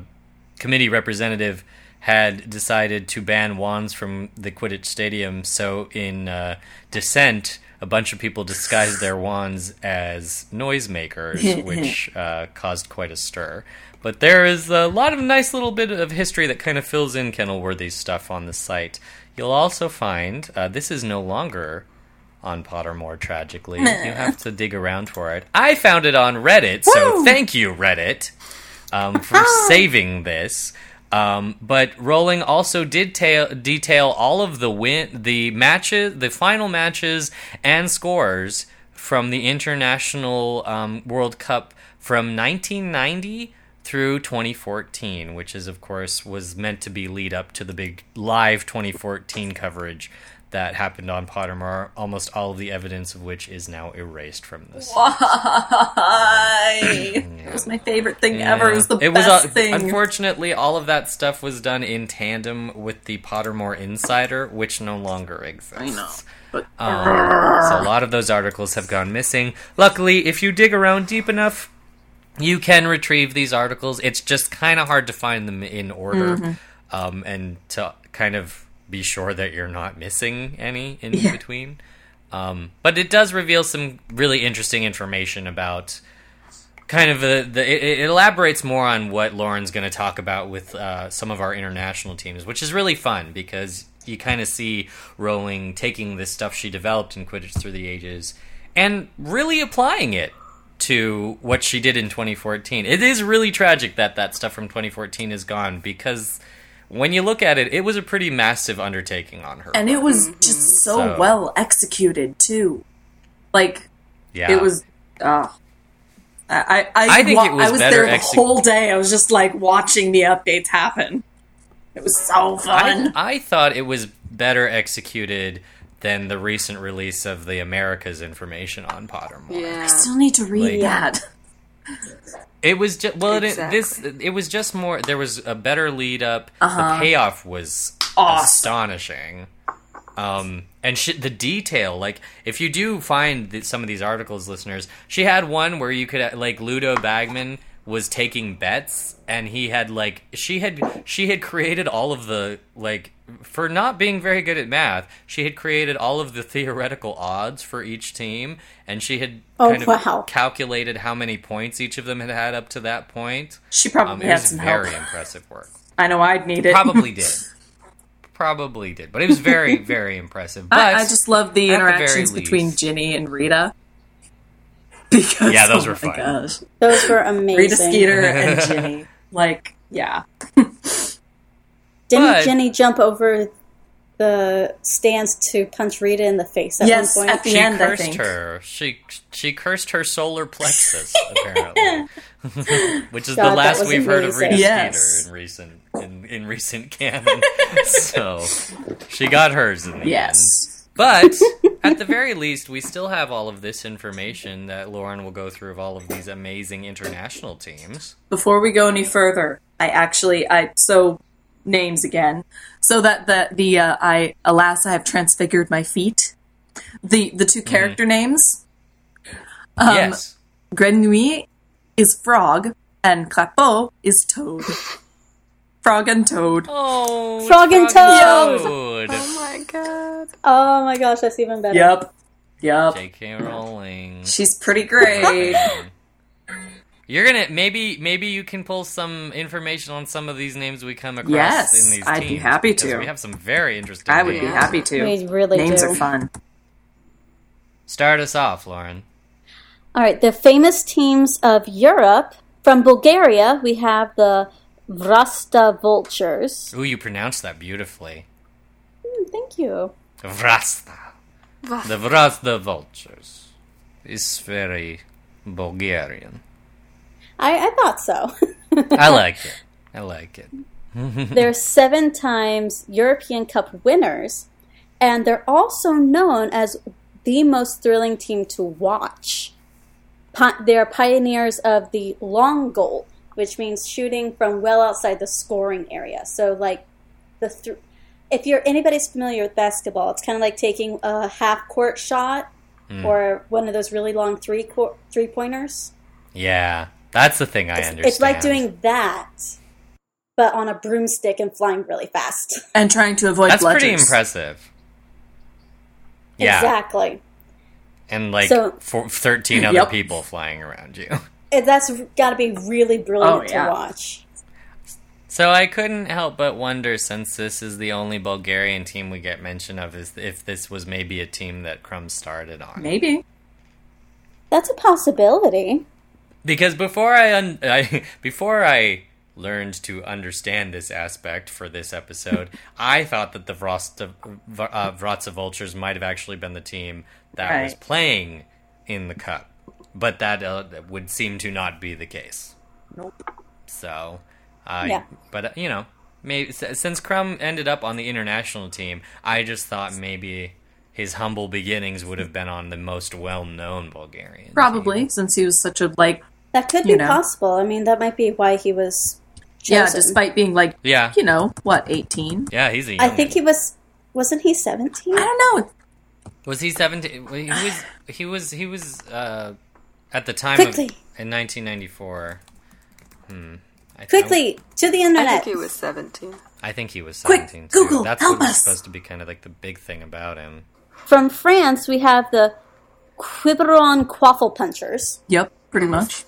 committee representative had decided to ban wands from the Quidditch stadium. So in uh, dissent, a bunch of people disguised their wands as noisemakers, which uh, caused quite a stir. But there is a lot of nice little bit of history that kind of fills in Kennilworthy's stuff on the site. You'll also find uh, this is no longer on Pottermore, tragically. You have to dig around for it. I found it on Reddit, so Woo! thank you, Reddit, um, for saving this. Um, but Rowling also did ta- detail all of the win, the matches, the final matches and scores from the International um, World Cup from 1990 through 2014, which is of course was meant to be lead up to the big live 2014 coverage that happened on Pottermore. Almost all of the evidence of which is now erased from this. Why? It was my favorite thing ever. It was the it was best uh, thing. unfortunately all of that stuff was done in tandem with the Pottermore Insider, which no longer exists. I know. But Um, so a lot of those articles have gone missing. Luckily, if you dig around deep enough, you can retrieve these articles. It's just kind of hard to find them in order, Mm-hmm. um, and to kind of be sure that you're not missing any in Yeah. between. Um, but it does reveal some really interesting information about kind of the, the it, it elaborates more on what Lauren's going to talk about with uh, some of our international teams, which is really fun because you kind of see Rowling taking this stuff she developed in Quidditch through the ages and really applying it to what she did in 2014. It is really tragic that that stuff from 2014 is gone because when you look at it, it was a pretty massive undertaking on her. and it part. was just so, So- well executed too. Like yeah, it was. Uh, I I, I think it was I was there the exec- whole day. I was just like watching the updates happen. It was so fun. I, I thought it was better executed than the recent release of the America's information on Pottermore. Yeah. I still need to read Like- that. It was just well, Exactly. it, this it was just more. There was a better lead up. Uh-huh. The payoff was Awesome. astonishing. Um, and sh- the detail, like if you do find th- some of these articles, listeners, she had one where you could like Ludo Bagman was taking bets, and he had like she had she had created all of the like for not being very good at math, she had created all of the theoretical odds for each team, and she had Oh, kind of wow. calculated how many points each of them had had up to that point. She probably Um, it had was some very help. impressive work. I know I'd need it. Probably did. Probably did, but it was very, very impressive. But I, I just love the at the interactions between least- Ginny and Rita. Because Yeah, those oh were my fun. Gosh. Those were amazing. Rita Skeeter and Ginny, like yeah, Didn't But- Ginny jump over the stands to punch Rita in the face at Yes, one point? at the she end, I cursed think. her. She she cursed her solar plexus apparently, which is God, the last we've heard of Rita. Yes. Skeeter in recent in, in recent canon. so she got hers in the yes. But at the very least, we still have all of this information that Lauren will go through of all of these amazing international teams. Before we go any further, I actually I so names again. So that the the uh, I alas I have transfigured my feet. The the two character names. Um, yes. Grenouille is frog and Crapaud is toad. frog and toad. Oh, Frog and Toad. Toad. Oh my god. Oh my gosh, that's even better. Yep. Yep. J.K. Rowling. She's pretty great. You're gonna maybe maybe you can pull some information on some of these names we come across Yes, in these teams. I'd be happy to. We have some very interesting. I would be happy to. We really Names do. are fun. Start us off, Lauren. All right, the famous teams of Europe. From Bulgaria, we have the Vrasta Vultures. Ooh, you pronounced that beautifully. Hmm, Thank you. Vrasta. The Vrasta Vultures is very Bulgarian. I, I thought so. I like it. I like it. they're seven times European Cup winners, and they're also known as the most thrilling team to watch. Pi- they're pioneers of the long goal, which means shooting from well outside the scoring area. So, like the th- if you're anybody's familiar with basketball, it's kind of like taking a half court shot hmm. or one of those really long three co- three pointers. Yeah, that's the thing I It's, understand. it's like doing that, but on a broomstick and flying really fast. And trying to avoid That's pretty impressive. Yeah, Exactly. and like So- for thirteen other Yep. people flying around you. And that's got to be really brilliant Oh, yeah. to watch. So I couldn't help but wonder, since this is the only Bulgarian team we get mention of, is if this was maybe a team that Krum started on. Maybe. That's a possibility. Because before I, un- I before I learned to understand this aspect for this episode, I thought that the Vrosta, uh, Vratsa Vultures might have actually been the team that was playing in the cup, but that uh, would seem to not be the case. Nope. So, uh, Yeah. but uh, you know, maybe since Krum ended up on the international team, I just thought maybe his humble beginnings would have been on the most well-known Bulgarian. Probably, team. since he was such a like That could be know. possible. I mean, that might be why he was chosen. yeah, despite being like Yeah, you know, what, eighteen? yeah, he's a. I Young I think he was. Wasn't he seventeen? I don't know. was he seventeen. He was. He was. He was. Uh, at the time Quickly. of in 1994. Hmm. I, Quickly to the internet. I think he was 17. I, I think he was Quick, 17 too. Google, That's help what was us. supposed to be kind of like the big thing about him. From France, we have the Quiberon Quaffle Punchers, Yep, pretty much.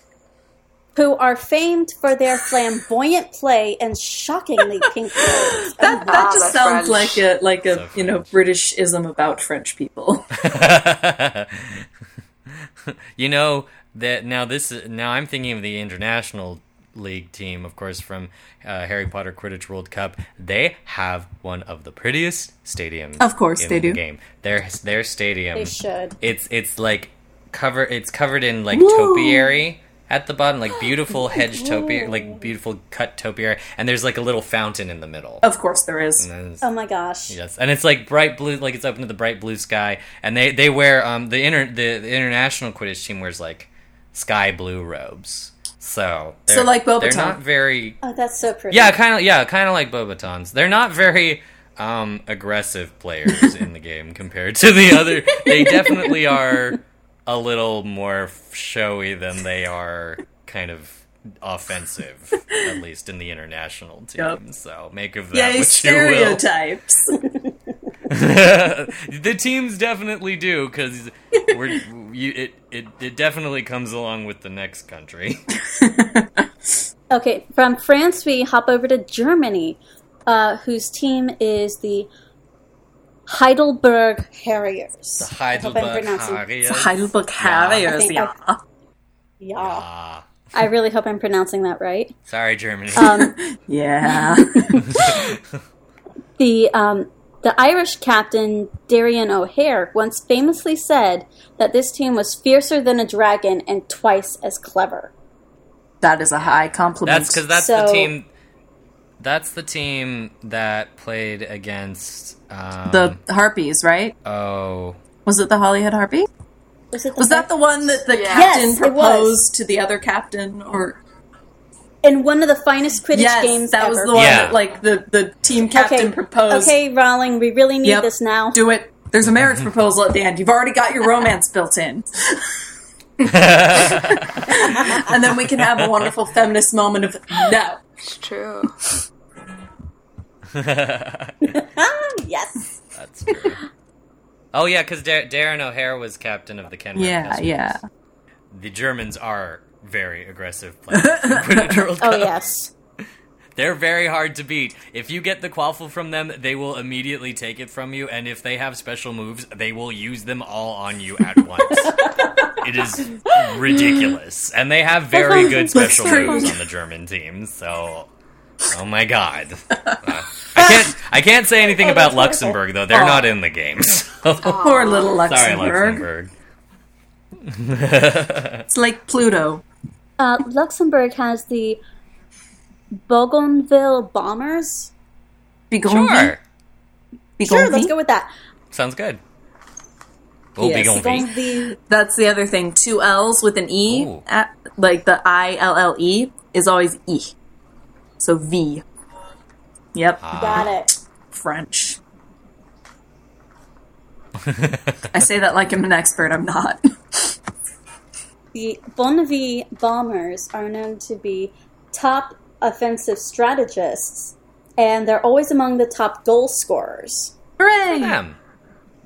who are famed for their flamboyant play and shockingly pink clothes. That that just sounds French. like a like a So you know British ism about French people. you know that now this is now I'm thinking of the international league team, of course, from uh, Harry Potter Quidditch World Cup. They have one of the prettiest stadiums. Of course in they the do. Game their their stadium. They should. It's it's like cover. It's covered in like Whoa. topiary at the bottom, like beautiful hedge topiary, like beautiful cut topiary, and there's like a little fountain in the middle. of course there is. And then it's- Oh my gosh. Yes, and it's like bright blue, like it's open to the bright blue sky, and they they wear um the inter the, the international Quidditch team wears like sky blue robes. So So they're- like Beauxbaton. they're not very Oh, that's so pretty. yeah kind of yeah kind of like Beauxbatons. They're not very um aggressive players in the game compared to the other. They definitely are a little more showy than they are kind of offensive, at least in the international team. Yep. So make of that Yay, what you will. stereotypes. the teams definitely do because we're you, it, it it definitely comes along with the next country. Okay, from France, we hop over to Germany, uh, whose team is the Heidelberg Harriers. The I hope I'm Heidelberg Harriers. Heidelberg Harriers, I yeah. Yeah. Ah, I really hope I'm pronouncing that right. sorry, Germany. Um, Yeah. the um, the Irish captain Darren O'Hare once famously said that this team was fiercer than a dragon and twice as clever. that is a high compliment. that's because that's So- the team. That's the team that played against um, The Harpies, right? oh Was it the Holyhead Harpy? Was it the Was that the one that the Yeah. captain Yes, proposed to the other captain? Or in one of the finest Quidditch yes, games that ever? was the one Yeah. that like the the team captain okay, proposed. Okay, Rowling, we really need Yep. this now. Do it. There's a marriage proposal at the end. You've already got your romance built in. and then we can have a wonderful feminist moment of no. It's true. Ah, yes. that's true. oh yeah, because Dar- Darren O'Hare was captain of the Kenmare. Yeah, Pistons. yeah. The Germans are very aggressive players. in Quidditch World Oh yes. They're very hard to beat. If you get the quaffle from them, they will immediately take it from you, and if they have special moves, they will use them all on you at once. It is ridiculous. And they have very good special moves on the German team, so oh my god. Uh, I can't I can't say anything Oh, about that's wonderful. Luxembourg though. They're Oh. not in the game. So. Poor little Sorry, Luxembourg. Luxembourg. It's like Pluto. Uh, Luxembourg has the Bougainville Bombers. Bigonvi. Sure. Sure, let's go with that. Sounds good. We'll Yes. be going That's the other thing. Two L's with an E, at, like the I L L E, is always E. So V. Yep. Ah. Got it. French. I say that like I'm an expert. I'm not. The Bigonville Bombers are known to be top offensive strategists, and they're always among the top goal scorers. Hooray! Them.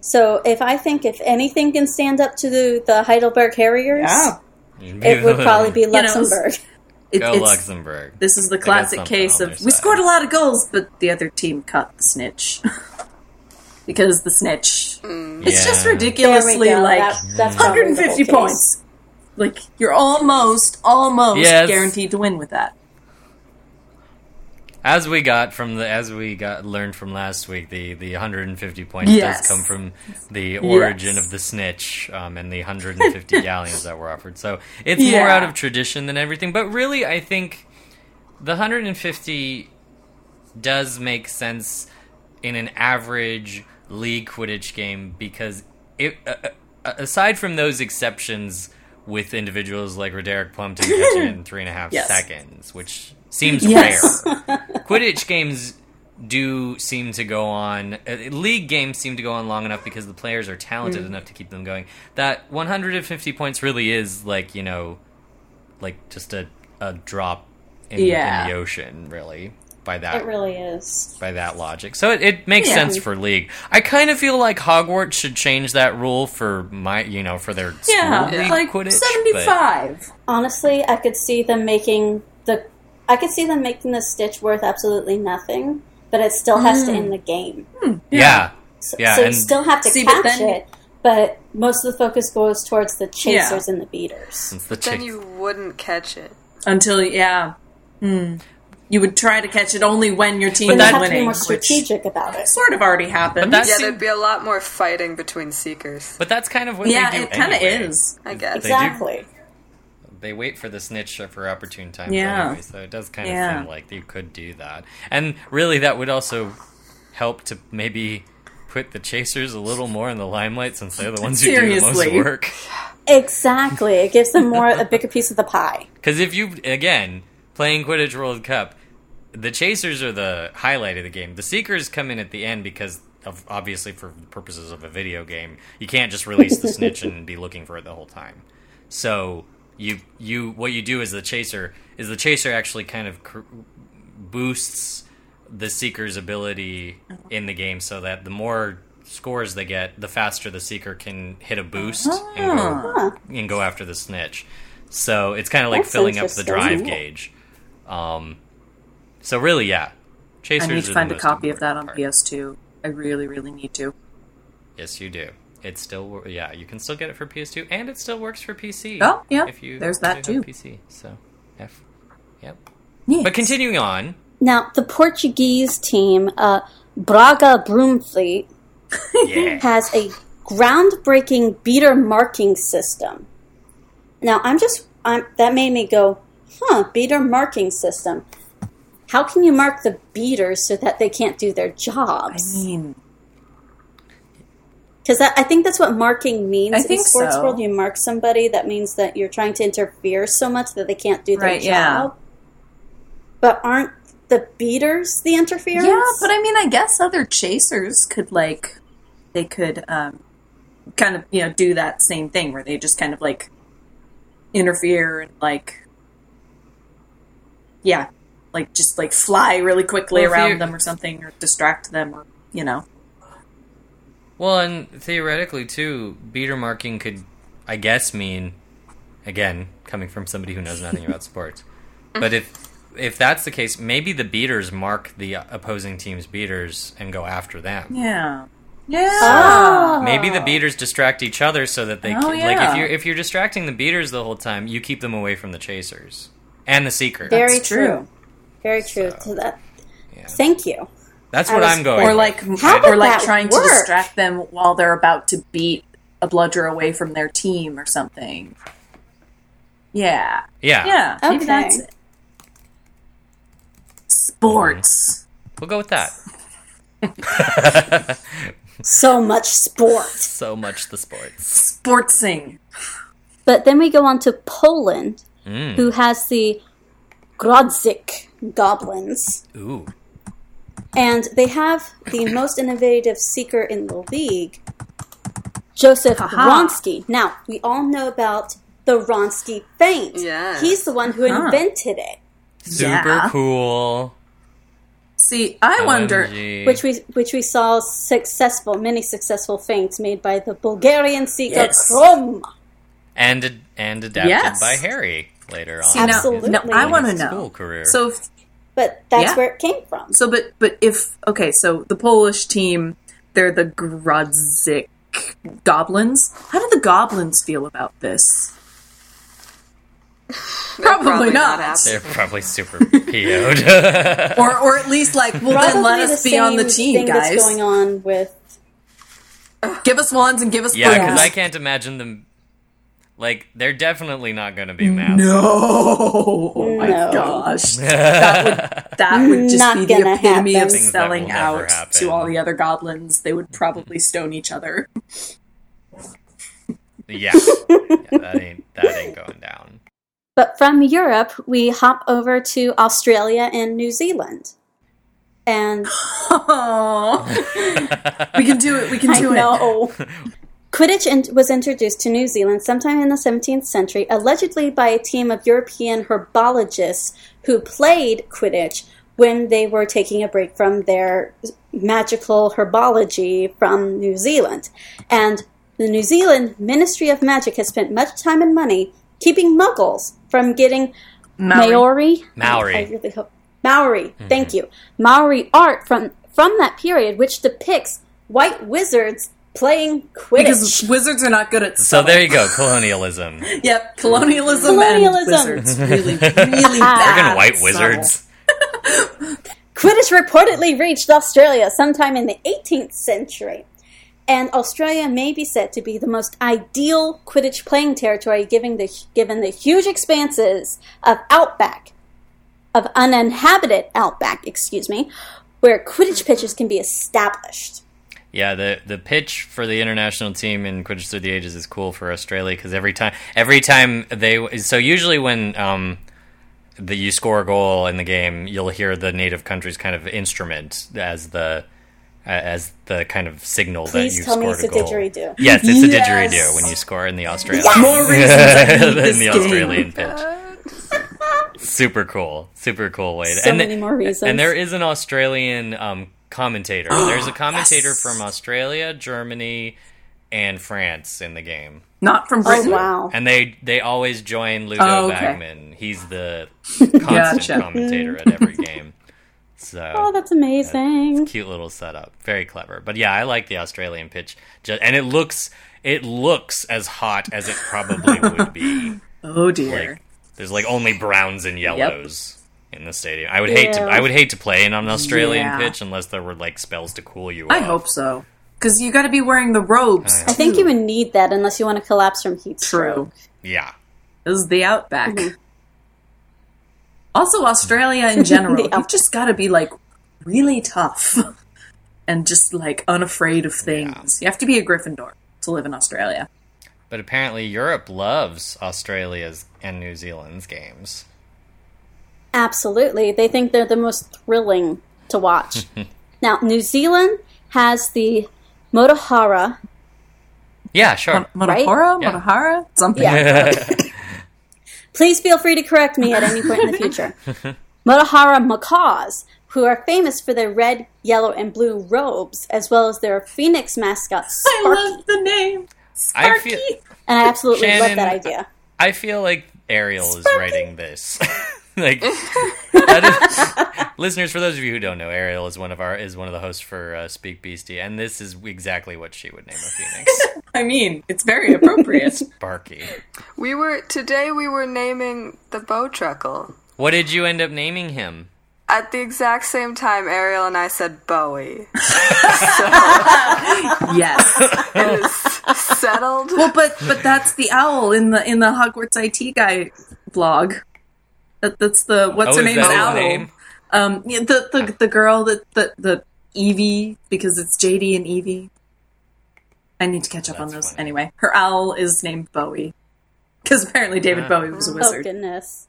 So if I think if anything can stand up to the, the Heidelberg Harriers, Yeah. it would probably be know, Luxembourg. It- Go it's- Luxembourg. This is the classic case of their we scored a lot of goals, but the other team caught the snitch. because the snitch. Mm. It's just ridiculously There we go. like That- that's 150 whole case. points. Like you're almost, almost Yes. guaranteed to win with that. As we got from the as we got learned from last week, the the 150 points Yes. does come from the origin Yes. of the snitch um, and the 150 galleons that were offered. So it's more out of tradition than everything. But really, I think the 150 does make sense in an average league Quidditch game because it, uh, uh, aside from those exceptions with individuals like Roderick Plumpton catching it in three and a half Yes. seconds, which seems Yes. rare. Quidditch games do seem to go on. Uh, league games seem to go on long enough because the players are talented Mm. enough to keep them going. That 150 points really is like you know, like just a a drop in, Yeah. in the ocean, really. By that It really is. by that logic. So it, it makes Yeah. sense for league. I kind of feel like Hogwarts should change that rule for my, you know, for their school Yeah, like Quidditch. 75. Honestly, I could see them making the. I could see them making the Snitch worth absolutely nothing, but it still has to end the game. But yeah, So, Yeah, so you still have to See, but catch then- it, but most of the focus goes towards the chasers and the beaters. since the Then you wouldn't catch it. Until, yeah. Hmm. You would try to catch it only when your team Then was you have to be winning. more which strategic about it. sort of already happened. But that's- Yeah, seem- there'd be a lot more fighting between seekers. but that's kind of what yeah, they do. it kind of anyway. is. I guess. They do- Exactly. They wait for the snitch for opportune times Yeah. anyway, so it does kind of Yeah. seem like you could do that. And really, that would also help to maybe put the chasers a little more in the limelight since they're the ones who do the most work. Exactly. It gives them more a bigger piece of the pie. Because if you again playing Quidditch World Cup, the chasers are the highlight of the game. The seekers come in at the end because of obviously for the purposes of a video game, you can't just release the snitch and be looking for it the whole time. So you you what you do as the chaser is the chaser actually kind of cr- boosts the seeker's ability in the game so that the more scores they get, the faster the seeker can hit a boost and go Huh. and go after the snitch. So it's kind of like That's filling up the drive Cool. gauge. Um, so really, yeah, chasers. I need to find a copy of that on part. PS2. I really, really need to. Yes, you do. It still, yeah, you can still get it for PS2, and it still works for PC. Oh, yeah, if you there's that too. PC. So, F, yep. Yes. But continuing on, Now, the Portuguese team, uh, Braga Broomfleet, yeah, has a groundbreaking beater marking system. Now, I'm just I'm, that made me go, huh? Beater marking system. how can you mark the beaters so that they can't do their jobs? I jobs? mean, Because I think that's what marking means I in think sports so. world. You mark somebody, that means that you're trying to interfere so much that they can't do their Right, yeah. job. But aren't the beaters the interference? yeah, but I mean, I guess other chasers could like they could um, kind of you know do that same thing where they just kind of like interfere and like yeah, like just like fly really quickly Well, around them or something or distract them or you know. Well, and theoretically too, beater marking could, I guess, mean, again, coming from somebody who knows nothing about sports. But if if that's the case, maybe the beaters mark the opposing team's beaters and go after them. Yeah. Yeah. Oh. Maybe the beaters distract each other so that they Oh, can, like if you're if you're distracting the beaters the whole time, you keep them away from the chasers and the seeker. Very That's true. true. Very true. So that. Yeah. Thank you. That's what was- I'm going. Or like How or like trying work? to distract them while they're about to beat a bludger away from their team or something. Yeah. yeah, Yeah. Maybe that's it. Sports. we'll go with that. So much sport. So much the sports. Sportsing. But then we go on to Poland, Mm. who has the Grodzisk goblins. Ooh, And they have the most innovative seeker in the league, Joseph Aha. Wronski. Now, we all know about the Wronski feint. Yes. He's the one who Huh. invented it, super Yeah. cool. See, I wonder. Which we which we saw successful, many successful feints made by the Bulgarian seeker Yes. Krum. and and adapted Yes. by Harry later on. See, now, Absolutely. now I want to know. school career. So, if, But that's Yeah. where it came from. so, but, but if okay, so the Polish team, they're the Grodzisk goblins. How do the goblins feel about this? Probably, probably not. not. They're probably super PO'd. or, or at least like, well, then let Probably us be on the team, thing guys. that's going on with Give us wands and give us yeah, because brooms. I can't imagine them. Like, they're definitely not going to be masked. No, oh my No. gosh, that would that would just Not be the gonna epitome happen. of Things selling out happen. to all the other goblins. They would probably stone each other. Yeah. yeah, that ain't that ain't going down. But from Europe, we hop over to Australia and New Zealand. And Aww. we can do it. We can I do it. know. Quidditch was introduced to New Zealand sometime in the 17th century, allegedly by a team of European herbologists who played Quidditch when they were taking a break from their magical herbology from New Zealand. And the New Zealand Ministry of Magic has spent much time and money keeping muggles from getting Maori. Maori. Maori. I really hope Maori. Mm-hmm. Thank you. Maori art from from that period, which depicts white wizards playing Quidditch. Because wizards are not good at So spelling. there you go, colonialism. Yep, colonialism, Colonialism. and wizards. Really, really bad. Friggin' white So- wizards. Quidditch reportedly reached Australia sometime in the 18th century. And Australia may be said to be the most ideal Quidditch playing territory given the, given the huge expanses of outback, of uninhabited outback, excuse me, where Quidditch pitches can be established. Yeah, the the pitch for the international team in Quidditch Through the Ages is cool for Australia because every time every time they so usually when um the you score a goal in the game, you'll hear the native country's kind of instrument as the as the kind of signal Please that you scored it's a a goal. didgeridoo. Yes, it's a didgeridoo when you score in the Australian More reasons in the game. Australian pitch. Super cool, super cool way. to- So and many more reasons. And there is an Australian um, commentator. There's a commentator from Australia, Germany, and France in the game, Not from Oh, Britain. wow. and they they always join Ludo Oh, okay. Bagman. He's the constant Gotcha. commentator at every game. So Oh, that's amazing. cute little setup, very clever. But yeah, I like the Australian pitch, and it looks it looks as hot as it probably would be. Oh dear. Like there's like only browns and yellows in the stadium. I would hate to I would hate to play in an Australian Yeah. pitch unless there were like spells to cool you I off. hope so. Because you got to be wearing the robes. I I think you would need that unless you want to collapse from heat True. stroke. Yeah. This is the outback. Mm-hmm. Also, Australia in general, The you've just got to be like really tough and just like unafraid of things. You have to be a Gryffindor to live in Australia. But apparently, Europe loves Australia's and New Zealand's games. Absolutely. They think they're the most thrilling to watch. now, New Zealand has the Moutohora. Yeah, sure. Motahara? Yeah. Motahara? Something. Yeah. Please feel free to correct me at any point in the future. Moutohora macaws, who are famous for their red, yellow, and blue robes, as well as their phoenix mascot, Sparky. I love the name. I Sparky. feel- and I absolutely love that idea. I feel like Ariel is writing this. like, that is- listeners, for those of you who don't know, Ariel is one of our is one of the hosts for uh, SpeakBeasty, and this is exactly what she would name a phoenix, I mean, it's very appropriate. Barky. We were today. We were naming the bowtruckle What did you end up naming him? at the exact same time. Ariel and I said Bowie. yes. It is settled. Well, but but that's the owl in the in the Hogwarts IT guy blog. That, that's the what's oh, her name's that owl. name? Um, yeah, the the the girl that the the Evie because it's JD and Evie. I need to catch up on those. funny. Anyway, her owl is named Bowie because apparently David Ah. Bowie was a wizard. Oh, goodness.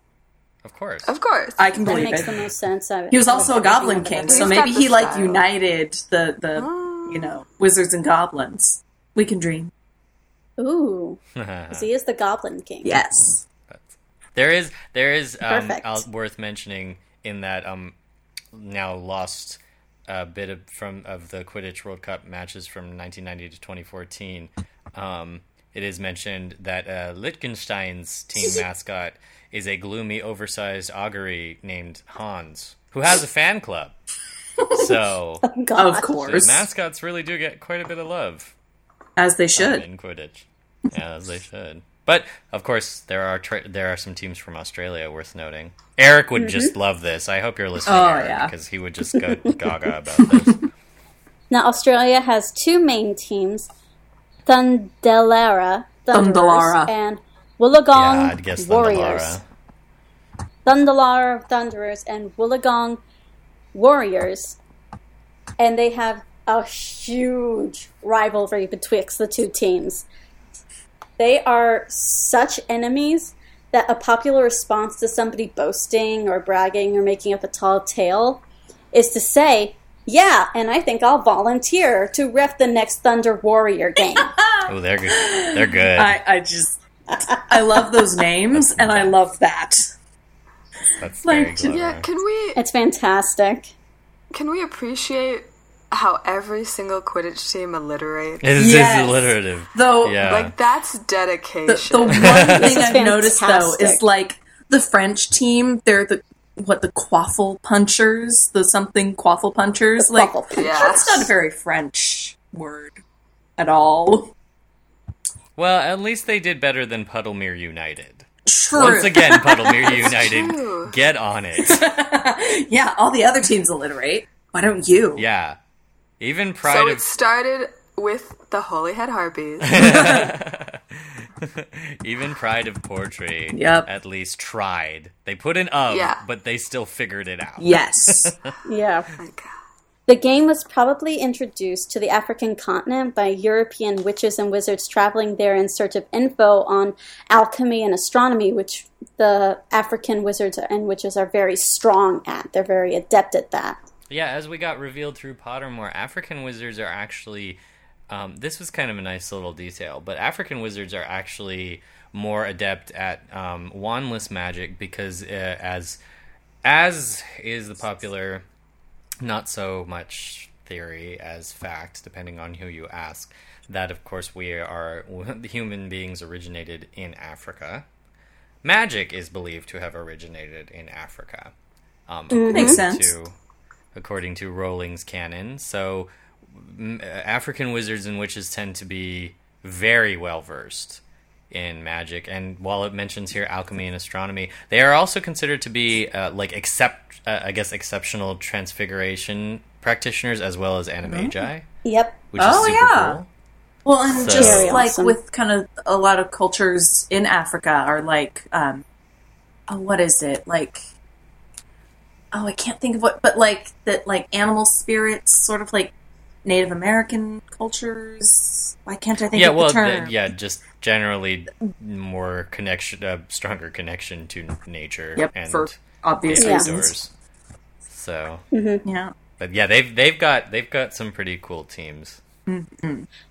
Of course. Of course. I can That believe makes it. the most sense. I've, He was also a goblin king, so He's read. got maybe the he like style. united the the you know wizards and goblins. We can dream. Ooh. 'cause he is the Goblin King. Yes. There is there is um, uh, worth mentioning in that um now lost uh, bit of from of the Quidditch World Cup matches from 1990 to 2014. Um, it is mentioned that uh, Liechtenstein's team mascot is a gloomy, oversized augury named Hans, who has a fan club. So God. Of the course, mascots really do get quite a bit of love as they should. in Quidditch. Yeah, as they should. But of course, there are tra- there are some teams from Australia worth noting. Eric would just mm-hmm. love this. I hope you're oh, listening, Oh, Eric, yeah. because he would just go gaga about this. Now, Australia has two main teams Thundelarra, Thunderers, Thundelarra. and Wollongong yeah, I'd guess Warriors. Thundelarra. Thundelarra Thunderers and Wollongong Warriors. And they have a huge rivalry betwixt the two teams. They are such enemies that a popular response to somebody boasting or bragging or making up a tall tale is to say, Yeah, and I think I'll volunteer to ref the next Thunder Warrior game. Oh, they're good. They're good. I, I just I love those names and I love that. That's like, clever. yeah. Can we it's fantastic. can we appreciate how every single Quidditch team alliterates? It's Yes. alliterative. Though Yeah. Like that's dedication. the one thing I've noticed though is like the French team, they're the what the quaffle punchers, the something quaffle punchers. like quaffle punchers. that's not a very French word at all. well, at least they did better than Puddlemere United. True. Once again, Puddlemere United, true. get on it. yeah, all the other teams alliterate. Why don't you? Yeah. Even Pride so of it started with the Holyhead Harpies. Even Pride of Portree Yep. at least tried. They put an of, Yeah. but they still figured it out. Yes. Yeah. Oh my God. The game was probably introduced to the African continent by European witches and wizards traveling there in search of info on alchemy and astronomy, which the African wizards and witches are very strong at. They're very adept at that. Yeah, as we got revealed through Pottermore, African wizards are actually. Um, this was kind of a nice little detail, but African wizards are actually more adept at um, wandless magic because, uh, as as is the popular, not so much theory as fact, depending on who you ask. That, of course, we are the human beings originated in Africa. Magic is believed to have originated in Africa. Um, Makes sense. To, according to Rowling's canon, so uh, African wizards and witches tend to be very well versed in magic. And while it mentions here alchemy and astronomy, they are also considered to be uh, like except uh, I guess exceptional transfiguration practitioners as well as animagi, Yep. which Oh, is super yeah. cool. Well, and So- just Very like awesome. with kind of a lot of cultures in Africa are like, um, oh, what is it? Like, oh, I can't think of what, but like that, like animal spirits, sort of like Native American cultures. Why can't I think yeah, of well, the term? th- yeah, just generally more connection, uh, stronger connection to nature. Yep, and for obvious the Yeah. reasons. outdoors. So, Yeah. but yeah, they've they've got they've got some pretty cool teams.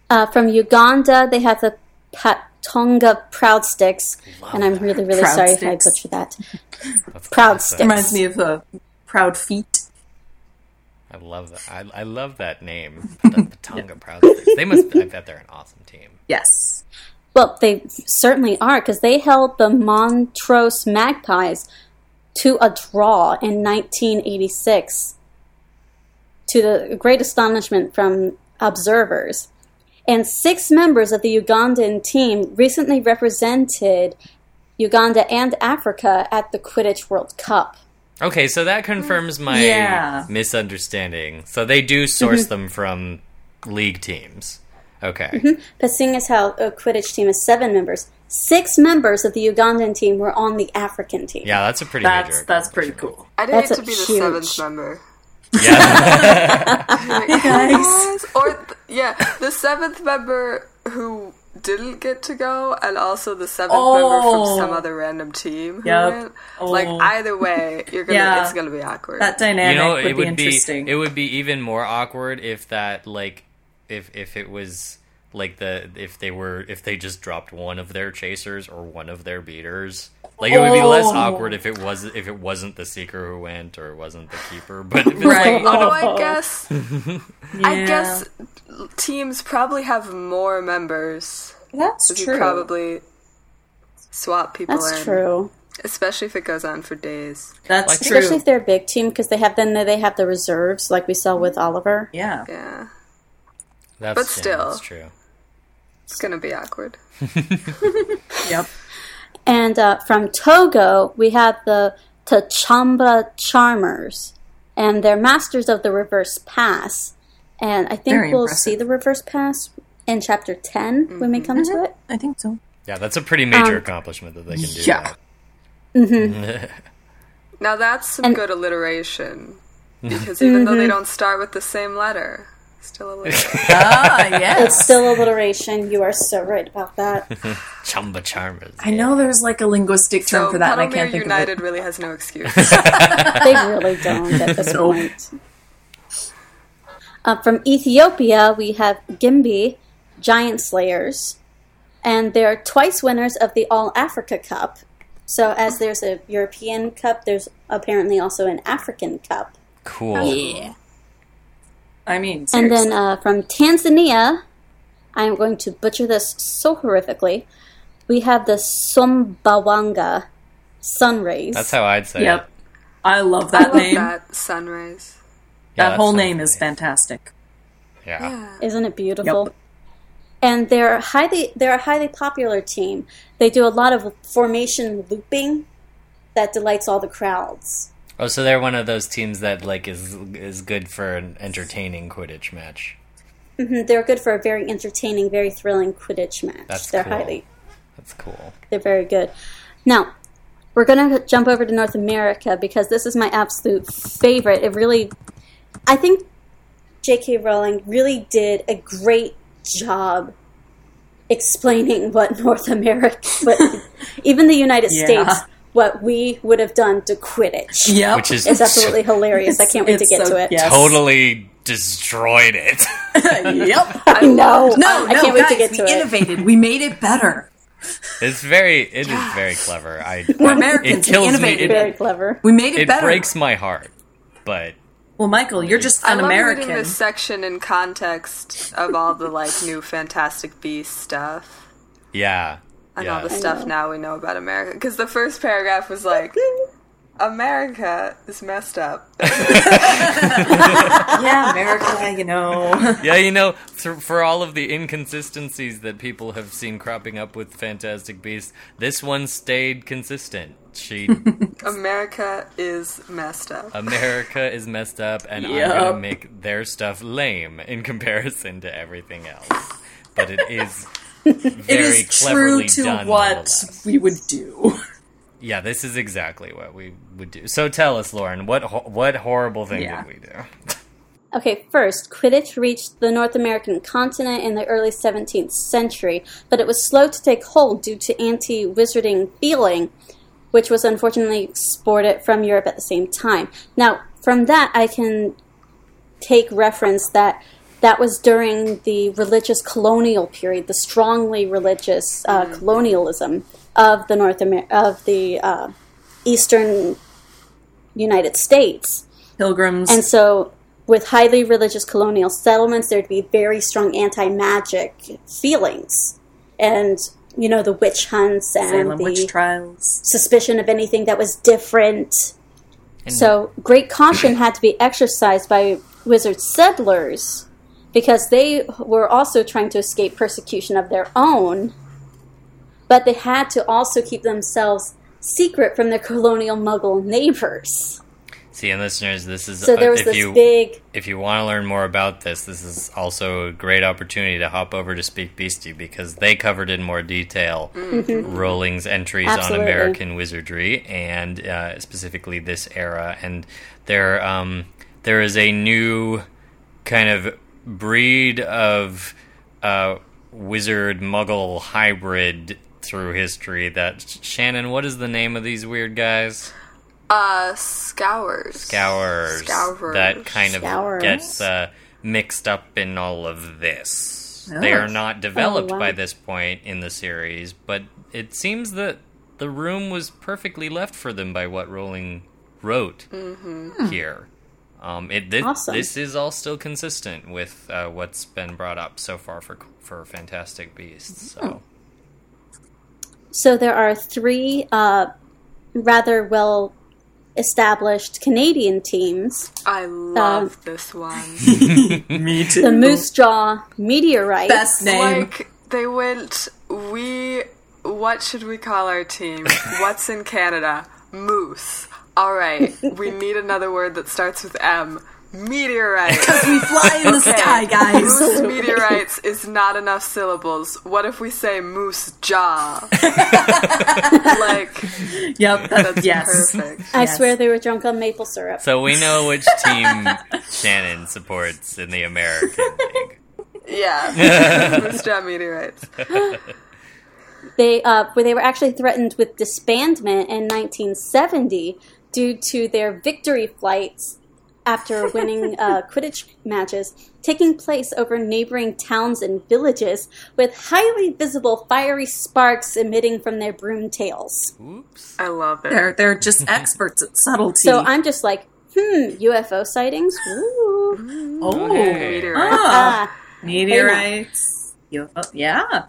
Uh, from Uganda, they have the Patonga Proud Sticks, and I'm really, really Proud sorry if I butchered that. That's Proud awesome. Sticks. Reminds me of uh, Proud Feet. I love that. I, I love that name. The Patonga Proud Sticks. They must. I bet they're an awesome team. Yes. Well, they certainly are because they held the Montrose Magpies to a draw in 1986, to the great astonishment from observers. And six members of the Ugandan team recently represented Uganda and Africa at the Quidditch World Cup. Okay, so that confirms my Yeah. misunderstanding. So they do source them from league teams. Okay. Mm-hmm. But seeing as how a Quidditch team is seven members, six members of the Ugandan team were on the African team. Yeah, that's a pretty That's major. that's pretty cool. I'd That's hate to a be the huge- seventh member. Yeah. Like, guys. or th- yeah, the seventh member who didn't get to go, and also the seventh member Oh. from some oh. other random team. Who Yep. went. Like Oh. either way, you're gonna Yeah. it's gonna be awkward. That dynamic you know, would it be would be interesting. it would be even more awkward if that like if if it was like the if they were if they just dropped one of their chasers or one of their beaters. Like it would be less Oh. awkward if it was if it wasn't the seeker who went or it wasn't the keeper. But if it's Right. like oh, one of I guess I guess teams probably have more members. that's You true. probably swap people That's in, true. especially if it goes on for days. That's Like- true. Especially if they're a big team because they have then they have the reserves like we saw with Oliver. yeah. Yeah, that's, But yeah, still. that's true. It's gonna be awkward. Yep. And uh, from Togo, we have the Tchamba Charmers, and they're masters of the reverse pass. And I think Very we'll impressive. see the reverse pass in chapter 10 when we come to it. I think so. Yeah, that's a pretty major Um, accomplishment that they can do yeah. that. Now that's some And- good alliteration because even though they don't start with the same letter, still alliteration. Ah, yes. It's still alliteration. You are so right about that. Tchamba Charmers. I know there's like a linguistic term so for that, and I Puddlemere can't think United of it. really has no excuse. they really don't at this Nope. point. Uh, from Ethiopia, we have Gimbi, Giant Slayers, and they're twice winners of the All Africa Cup. So, as there's a European Cup, there's apparently also an African Cup. Cool. Yeah. I mean, And then uh, from Tanzania, I'm going to butcher this so horrifically. We have the Sumbawanga Sunrays. That's how I'd say it. yep. it. I love I that love name. that sunrise. Yeah, that that whole sounds name is fantastic. Yeah. Yeah. Isn't it beautiful? Yep. And they're highly they're a highly popular team. They do a lot of formation looping that delights all the crowds. Oh, so they're one of those teams that like is is good for an entertaining Quidditch match. Mhm, They're good for a very entertaining, very thrilling Quidditch match. That's they're cool. highly That's cool. they're very good. Now, we're gonna jump over to North America because this is my absolute favorite. It really I think J.K. Rowling really did a great job explaining what North America, what even the United Yeah. States, what we would have done to Quidditch. Yep. Which is It's absolutely hilarious. I can't wait to get so- to it. yes. totally destroyed it. yep. I know. No, I no, can't wait guys, to get we to it. innovated. We made it better. it's very it is very clever. I We're I- Americans, It kills we me. It, Very clever. We made it, better. it better. breaks my heart. But Well, Michael, you're just I an love American. reading this section in context of all the like new Fantastic Beast stuff yeah. And yeah. all the stuff now we know about America. Because the first paragraph was like, "America is messed up." yeah, America, you know. Yeah, you know, for, for all of the inconsistencies that people have seen cropping up with Fantastic Beasts, this one stayed consistent. She America is messed up. America is messed up, and I'm gonna make their stuff lame in comparison to everything else. But it is very It is true to done, what we would do. yeah, this is exactly what we would do. So tell us, Lauren, what ho- what horrible thing Yeah. did we do? Okay, first, Quidditch reached the North American continent in the early 17th century, but it was slow to take hold due to anti wizarding feeling, which was unfortunately exported from Europe at the same time. Now, from that, I can take reference that that was during the religious colonial period, the strongly religious uh, colonialism of the North Amer- of the uh, eastern United States. Pilgrims. And so, with highly religious colonial settlements, there'd be very strong anti magic feelings. And, you know, the witch hunts and Salem the witch trials. suspicion of anything that was different. so, great caution had to be exercised by wizard settlers because they were also trying to escape persecution of their own, but they had to also keep themselves secret from their colonial muggle neighbors. See, and listeners, this is So there was if this you big if you want to learn more about this, this is also a great opportunity to hop over to SpeakBeasty because they covered in more detail Rowling's entries Mm-hmm. Absolutely. on American wizardry and uh, specifically this era. And there, um, there is a new kind of breed of uh, wizard muggle hybrid through history. That Shannon, what is the name of these weird guys? Uh, scours. scours, Scourers. that kind of Scourers. gets uh, mixed up in all of this. They Oh. are not developed wow. by this point in the series, but it seems that the room was perfectly left for them by what Rowling wrote here. Um, it this, Awesome. this is all still consistent with uh, what's been brought up so far for for Fantastic Beasts. So So there are three uh, rather well established Canadian teams I love Um, this one. Me too. the Moose Jaw Meteorites. Best name. like they went. We. What should we call our team? What's in Canada? Moose. All right. We need another word that starts with M. Meteorite. Because we fly in the sky, guys. Moose meteorites is not enough syllables. What if we say moose jaw? like Yep. that's yes. perfect. I yes. swear they were drunk on maple syrup. so we know which team Shannon supports in the American League. Yeah. moose jaw meteorites. They uh, where they were actually threatened with disbandment in 1970 due to their victory flights after winning uh, Quidditch matches taking place over neighboring towns and villages with highly visible fiery sparks emitting from their broom tails. Oops. I love it. They're they're just experts at subtlety. So I'm just like, hmm, UFO sightings? Ooh. oh, Okay. Meteorite. Ah, Ah, meteorites. UFO. Yeah,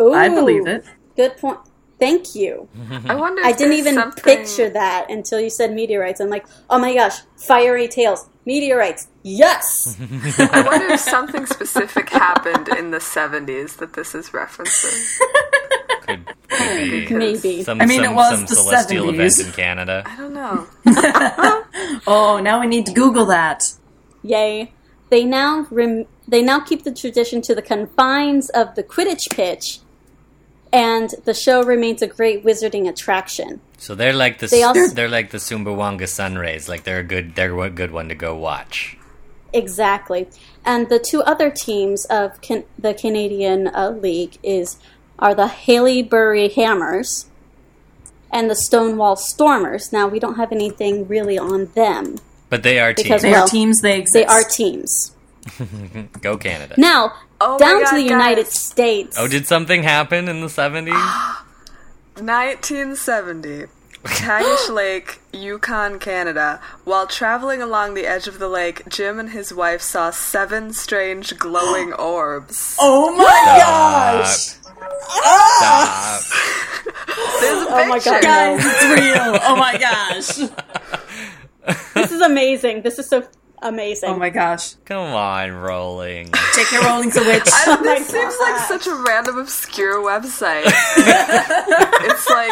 ooh. I believe it. Good point. Thank you. I wonder. If I didn't even something- picture that until you said meteorites. I'm like, oh my gosh, fiery tails, meteorites. Yes. I wonder if something specific happened in the '70s that this is referencing. Could, could be. Maybe. Some, I mean, some, it was some the celestial 70s. event in Canada. I don't know. Oh, now we need to Google that. Yay. They now rem- they now keep the tradition to the confines of the Quidditch pitch, and the show remains a great wizarding attraction. So they're like the They also- they're like the Sumbawanga Sunrays. Like they're a good they're a good one to go watch. Exactly. And the two other teams of can- the Canadian uh, League is are the Haileybury Hammers and the Stonewall Stormers. Now we don't have anything really on them. But they are Because teams. They Well, are teams. They exist. They are teams. Go Canada. Now Oh down God, to the United guys. States. Oh, did something happen in the seventies? 1970. Tagish Lake, Yukon, Canada. While traveling along the edge of the lake, Jim and his wife saw seven strange glowing orbs. Oh my gosh, Stop. Ah! There's a Oh my picture. God, guys, it's real. Oh my gosh. This is amazing. This is so amazing. Oh my gosh. Come on, Rowling. Take your Rowling's a witch. I, Oh my this seems like such a random, obscure website. it's like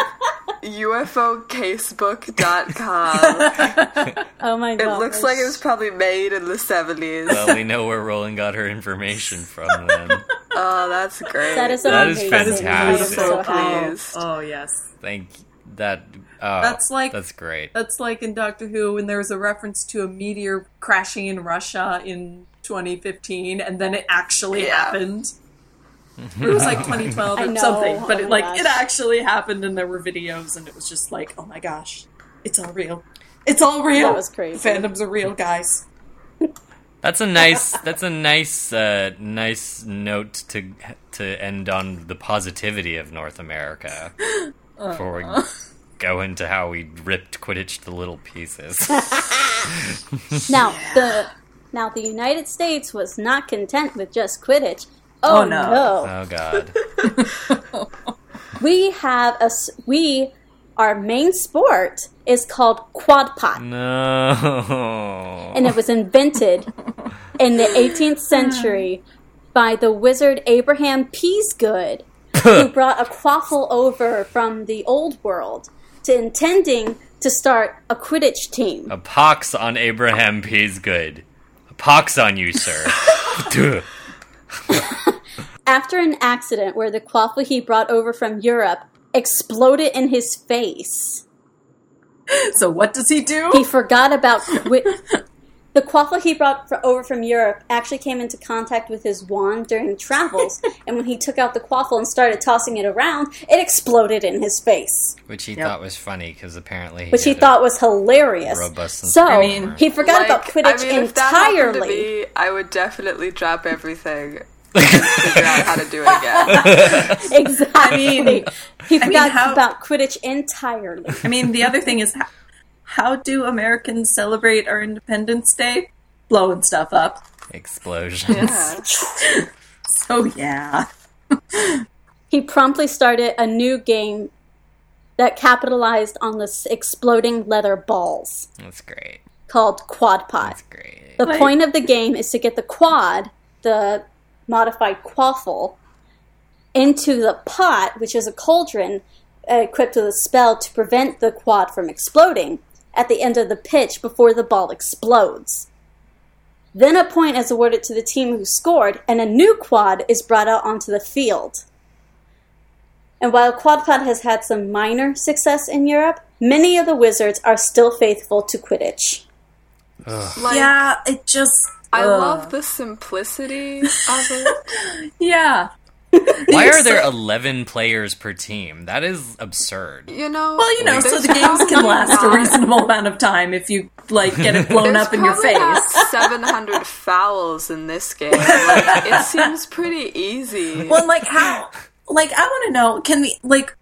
UFOcasebook.com. oh my It looks like it was probably made in the 70s. Well, we know where Rolling got her information from. Then Oh, that's great. That is That is fantastic. I am so So happy. pleased. Oh yes. thank that oh, That's like- that's great. That's like in Doctor Who when there was a reference to a meteor crashing in Russia in 2015, and then it actually Yeah. happened. It was like 2012 or know. something, but Oh it my like it actually happened, and there were videos, and it was just like, oh my gosh, it's all real. It's all real. That was crazy. The fandoms are real, guys. That's a nice. That's a nice. Uh, nice note to to end on the positivity of North America. Before we go into how we ripped Quidditch to little pieces. Now the now the United States was not content with just Quidditch. Oh, Oh, no. no. oh God. We have a we our main sport is called Quodpot. No. and it was invented in the 18th century by the wizard Abraham Peasegood, who brought a quaffle over from the old world to intending to start a Quidditch team. A pox on Abraham Peasegood. A pox on you, sir. After an accident where the quaffle he brought over from Europe exploded in his face, So what does he do? he forgot about Quid- the quaffle he brought fr- over from Europe actually came into contact with his wand during travels, and when he took out the quaffle and started tossing it around, it exploded in his face, Which he Yep. thought was funny because apparently, which he had a thought was hilarious. robust. So I mean, he forgot about Quidditch I mean, if that to entirely. me, I would definitely drop everything and figure out how to do it again. Exactly. he forgot how- about Quidditch entirely. I mean, the other thing is, how, how do Americans celebrate our Independence Day? Blowing stuff up. explosions. Yeah. So yeah. He promptly started a new game that capitalized on the exploding leather balls That's great. called Quodpot. That's great. The Like- point of the game is to get the quod, the modified quaffle, into the pot, which is a cauldron uh, equipped with a spell to prevent the quod from exploding at the end of the pitch before the ball explodes. Then a point is awarded to the team who scored, and a new quod is brought out onto the field. And while Quodpot has had some minor success in Europe, many of the wizards are still faithful to Quidditch. Like, yeah, it just. I ugh. love the simplicity of it. Yeah. Why are there 11 players per team? That is absurd. You know, Well, you know, so the games can probably last a reasonable amount of time if you like get it blown There's up in your face. 700 fouls in this game. Like, it seems pretty easy. Well, like how? Like I want to know. Can the like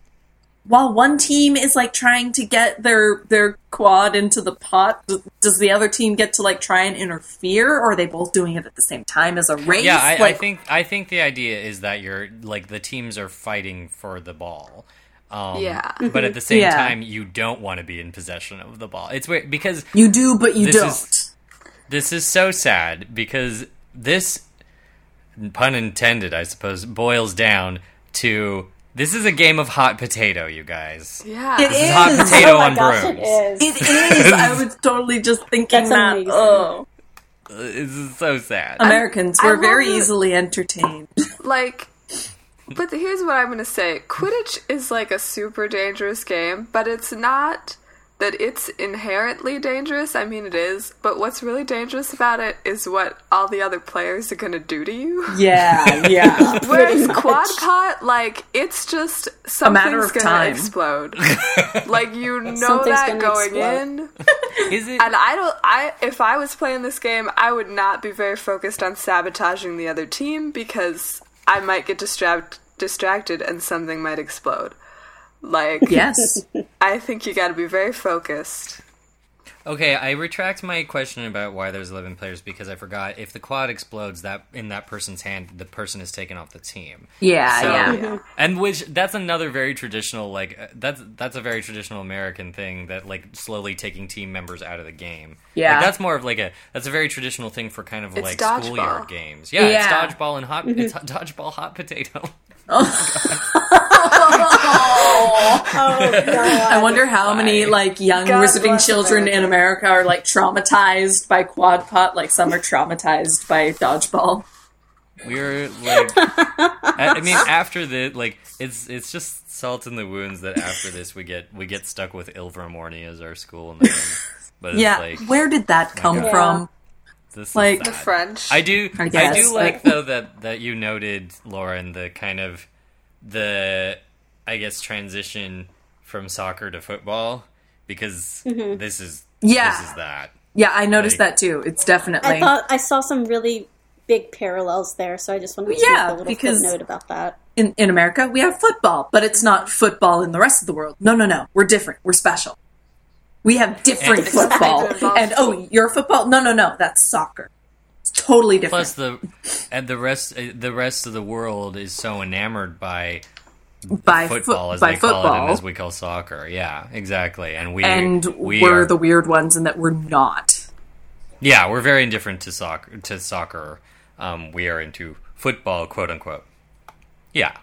while one team is like trying to get their their quod into the pot, does the other team get to like try and interfere, or are they both doing it at the same time as a race? Yeah, I, I think I think the idea is that you're like the teams are fighting for the ball. Um, Yeah. But at the same Yeah. time, you don't want to be in possession of the ball. It's weird because you do, but you This don't. is- this is so sad because this pun intended, I suppose, boils down to this is a game of hot potato, you guys. yeah. It This is hot potato oh my on gosh, brooms. it is. It is. I was totally just thinking That's that. amazing. Oh, This is so sad. Americans I were love very it. easily entertained. like but here's what i'm gonna say quidditch is like a super dangerous game but it's not that it's inherently dangerous i mean it is but what's really dangerous about it is what all the other players are gonna do to you Yeah, yeah. whereas quad pot like it's just something's matter gonna time. explode like you know Something's that gonna explode. in Is it? and I don't. I if I was playing this game, I would not be very focused on sabotaging the other team because I might get distract distracted and something might explode. Like, yes. I think you got to be very focused. Okay, I retract my question about why there's 11 players because I forgot if the quod explodes that in that person's hand, the person is taken off the team. Yeah, So- yeah. And which that's another very traditional like uh, that's that's a very traditional American thing that like slowly taking team members out of the game. Yeah. Like, that's more of like a that's a very traditional thing for kind of It's like dodgeball. schoolyard games. Yeah, Yeah. it's dodgeball and hot it's hot- dodgeball hot potato. Oh, I wonder how many like young God visiting bless children in America. America are like traumatized by Quodpot, like some are traumatized by dodgeball. We're like, I, I mean, after the like, it's it's just salt in the wounds that after this we get we get stuck with Ilvermorny as our school name. But it's Yeah, like where did that come God. from? this like- The. French. I do. I I, do like though that that you noted, Lauren, the kind of the I guess transition from soccer to football because this is Yeah. this is that. Yeah, I noticed Like- that too. It's definitely I thought I saw some really big parallels there, so I just wanted to Yeah, make a little because- footnote about that. in, in America, we have football, but it's not football in the rest of the world. No, no, no. We're different. We're special. We have different And- football. And oh, you're football? No, no, no. That's soccer. It's totally different. Plus the and the rest uh, the rest of the world is so enamored by by football foot- as by they call it and as we call soccer. Yeah, exactly. And we and we we're are, the weird ones in that we're not. yeah we're very indifferent to soccer to soccer. Um, we are into football, quote unquote. Yeah,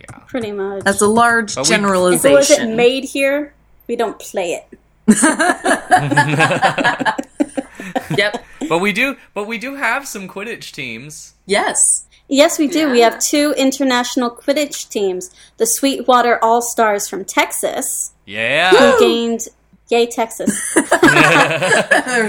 yeah. Pretty much. That's a large But we- if it generalization. wasn't made here, we don't play it. yep. But we do, but we do have some Quidditch teams. Yes. Yes, we do. We have two international Quidditch teams: the Sweetwater All Stars from Texas, Yeah, who gained Yay Texas. There's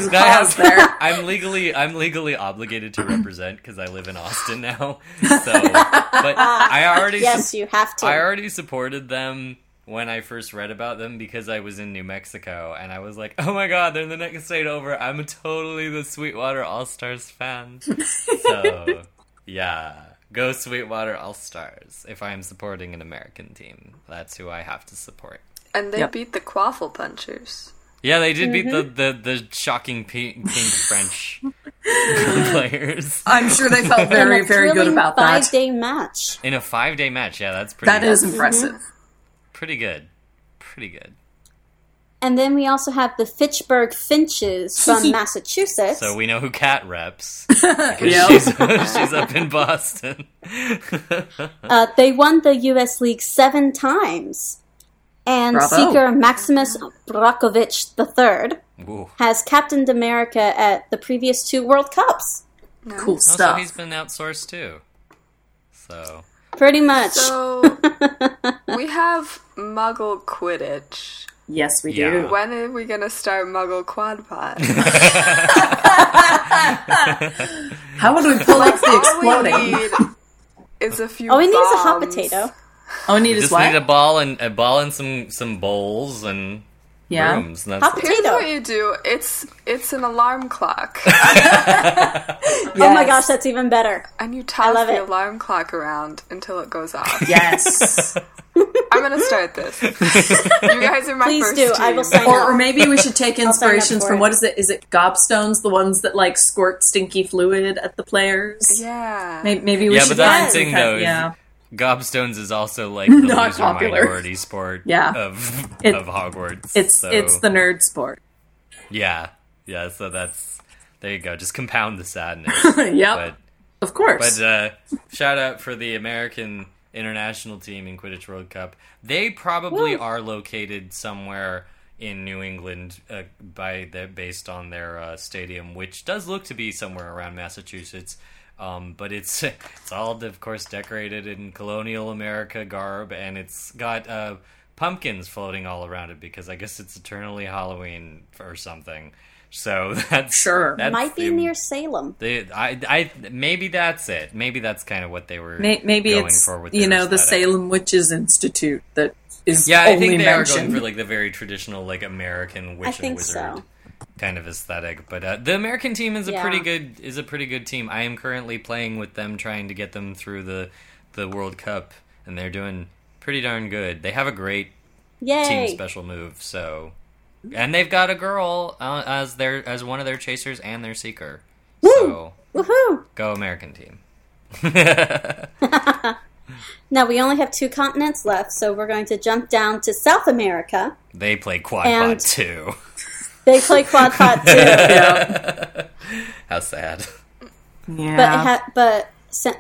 a I have- pause there. I'm legally I'm legally obligated to represent because I live in Austin now. So, but I already yes, you have to. I already supported them when I first read about them because I was in New Mexico and I was like, oh my god, they're in the next state over. I'm totally the Sweetwater All Stars fan. so, yeah. Go Sweetwater All Stars. If I am supporting an American team, that's who I have to support. and they Yep. beat the Quaffle Punchers. Yeah, they did beat the, mm-hmm. the, the shocking pink, pink French players I'm sure they felt In very, a very good thrilling about that. Five-day match. in a five day match. Yeah, that's pretty. good That is mm-hmm. impressive. pretty good. Pretty good. And then we also have the Fitchburg Finches from Massachusetts. So we know who Cat reps. Because Yep. she's, she's up in Boston. Uh, they won the U.S. League seven times. And Bravo. seeker Maximus Brankovitch III Ooh. has captained America at the previous two World Cups. Cool Also, stuff. he's been outsourced too. So Pretty much. So we have Muggle Quidditch. Yes, we Yeah. do. When are we gonna start Muggle Quodpot? How would we pull off the All we exploding? need is a few. All we need is a hot potato. All we need we is just what? need a ball and a ball and some some bowls and yeah. rooms. And that's Hot it. Here's Potato. what you do. It's it's an alarm clock, Oh my Yes. gosh, that's even better. and you toss love the it. alarm clock around until it goes off. Yes. I'm gonna start this. You guys are my Please first do. I will team. sign or, up. or maybe we should take sign up inspirations for from it. what is it? Is it gobstones, the ones that like squirt stinky fluid at the players? Yeah. Maybe, maybe we Yeah, should but that's the some thing though. is Yeah. Gobstones is also like the Not loser popular. minority sport Yeah. of It- of Hogwarts. It's so, it's the nerd sport. yeah yeah. So that's there you go. Just compound the sadness. yep. but of course. But uh, shout out for the American international team in Quidditch World Cup. They probably Woo. are located somewhere in New England uh, by the, based on their uh, stadium, which does look to be somewhere around Massachusetts. Um, but it's it's all of course decorated in colonial America garb, and it's got uh, pumpkins floating all around it because I guess it's eternally Halloween or something. So that's Sure. That's Might be the- near Salem. they, I, I, maybe that's it. Maybe that's kind of what they were. May- maybe going it's for with you their know the. Salem Witches Institute that is Yeah, I think they mentioned. are going for like the very traditional, like American witch I and think wizard so. Kind of aesthetic. But uh, the American team is a Yeah. pretty good is a pretty good team. I am currently playing with them, trying to get them through the the World Cup, and they're doing pretty darn good. They have a great team special move, so and they've got a girl uh, as their as one of their chasers and their seeker. Woo! So Woohoo! go American team. Now we only have two continents left, so we're going to jump down to South America. They play quad And- too. They play Quodpot too, yeah. How sad. yeah. but ha- but se-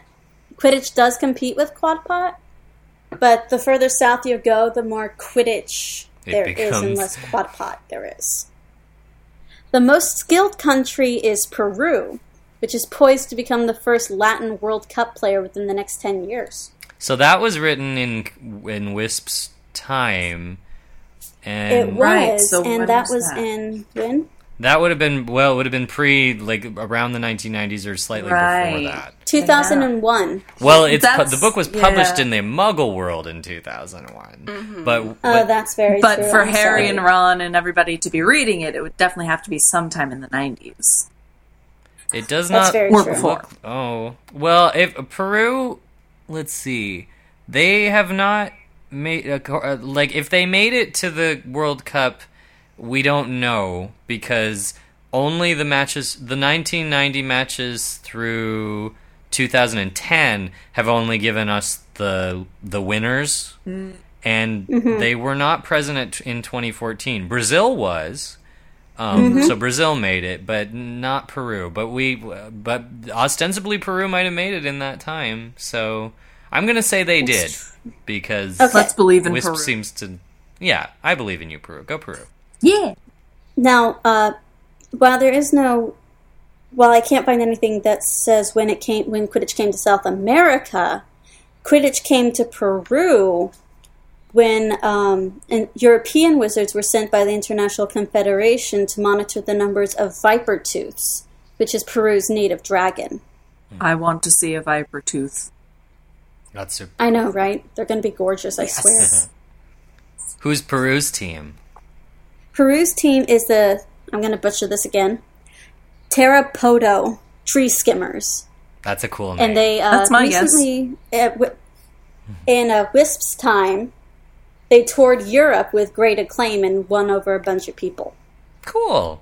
Quidditch does compete with Quodpot. But the further south you go, the more Quidditch It there is, becomes- and less Quodpot there is. The most skilled country is Peru, which is poised to become the first Latin World Cup player within the next 10 years. So that was written in in Whisp's time, and It was, Right, so and that was was that? in when? that would have been well, it would have been pre like around the 1990s or slightly before that. 2001. Well, it's pu- the book was published yeah. in the Muggle world in 2001, Mm-hmm. but, Oh, that's very But true. for I'm Harry sorry. and Ron and everybody to be reading it, it would definitely have to be sometime in the 90s. it does That's not very Or before. Oh well, if Peru, let's see, they have not made uh, like if they made it to the World Cup, we don't know because only the matches, the 1990 matches through 2010 have only given us the the winners, and they were not present at, in 2014. Brazil was. Um, So Brazil made it, but not Peru. But we, but ostensibly Peru might have made it in that time. So I'm gonna say they did because Okay. Let's believe in Whisp Peru. seems to. Yeah, I believe in you, Peru. Go Peru. yeah. Now, uh, while there is no, while I can't find anything that says when it came, when Quidditch came to South America, Quidditch came to Peru when um, and European wizards were sent by the International Confederation to monitor the numbers of viper tooths, which is Peru's native dragon. I want to see a viper tooth. That's super. I know, right? They're going to be gorgeous, I swear. Who's Peru's team? Peru's team is the, I'm going to butcher this again, Tarapoto Tree Skimmers. That's a cool name. and they uh, That's my guess. recently at Wi- in uh, Whisp's time they toured Europe with great acclaim and won over a bunch of people. cool.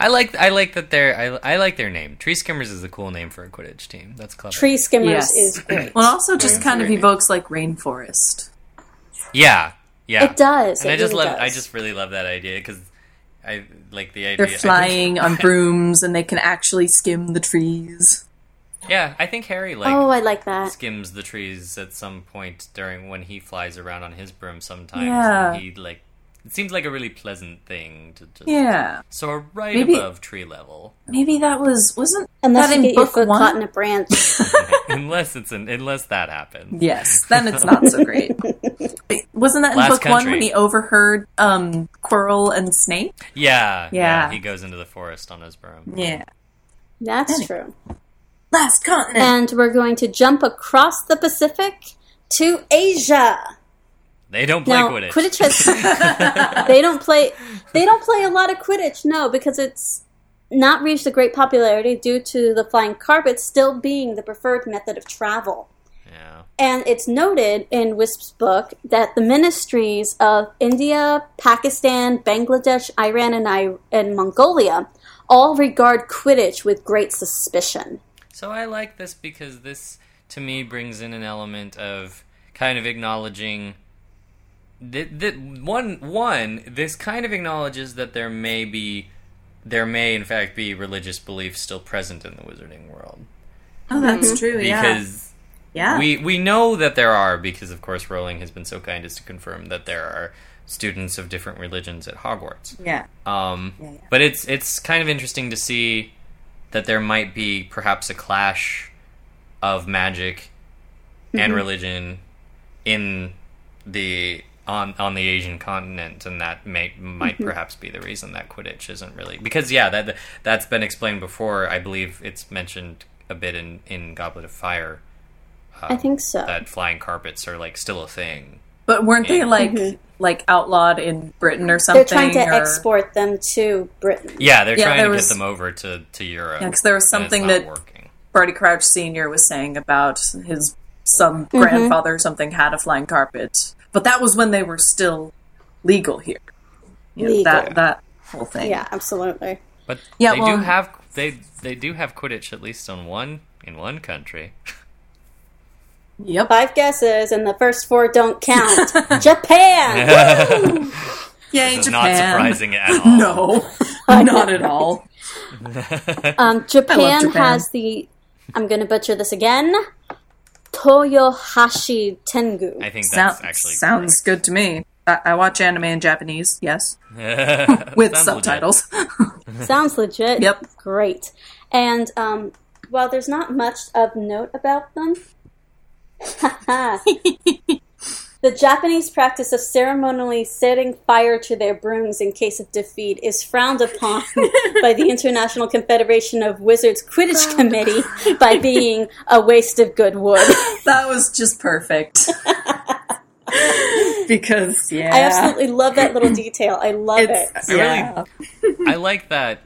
I like I like that they're I, I like their name. Tree Skimmers is a cool name for a Quidditch team. That's clever. Tree Skimmers Yes. is great. Well, it also just kind of great. evokes like rainforest. Yeah, yeah. It does. And it I just really love. I just really love that idea because I like the idea. They're flying on brooms and they can actually skim the trees. yeah, I think Harry like oh, I like that. skims the trees at some point during when he flies around on his broom. Sometimes Yeah. and he like. It seems like a really pleasant thing to just Yeah. soar right Maybe- above tree level. Maybe that was wasn't Unless that you in get your book foot one? caught in a branch. unless it's an unless that happens. Yes, then it's not so great. Wasn't that in Last book one when he overheard um, Quirrell and Snape? Yeah, Yeah. He goes into the forest on his broom. Yeah. That's true. Last continent. And we're going to jump across the Pacific to Asia. They don't play now, Quidditch. has they don't play they don't play a lot of Quidditch, no, because it's not reached a great popularity due to the flying carpet still being the preferred method of travel. yeah. And it's noted in Whisp's book that the ministries of India, Pakistan, Bangladesh, Iran, and, I- and Mongolia all regard Quidditch with great suspicion. So I like this because this to me brings in an element of kind of acknowledging that, that one one this kind of acknowledges that there may be there may in fact be religious beliefs still present in the wizarding world oh, that's true. Yeah. Because yeah. we we know that there are because of course Rowling has been so kind as to confirm that there are students of different religions at Hogwarts. yeah. Um, Yeah, yeah. But it's it's kind of interesting to see that there might be perhaps a clash of magic and religion in the on on the Asian continent, and that may might mm-hmm. perhaps be the reason that Quidditch isn't really because yeah that that's been explained before. I believe it's mentioned a bit in in Goblet of Fire I think um, so. that flying carpets are like still a thing. But weren't they Yeah. like mm-hmm. like outlawed in Britain or something? They're trying to or... export them to Britain. Yeah, they're Yeah, trying to was- get them over to to Europe. Yeah, 'cause there was something that- working. Barty Crouch Senior was saying about his some mm-hmm. grandfather or something had a flying carpet, but that was when they were still legal here. You know, Legal. That that whole thing. Yeah, absolutely. But Yeah, they well- do have they they do have Quidditch at least on one in one country. Yep. Five guesses, and the first four don't count. Japan! Yay, This is Japan. not surprising at all. No, not at all. Um, Japan, Japan. has the. I'm going to butcher this again. Toyohashi Tengu. I think Sound- that's actually sounds good to me. I, I watch anime in Japanese, yes, with Sounds legit. subtitles. Sounds legit. Yep. Great. And um, while there's not much of note about them, the Japanese practice of ceremonially setting fire to their brooms in case of defeat is frowned upon by the International Confederation of Wizards Quidditch Committee by being a waste of good wood. That was just perfect. because yeah, I absolutely love that little detail. I love it's it. yeah. I like that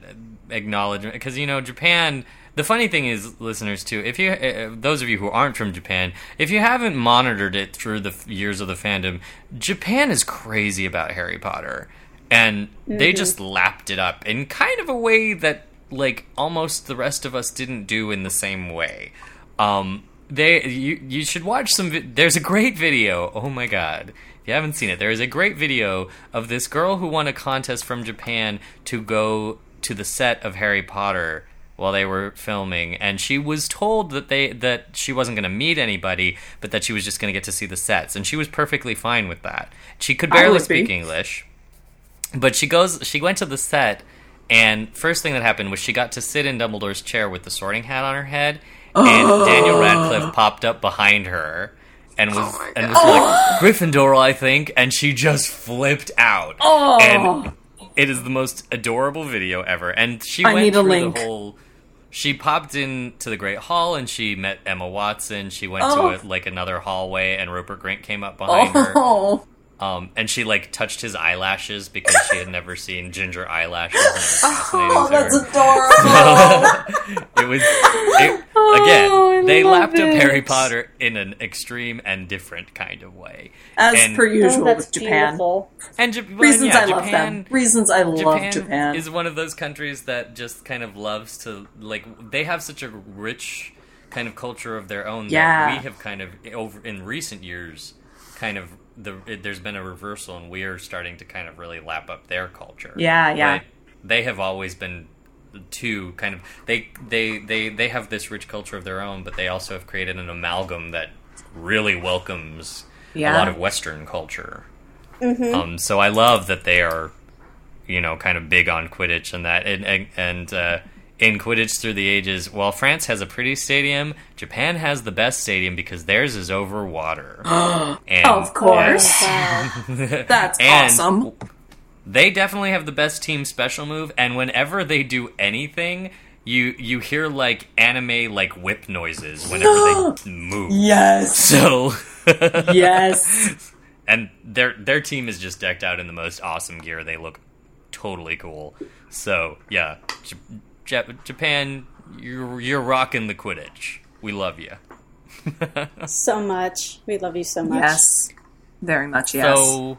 acknowledgement because you know Japan. The funny thing is, listeners, too, if you uh, those of you who aren't from Japan, if you haven't monitored it through the years of the fandom, Japan is crazy about Harry Potter, and they just lapped it up in kind of a way that like almost the rest of us didn't do in the same way. Um, they you you should watch some. Vi- There's a great video. Oh my god. If you haven't seen it, there is a great video of this girl who won a contest from Japan to go to the set of Harry Potter while they were filming and she was told that they that she wasn't going to meet anybody but that she was just going to get to see the sets and she was perfectly fine with that. She could barely speak be. English. But she goes she went to the set and first thing that happened was she got to sit in Dumbledore's chair with the sorting hat on her head and oh. Daniel Radcliffe popped up behind her and was oh my and was like oh. Gryffindor I think and she just flipped out. Oh. And it is the most adorable video ever and she I went through link. the whole she popped into the Great Hall and she met Emma Watson. She went Oh. to a, like another hallway and Rupert Grint came up behind oh. her. Oh, Um, and she like touched his eyelashes because she had never seen ginger eyelashes. And it was fascinating oh, that's her. adorable. it was it, Oh, again. They love lapped up. Harry Potter in an extreme and different kind of way. As And- per usual Oh, that's with Japan. beautiful. And Jap- well, Reasons yeah, I love them. Reasons I love Japan, Japan. is one of those countries that just kind of loves to like they have such a rich kind of culture of their own Yeah. that we have kind of over in recent years kind of the it, there's been a reversal and we are starting to kind of really lap up their culture. Yeah, yeah. But they have always been too kind of they they they they have this rich culture of their own but they also have created an amalgam that really welcomes a lot of western culture. Um, so I love that they are, you know, kind of big on Quidditch and that, and and, and uh, in Quidditch through the ages. While France has a pretty stadium, Japan has the best stadium because theirs is over water. and, of course. Wow. That's awesome. they definitely have the best team special move, and whenever they do anything. You you hear like anime like whip noises whenever they move. Yes. So Yes. and their their team is just decked out in the most awesome gear. They look totally cool. So yeah, J- J- Japan, you're you're rocking the Quidditch. We love you. so much. We love you so much. Yes. Very much yes. So,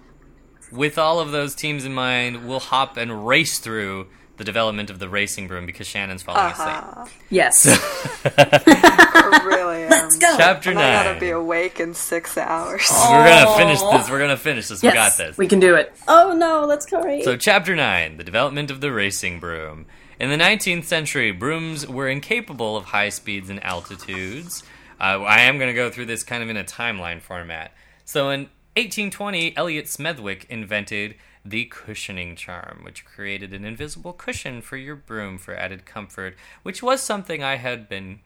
with all of those teams in mind, we'll hop and race through the development of the racing broom because Shannon's falling asleep. Uh-huh. yes. I really am. Let's go. Chapter And I gotta be awake in six hours. We're gonna finish this. We're gonna finish this. We got this. We can do it. Oh no, let's hurry. So, Chapter 9 The Development of the Racing Broom. In the 19th century, brooms were incapable of high speeds and altitudes. Uh, I am going to go through this kind of in a timeline format. So, in 1820, Elliot Smethwick invented the cushioning charm, which created an invisible cushion for your broom for added comfort, which was something I had been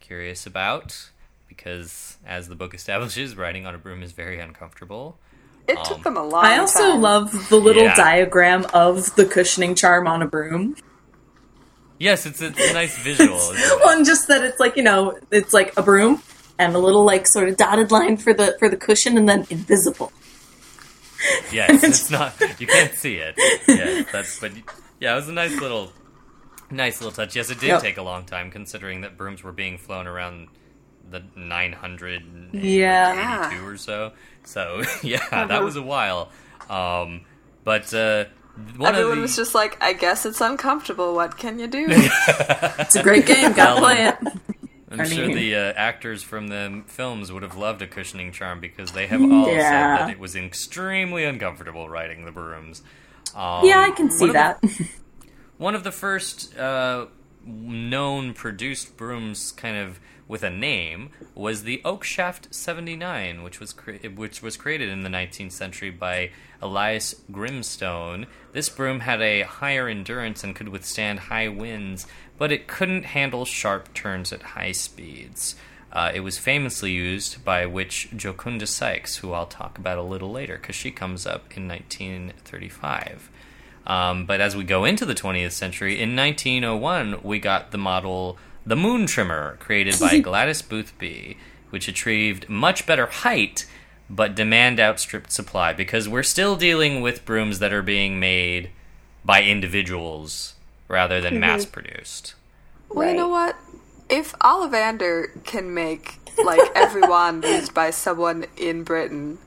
curious about. Because, as the book establishes, riding on a broom is very uncomfortable. It took them a long I also time. love the little Yeah. diagram of the cushioning charm on a broom. Yes, it's a, it's a nice visual. Well, and just that it's like you know, it's like a broom and a little like sort of dotted line for the for the cushion, and then invisible. Yes, it's not. You can't see it. Yes, that's. But yeah, it was a nice little, nice little touch. Yes, it did Yep. take a long time considering that brooms were being flown around the 982 Yeah. or so. So yeah, that was a while. Um, but uh, one Everyone the, was just like, I guess it's uncomfortable. What can you do? It's a great game. Gotta play it. I'm I sure mean- the uh, actors from the films would have loved a cushioning charm because they have all said that it was extremely uncomfortable riding the brooms. Um, Yeah, I can see one of the- that. One of the first uh, known produced brooms kind of with a name was the Oakshaft 79, which was cre- which was created in the 19th century by Elias Grimstone. This broom had a higher endurance and could withstand high winds, but it couldn't handle sharp turns at high speeds. Uh, it was famously used by witch Jocunda Sykes, who I'll talk about a little later because she comes up in 1935. Um, but as we go into the 20th century, in 1901, we got the model the Moon Trimmer, created by Gladys Boothby, which achieved much better height, but demand outstripped supply because we're still dealing with brooms that are being made by individuals rather than mass produced. Well, you know what? If Ollivander can make like every wand used by someone in Britain,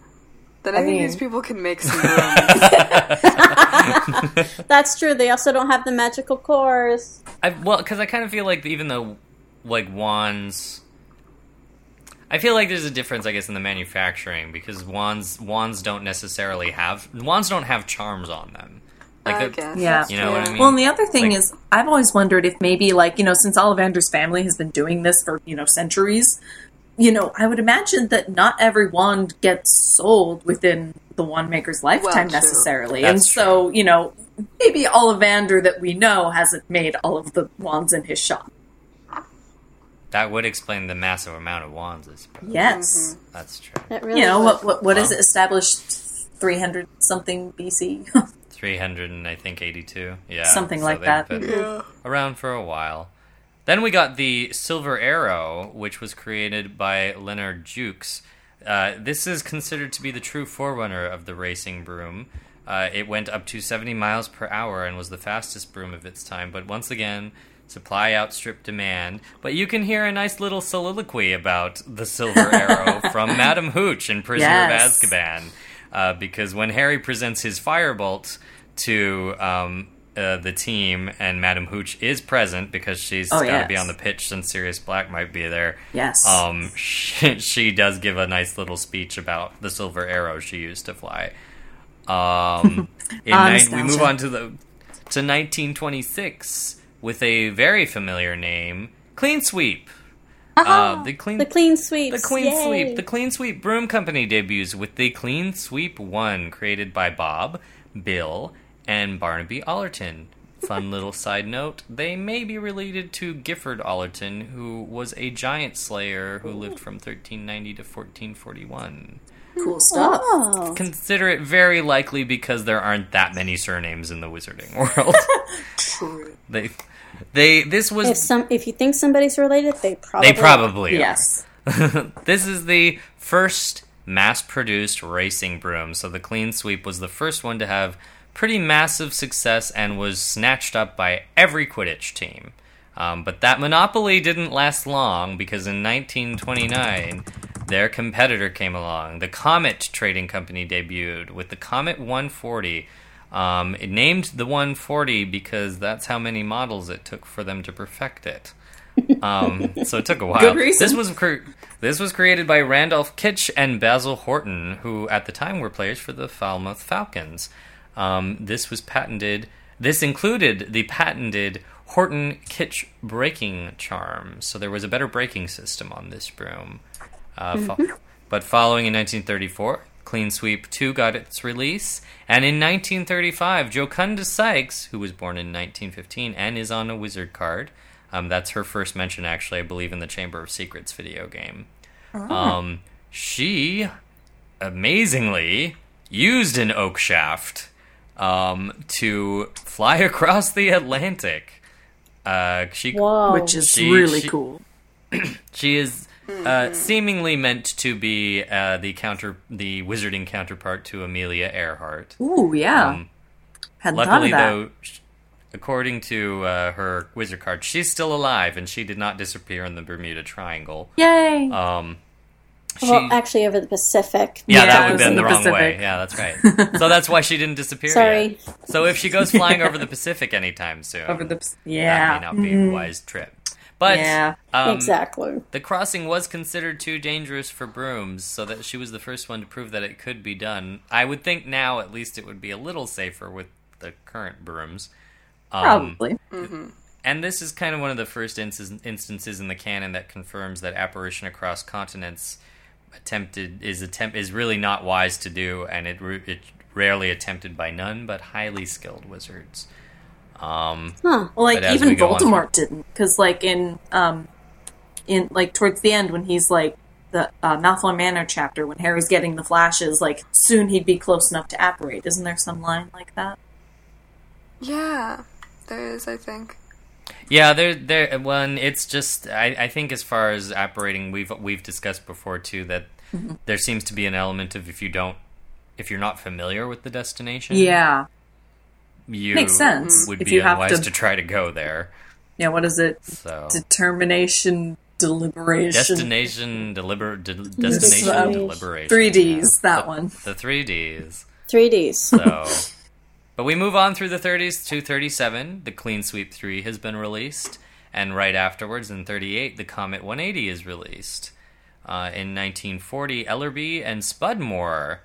then I, I think mean- these people can make some brooms. That's true. They also don't have the magical cores. I, well, because I kind of feel like even though like wands, I feel like there's a difference, I guess, in the manufacturing because wands wands don't necessarily have wands don't have charms on them. Like I they're- guess. Yeah. You know what I mean? Well, and the other thing Like- is, I've always wondered if maybe, like, you know, since Ollivander's family has been doing this for, you know, centuries, you know, I would imagine that not every wand gets sold within the wand maker's lifetime true. necessarily. That's and so, you know, maybe Ollivander that we know hasn't made all of the wands in his shop. that would explain the massive amount of wands. I suppose. Yes. Mm-hmm. That's true. That really You know, would. what, what, what is Well. it established 300 something BC? Three hundred and I think eighty-two. Yeah, Something so like that. been Around for a while. Then we got the Silver Arrow, which was created by Leonard Jukes. Uh, this is considered to be the true forerunner of the racing broom. Uh, it went up to 70 miles per hour and was the fastest broom of its time. But once again, supply outstripped demand. But you can hear a nice little soliloquy about the Silver Arrow from Madam Hooch in Prisoner Yes. of Azkaban. Uh, because when Harry presents his firebolt to um, uh, the team, and Madam Hooch is present because she's Oh, got to be on the pitch since Sirius Black might be there. Yes. Um, she, she does give a nice little speech about the silver arrow she used to fly. Um, in Ah, we move on to the to 1926 with a very familiar name, Clean Sweep. Uh, the clean the clean sweeps. the Clean Yay. Sweep. The Clean Sweep Broom Company debuts with the Clean Sweep 1, created by Bob, Bill, and Barnaby Ollerton. Fun little side note they may be related to Gifford Allerton, who was a giant slayer who lived from 1390 to 1441. cool stuff. Oh. Consider it very likely because there aren't that many surnames in the wizarding world. True. they, they, this was. If some, if you think somebody's related, they probably. they probably are. Yes. this is the first mass produced racing broom. So the Clean Sweep was the first one to have pretty massive success and was snatched up by every Quidditch team. Um, but that monopoly didn't last long because in 1929, their competitor came along. The Comet Trading Company debuted with the Comet 140. Um, it named the 140 because that's how many models it took for them to perfect it. Um, so it took a while. Good reason. This was cre- this was created by Randolph Keitch and Basil Horton, who at the time were players for the Falmouth Falcons. Um, this was patented. This included the patented Horton Keitch braking charm. So there was a better braking system on this broom. Uh, fo- but following in 1934, Clean Sweep 2 got its release, and in 1935, Jocunda Sykes, who was born in 1915 and is on a wizard card, um, that's her first mention, actually, I believe, in the Chamber of Secrets video game. Um, she amazingly used an oak shaft um, to fly across the Atlantic. Uh, she Whoa. Which is She- really she- cool. she is uh, seemingly meant to be uh, the counter, the wizarding counterpart to Amelia Earhart. Ooh, yeah. Um, Hadn't thought Luckily, of that. though, according to uh, her wizard card, she's still alive and she did not disappear in the Bermuda Triangle. Yay! Um, she, well, actually, over the Pacific. yeah, Yeah, that would have been the, the wrong way. Yeah, that's right. so that's why she didn't disappear. Sorry. Yet. So if she goes flying over the Pacific anytime soon, Over the that yeah. may not be a wise trip. But Yeah. um, exactly. The crossing was considered too dangerous for brooms, so that she was the first one to prove that it could be done. I would think now, at least, it would be a little safer with the current brooms. Um, Probably. and this is kind of one of the first instances in the canon that confirms that apparition across continents attempted is attempt is really not wise to do, and it it rarely attempted by none but highly skilled wizards. Um, Huh. Well, like even we go on Voldemort didn't, because like in um, in like towards the end when he's like the uh, Malfoy Manor chapter when Harry's getting the flashes, like soon he'd be close enough to apparate. Isn't there some line like that? Yeah, there is, I think. Yeah, there, there. One, it's just. I, I think as far as apparating, we've we've discussed before too that there seems to be an element of if you don't, if you're not familiar with the destination, Yeah, you Makes sense. Would If be you have unwise to- to... try to go there. yeah. What is it? So Determination, deliberation, destination deliber de- destination um, deliberation. three Ds. Yeah. That one. The three Ds. 3Ds. So, but we move on through the 30s to 37. The Clean Sweep 3 has been released, and right afterwards, in 38, the Comet 180 is released. Uh, in 1940, Ellerby and Spudmore,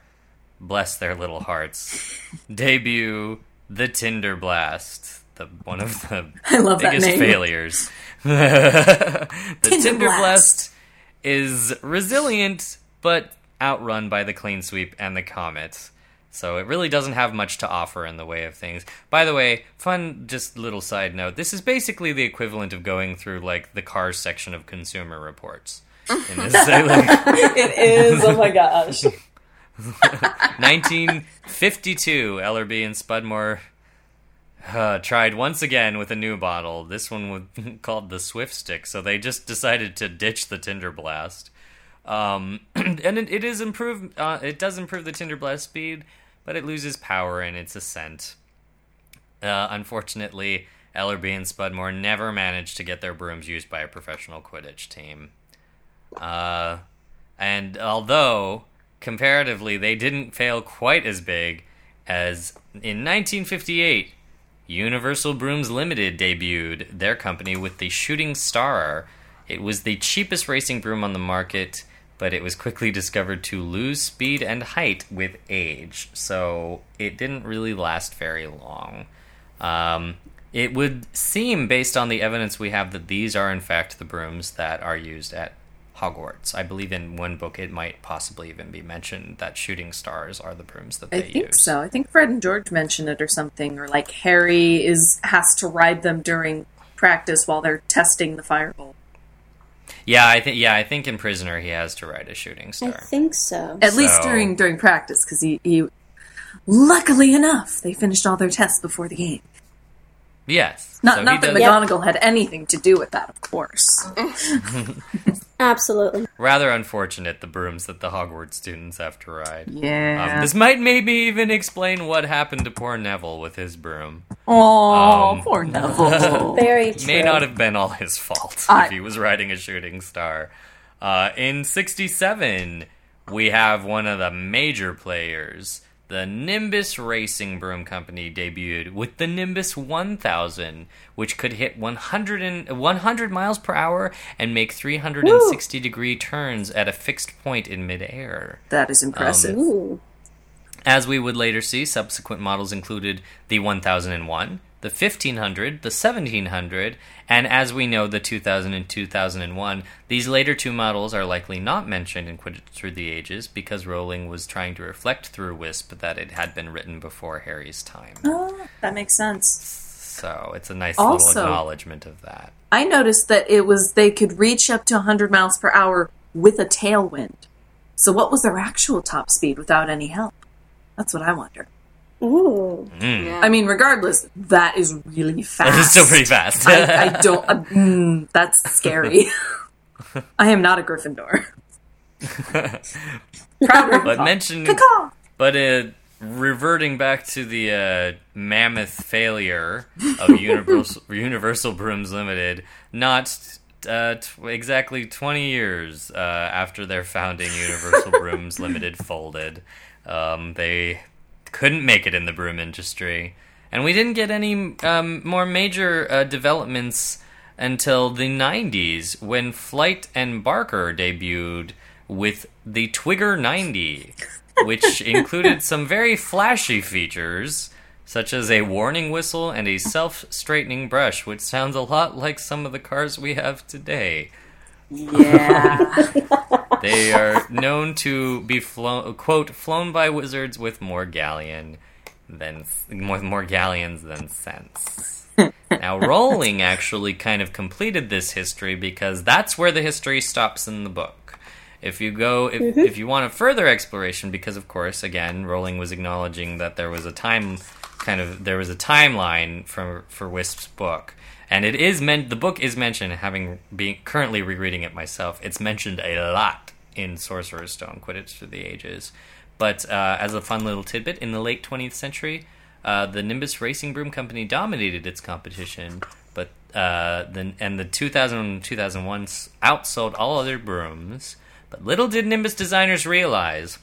bless their little hearts, debut the Tinder Blast, the one of the biggest failures. the Tinder Tinder Blast. Blast is resilient, but outrun by the Clean Sweep and the Comet. So it really doesn't have much to offer in the way of things. By the way, fun, just little side note: this is basically the equivalent of going through like the cars section of Consumer Reports. In this, like, it is. Oh my gosh. 1952, Ellerby and Spudmore uh, tried once again with a new bottle. This one was called the Swift Stick, so they just decided to ditch the Tinder Blast. Um, and it, it is improved. Uh, it does improve the Tinder Blast speed, but it loses power in its ascent. Uh, unfortunately, Ellerby and Spudmore never managed to get their brooms used by a professional Quidditch team. Uh, and although comparatively they didn't fail quite as big as in 1958, Universal Brooms Limited debuted their company with the Shooting Star. It was the cheapest racing broom on the market, but it was quickly discovered to lose speed and height with age, so it didn't really last very long. Um, it would seem, based on the evidence we have, that these are in fact the brooms that are used at Hogwarts. I believe in one book it might possibly even be mentioned that shooting stars are the brooms that they use. I think use. so. I think Fred and George mentioned it or something, or like Harry is has to ride them during practice while they're testing the fireball. Yeah, I think yeah, I think in Prisoner he has to ride a shooting star. I think so. At least during during practice, because he, he. Luckily enough, they finished all their tests before the game. yes. Not So not that does- McGonagall had anything to do with that, of course. Absolutely. Rather unfortunate the brooms that the Hogwarts students have to ride. Yeah. Um, this might maybe even explain what happened to poor Neville with his broom. oh, um, poor Neville. Very true. May not have been all his fault I- if he was riding a shooting star. Uh, in 67, we have one of the major players. The Nimbus Racing Broom Company debuted with the Nimbus 1000, which could hit 100, and, 100 miles per hour and make 360 degree turns at a fixed point in midair. that is um, impressive. Ooh. As we would later see, subsequent models included the 1001, the 1500, the 1700, and as we know, the 2000 and 2001. These later two models are likely not mentioned in Quidditch Through the Ages because Rowling was trying to reflect through Whisp that it had been written before Harry's time. Oh, that makes sense. So it's a nice Also- little acknowledgement of that. I noticed that it was they could reach up to 100 miles per hour with a tailwind. So what was their actual top speed without any help? That's what I wonder. Ooh. Yeah. I mean, regardless, that is really fast. It's still pretty fast. I, I don't. Uh, mm, that's scary. I am not a Gryffindor. Proud but Ravenclaw. mention But uh, reverting back to the uh, mammoth failure of Universal, Universal Brooms Limited, not uh, t- exactly 20 years uh, after their founding, Universal Brooms Limited folded. Um, they couldn't make it in the broom industry. And we didn't get any um, more major uh, developments until the 90s when Flight and Barker debuted with the Twigger 90, which included some very flashy features such as a warning whistle and a self straightening brush, which sounds a lot like some of the cars we have today. Yeah. They are known to be flown, quote, flown by wizards with more galleon than more, more galleons than sense. now, Rowling actually kind of completed this history because that's where the history stops in the book. If you go, if, mm-hmm. if you want a further exploration, because of course, again, Rowling was acknowledging that there was a time, kind of, there was a timeline for for Whisp's book, and it is meant. The book is mentioned, having being currently rereading it myself. It's mentioned a lot in Sorcerer's Stone Quidditch through the ages. But uh, as a fun little tidbit, in the late 20th century, uh, the Nimbus Racing Broom Company dominated its competition, but uh, and the 2000 2001 s- outsold all other brooms. But little did Nimbus designers realize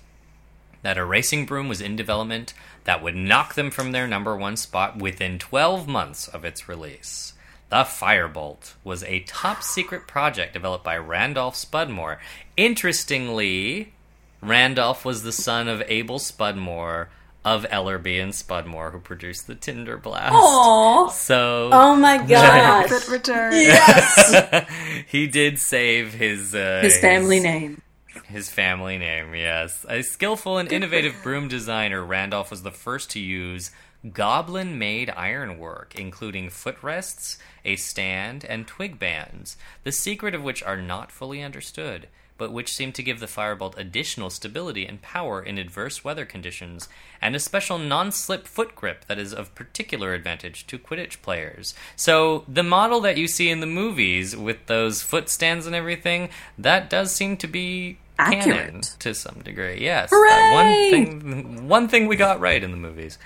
that a racing broom was in development that would knock them from their number one spot within 12 months of its release. The Firebolt was a top secret project developed by Randolph Spudmore. Interestingly, Randolph was the son of Abel Spudmore of Ellerby and Spudmore, who produced the Tinder Blast. Aww. So Oh my god, Good return. Yes, he did save his uh, His family name. His family name, yes. A skillful and innovative broom designer, Randolph was the first to use goblin made ironwork, including footrests, a stand, and twig bands, the secret of which are not fully understood, but which seem to give the firebolt additional stability and power in adverse weather conditions, and a special non slip foot grip that is of particular advantage to Quidditch players. So, the model that you see in the movies with those foot stands and everything, that does seem to be canon to some degree. Yes, one thing, one thing we got right in the movies.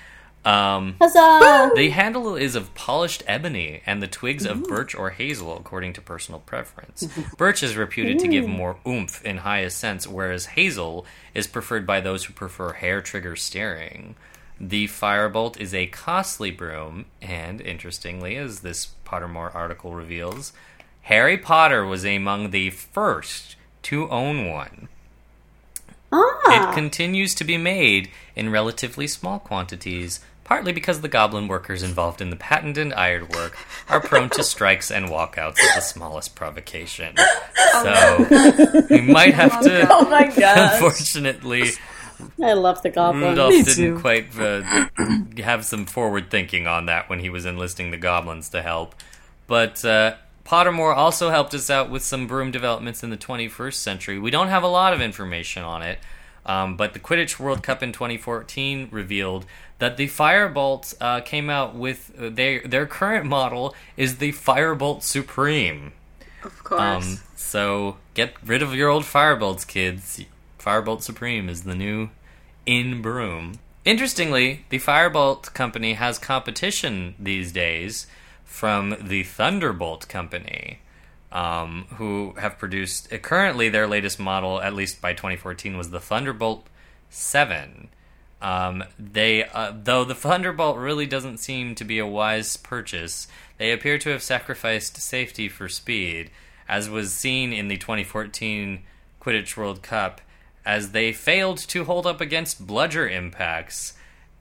Um, Huzzah! the handle is of polished ebony and the twigs of birch or hazel, according to personal preference. Birch is reputed to give more oomph in high ascents, whereas hazel is preferred by those who prefer hair trigger steering. The Firebolt is a costly broom, and interestingly, as this Pottermore article reveals, Harry Potter was among the first to own one. Ah, It continues to be made in relatively small quantities, partly because the goblin workers involved in the patent patented ironwork are prone to strikes and walkouts at the smallest provocation. So we might have to. Oh my gosh. Unfortunately, I love the goblin. Rudolph Me didn't too. quite uh, have some forward thinking on that when he was enlisting the goblins to help. But uh, Pottermore also helped us out with some broom developments in the 21st century. We don't have a lot of information on it, um, but the Quidditch World Cup in 2014 revealed that the Firebolt uh, came out with uh, their their current model is the Firebolt Supreme. Of course. Um, so get rid of your old Firebolts, kids. Firebolt Supreme is the new in broom. Interestingly, the Firebolt company has competition these days from the Thunderbolt company, um, who have produced uh, currently their latest model, at least by 2014, was the Thunderbolt Seven. Um, they, uh, though the Thunderbolt really doesn't seem to be a wise purchase, they appear to have sacrificed safety for speed, as was seen in the 2014 Quidditch World Cup, as they failed to hold up against bludger impacts,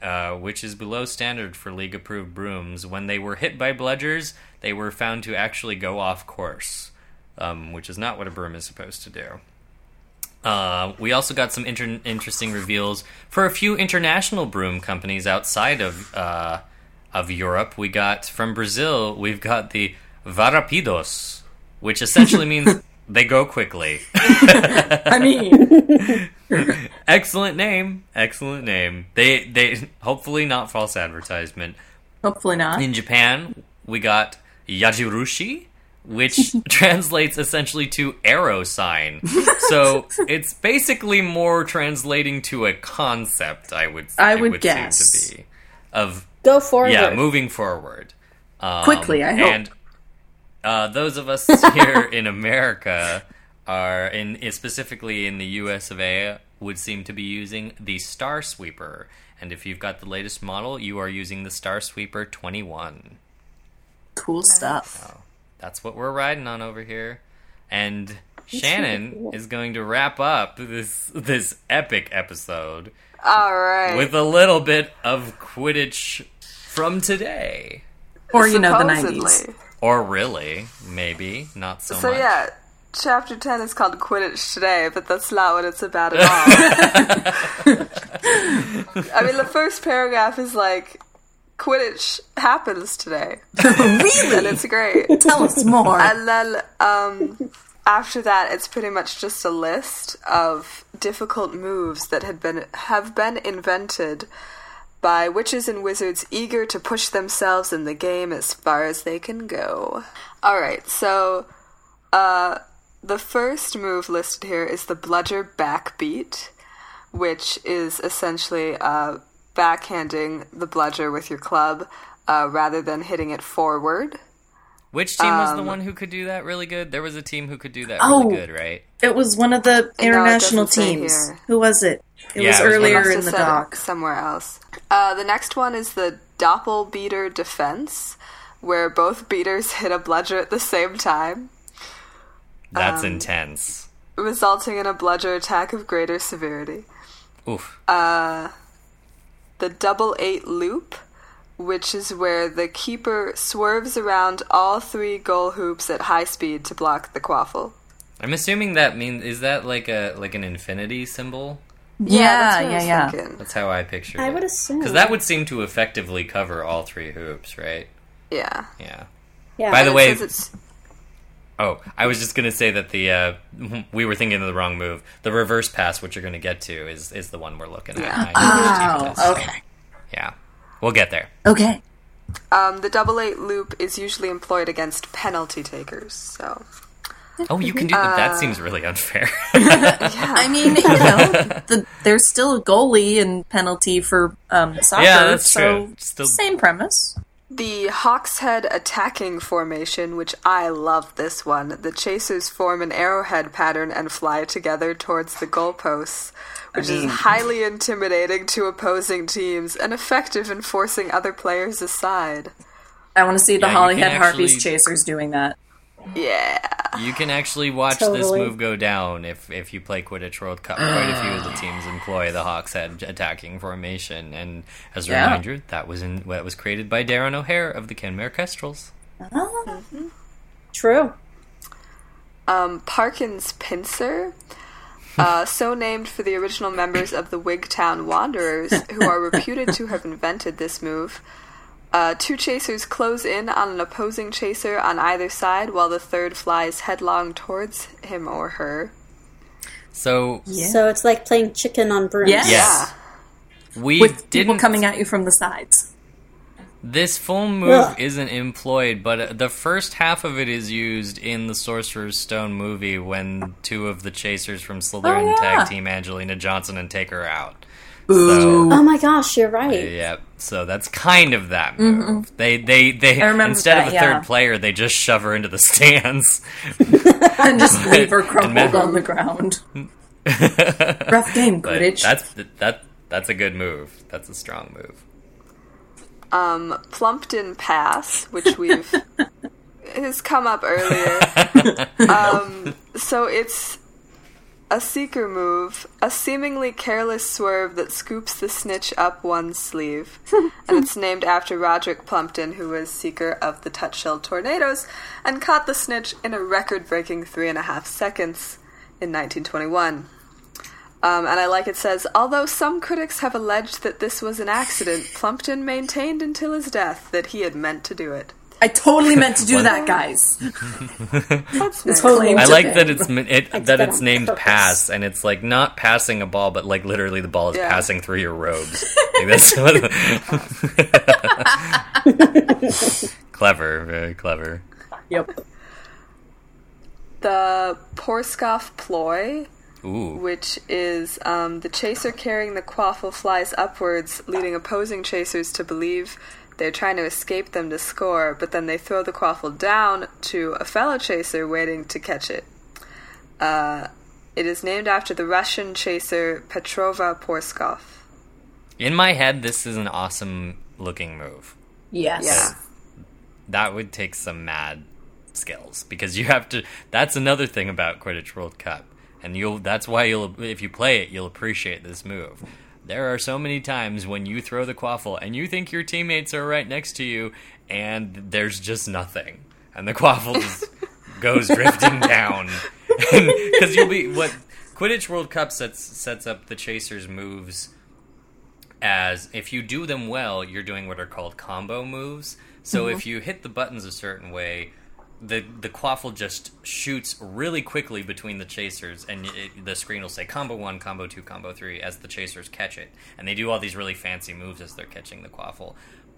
uh, which is below standard for league approved brooms. When they were hit by bludgers, they were found to actually go off course, um, which is not what a broom is supposed to do. Uh, we also got some inter- interesting reveals for a few international broom companies outside of uh, of Europe. We got from Brazil. We've got the Varapidos, which essentially means they go quickly. I mean, excellent name, excellent name. They they hopefully not false advertisement. hopefully not. In Japan, we got Yajirushi, which translates essentially to arrow sign. So it's basically more translating to a concept, I would I it would seem guess. to be of Go forward. yeah, moving forward um, Quickly, I hope. And uh, those of us here in America are in specifically in the U.S. of A. would seem to be using the Star Sweeper, and if you've got the latest model, you are using the Star Sweeper 21. Cool stuff. That's what we're riding on over here. And Shannon is going to wrap up this this epic episode All right. with a little bit of Quidditch from today. Or, you know, the Supposedly. 90s. Or really, maybe, not so, So much. yeah, chapter ten is called Quidditch today, but that's not what it's about at all. I mean, the first paragraph is like Quidditch happens today, really? and it's great. Tell us more. And then um, after that, it's pretty much just a list of difficult moves that had been have been invented by witches and wizards eager to push themselves in the game as far as they can go. All right, so uh, the first move listed here is the bludger backbeat, which is essentially uh, backhanding the bludger with your club uh, rather than hitting it forward. Which team was Um, the one who could do that really good? There was a team who could do that Oh. really good, right? It was one of the international doesn't teams. Who was it? It Yeah, was it earlier Must in the said it doc. somewhere else. Uh, the next one is the doppelbeater defense, where both beaters hit a bludger at the same time, That's Um, intense. resulting in a bludger attack of greater severity. Oof. Uh, the double eight loop, which is where the keeper swerves around all three goal hoops at high speed to block the quaffle. I'm assuming that means is that like a like an infinity symbol? Yeah, that's yeah, yeah. thinking. That's how I pictured I it. I would assume. Because that would seem to effectively cover all three hoops, right? Yeah. Yeah. Yeah. By the It way, it's oh, I was just gonna say that the uh, we were thinking of the wrong move. The reverse pass, which you're gonna get to, is is the one we're looking at. Yeah. I know which team it is, so, Oh, okay. Yeah, we'll get there. Okay. Um, the double eight loop is usually employed against penalty takers. So Oh, you can do that. That seems really unfair. I mean, you know, the, there's still a goalie and penalty for um, soccer. Yeah, that's so true. Still- same premise. the Hawkshead attacking formation, which I love this one. The chasers form an arrowhead pattern and fly together towards the goalposts, which mean- is mm. highly intimidating to opposing teams and effective in forcing other players aside. I want to see the Yeah, Holyhead Harpies chasers doing that. Yeah. you can actually watch this move go down if if you play Quidditch World Cup. Quite a few of the teams employ the Hawks head attacking formation, and as a Yeah. reminder, that was in that was created by Darren O'Hare of the Kenmare Kestrels. Ah. Mm-hmm. True. Um, Parkin's Pincer, uh, so named for the original members of the Wigtown Wanderers, who are reputed to have invented this move. Uh, two chasers close in on an opposing chaser on either side, while the third flies headlong towards him or her. So Yeah. So it's like playing chicken on brooms. Yes. yes, we With didn't. people coming at you from the sides. This full move Ugh. isn't employed, but uh, the first half of it is used in the Sorcerer's Stone movie when two of the chasers from Slytherin Oh, yeah. tag team Angelina Johnson and take her out. Ooh. Oh my gosh, you're right. Yeah, so that's kind of that move. They they they I remember instead of a yeah. third player, they just shove her into the stands. and just leave her crumpled ma- on the ground. Rough game, But Quidditch. that's that that's a good move. That's a strong move. Um, Plumpton Pass, which we've has come up earlier. um, so it's a seeker move, a seemingly careless swerve that scoops the snitch up one sleeve, and it's named after Roderick Plumpton, who was seeker of the Tutshill Tornadoes and caught the snitch in a record-breaking three and a half seconds in 1921. Um, and I like it says, although some critics have alleged that this was an accident, Plumpton maintained until his death that he had meant to do it. I totally meant to do that, guys. That's nice. Totally. I like that it's it, that that it's named purpose. pass, and it's like not passing a ball, but like literally the ball is Yeah. passing through your robes. Like, that's clever, very clever. Yep. The Porskoff ploy, Ooh, which is um, the chaser carrying the quaffle flies upwards, leading opposing chasers to believe they're trying to escape them to score, but then they throw the quaffle down to a fellow chaser waiting to catch it. Uh, it is named after the Russian chaser Petrova Porskoff. in my head, this is an awesome looking move. Yes. Yeah. That would take some mad skills because you have to. That's another thing about Quidditch World Cup, and you'll. That's why you'll. If you play it, you'll appreciate this move. There are so many times when you throw the quaffle and you think your teammates are right next to you, and there's just nothing, and the quaffle just goes drifting down because you'll be what Quidditch World Cup sets sets up the chasers moves as if you do them well, you're doing what are called combo moves. So mm-hmm. if you hit the buttons a certain way, the the quaffle just shoots really quickly between the chasers, and it, the screen will say combo one, combo two, combo three as the chasers catch it, and they do all these really fancy moves as they're catching the quaffle.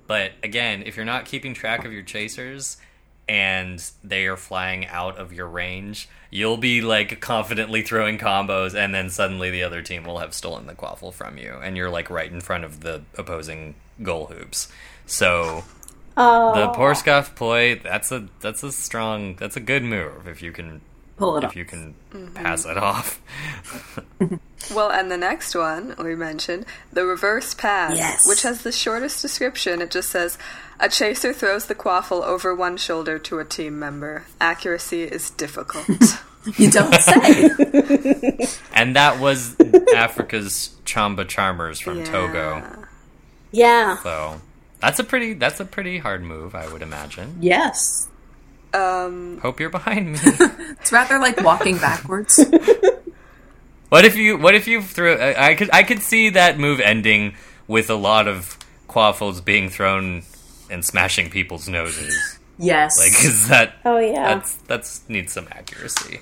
But again, if you're not keeping track of your chasers and they are flying out of your range, you'll be like confidently throwing combos, and then suddenly the other team will have stolen the quaffle from you, and you're like right in front of the opposing goal hoops. So Oh, the Porskoff ploy, that's a that's a strong that's a good move if you can Pull it if off. you can mm-hmm. pass it off. Well, and the next one we mentioned, the reverse pass, Yes. which has the shortest description. It just says, "A chaser throws the quaffle over one shoulder to a team member. Accuracy is difficult." You don't say. and that was Africa's Tchamba Charmers from Yeah. Togo. yeah. So that's a pretty that's a pretty hard move, I would imagine. yes. Um, Hope you're behind me. It's rather like walking backwards. what if you what if you threw I, I could I could see that move ending with a lot of quaffles being thrown and smashing people's noses. Yes. Like is that Oh yeah. that's that's needs some accuracy.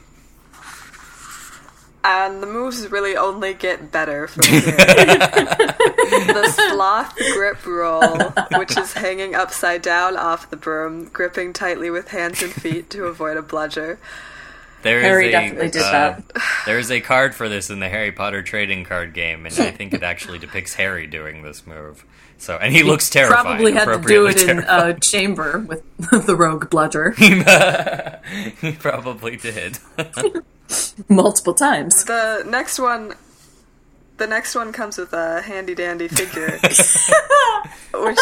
And the moves really only get better from here. the sloth grip roll, which is hanging upside down off the broom, gripping tightly with hands and feet to avoid a bludger. There is Harry a, definitely did uh, that. There is a card for this in the Harry Potter trading card game, and I think it actually depicts Harry doing this move. So, and he looks terrifying. Probably had to do it appropriately in a chamber with the rogue bludger he probably did. multiple times. The next one, the next one comes with a handy dandy figure, which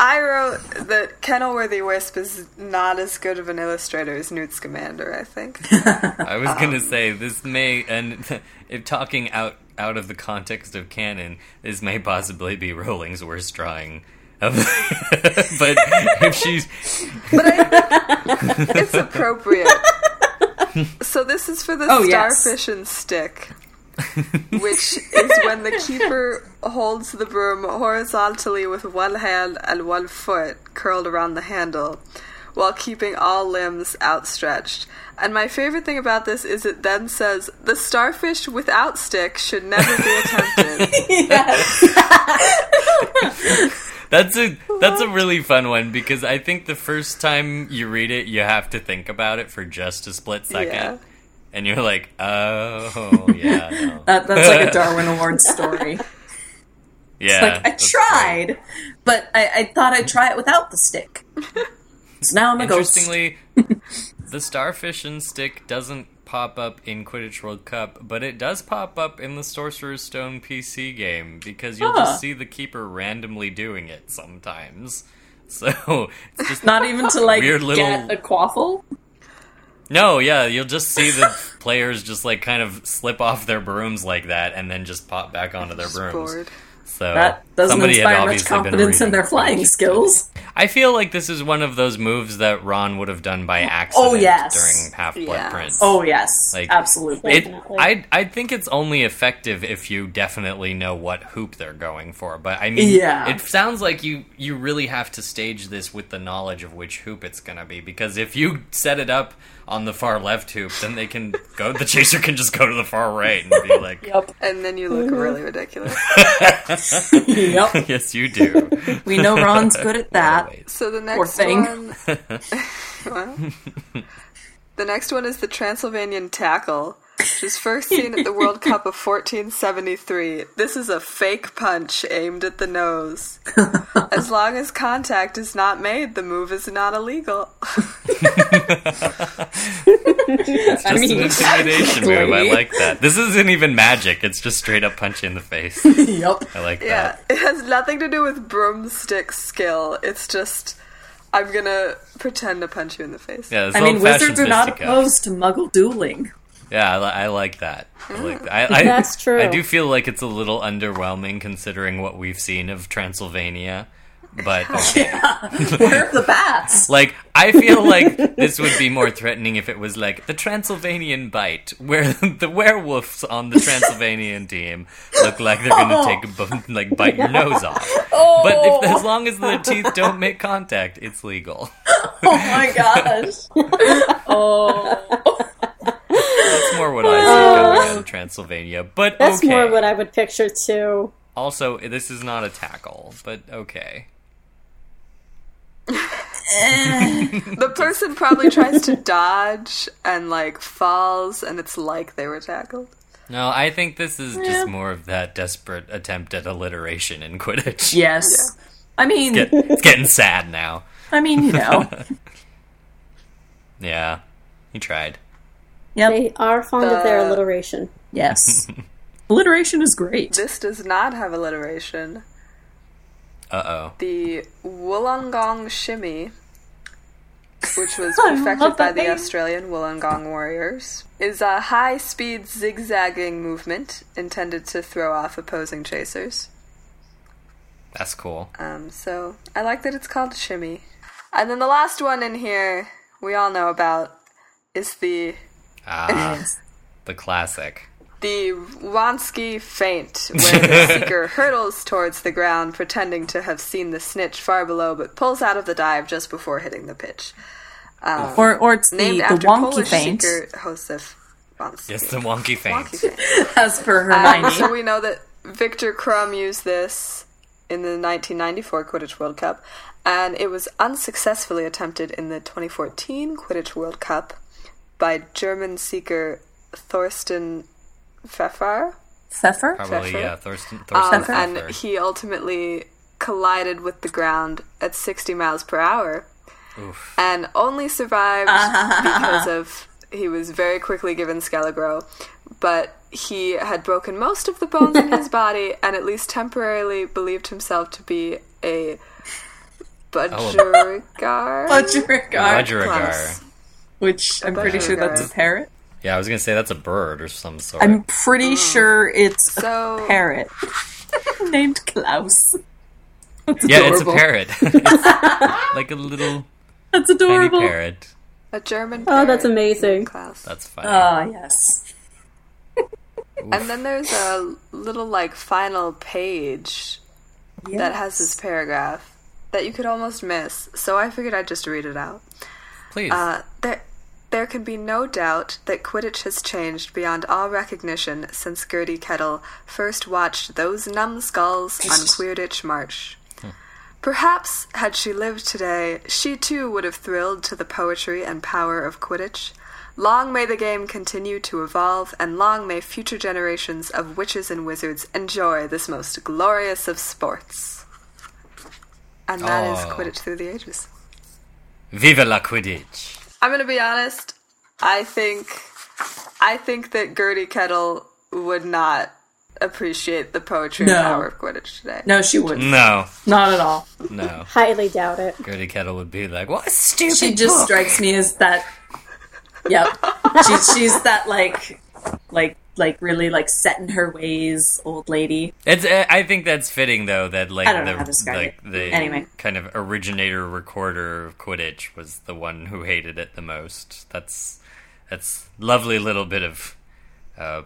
I wrote that Kennilworthy Whisp is not as good of an illustrator as Newt Scamander. I think. I was Um, gonna say this may, and if talking out out of the context of canon, this may possibly be Rowling's worst drawing. Of, but if she's it's appropriate. so this is for the Oh, yes. starfish and stick, which is when the keeper holds the broom horizontally with one hand and one foot curled around the handle, while keeping all limbs outstretched. And my favorite thing about this is it then says the starfish without stick should never be attempted. That's a that's a really fun one because I think the first time you read it, you have to think about it for just a split second, Yeah. and you're like, oh yeah, no. That, that's like a Darwin Award story. yeah. like I that's tried, but I, I thought I'd try it without the stick. So now I'm a great. ghost. Interestingly, the starfish and stick doesn't pop up in Quidditch World Cup, but it does pop up in the Sorcerer's Stone PC game because you'll Huh. just see the keeper randomly doing it sometimes. So it's just Not even to like Weird little- get a quaffle. No, yeah, you'll just see the players just like kind of slip off their brooms like that and then just pop back onto their brooms. Bored. So That doesn't somebody had inspire much obviously been confidence in their flying skills. I feel like this is one of those moves that Ron would have done by oh, accident Oh, yes. during Half Blood Yes. Prince. Oh yes, Like, absolutely. It, Definitely. I I think it's only effective if you definitely know what hoop they're going for. But I mean, Yeah. it sounds like you you really have to stage this with the knowledge of which hoop it's going to be. Because if you set it up on the far left hoop, then they can go. The chaser can just go to the far right and be like, yep, And then you look really mm-hmm. ridiculous. yep. "Yes, you do." We know Ron's good at that. Anyways. So the Poor next thing. one, well, the next one is the Transylvanian tackle, which was first seen at the World Cup of 1473. This is a fake punch aimed at the nose. As long as contact is not made, the move is not illegal. Just I mean, an intimidation move. I like that. This isn't even magic. It's just straight up punch in the face. yep. I like Yeah, that. it has nothing to do with broomstick skill. It's just I'm gonna pretend to punch you in the face. Yeah, I mean, wizards are not fisticuffs. opposed to muggle dueling. Yeah, I, li- I like that. I like that. I, I, That's true. I do feel like it's a little underwhelming considering what we've seen of Transylvania. But Where are the bats? like, I feel like this would be more threatening if it was like the Transylvanian bite, where the werewolves on the Transylvanian team look like they're gonna oh. take a like bite your nose off. But if, oh. as long as their teeth don't make contact, it's legal. Oh my gosh. oh. That's more what I see going on in Transylvania. But That's okay. more what I would picture too. Also, this is not a tackle, but okay. The person probably tries to dodge and like falls, and it's like they were tackled. No, I think this is Yeah. just more of that desperate attempt at alliteration in Quidditch. Yes. I mean, Get- it's getting sad now. I mean, you know. Yeah, he tried. Yep. They are fond of their alliteration. Yes. Alliteration is great. This does not have alliteration. Uh oh. The Wollongong Shimmy, which was perfected by the name. Australian Wollongong warriors, is a high speed zigzagging movement intended to throw off opposing chasers. That's cool. Um, so I like that it's called shimmy. And then the last one in here we all know about is the Ah, the classic. the Wronski feint, where the seeker hurtles towards the ground, pretending to have seen the snitch far below, but pulls out of the dive just before hitting the pitch. Or, or it's the, Named the after wonky Polish feint, seeker Josef Wronski. Yes, the wonky Wonky feint. feint. as per Um, Hermione. so we know that Victor Krum used this in the 1994 Quidditch World Cup, and it was unsuccessfully attempted in the 2014 Quidditch World Cup by German seeker Thorsten Pfeffer. Pfeffer? Probably, Pfeffer. yeah. Thorsten, Um, Thorsten and he ultimately collided with the ground at 60 miles per hour Oof. and only survived because of he was very quickly given Skele-Gro, but he had broken most of the bones in his body and at least temporarily believed himself to be a budgerigar. Budgerigar. Budgerigar. Close. Which I'm pretty sure that's a parrot. Yeah, I was gonna say that's a bird or some sort. I'm pretty sure it's a parrot named Klaus. That's yeah, it's a adorable. parrot. It's like a little That's tiny adorable. parrot. a German. Oh, that's parrot amazing. Klaus. That's funny. Ah, yes. And then there's a little like final page that has this paragraph that you could almost miss. So I figured I'd just read it out. Please. Uh, there, there can be no doubt that Quidditch has changed beyond all recognition since Gertie Keddle first watched those numbskulls on Queerditch Marsh. Hmm. Perhaps, had she lived today, she too would have thrilled to the poetry and power of Quidditch. Long may the game continue to evolve, and long may future generations of witches and wizards enjoy this most glorious of sports. And that is Oh. Quidditch through the ages. Viva la Quidditch. I'm gonna be honest. I think, I think that Gertie Keddle would not appreciate the poetry No. and power of Quidditch today. No, she wouldn't. No, Not at all. no. Highly doubt it. Gertie Keddle would be like, "What a stupid She just book." strikes me as that. Yep. she's she's that like, like like really like set in her ways old lady. It's. uh, I think that's fitting though. That like I don't know the how to describe like it. the Anyway. kind of originator recorder of Quidditch was the one who hated it the most. That's that's lovely little bit of uh,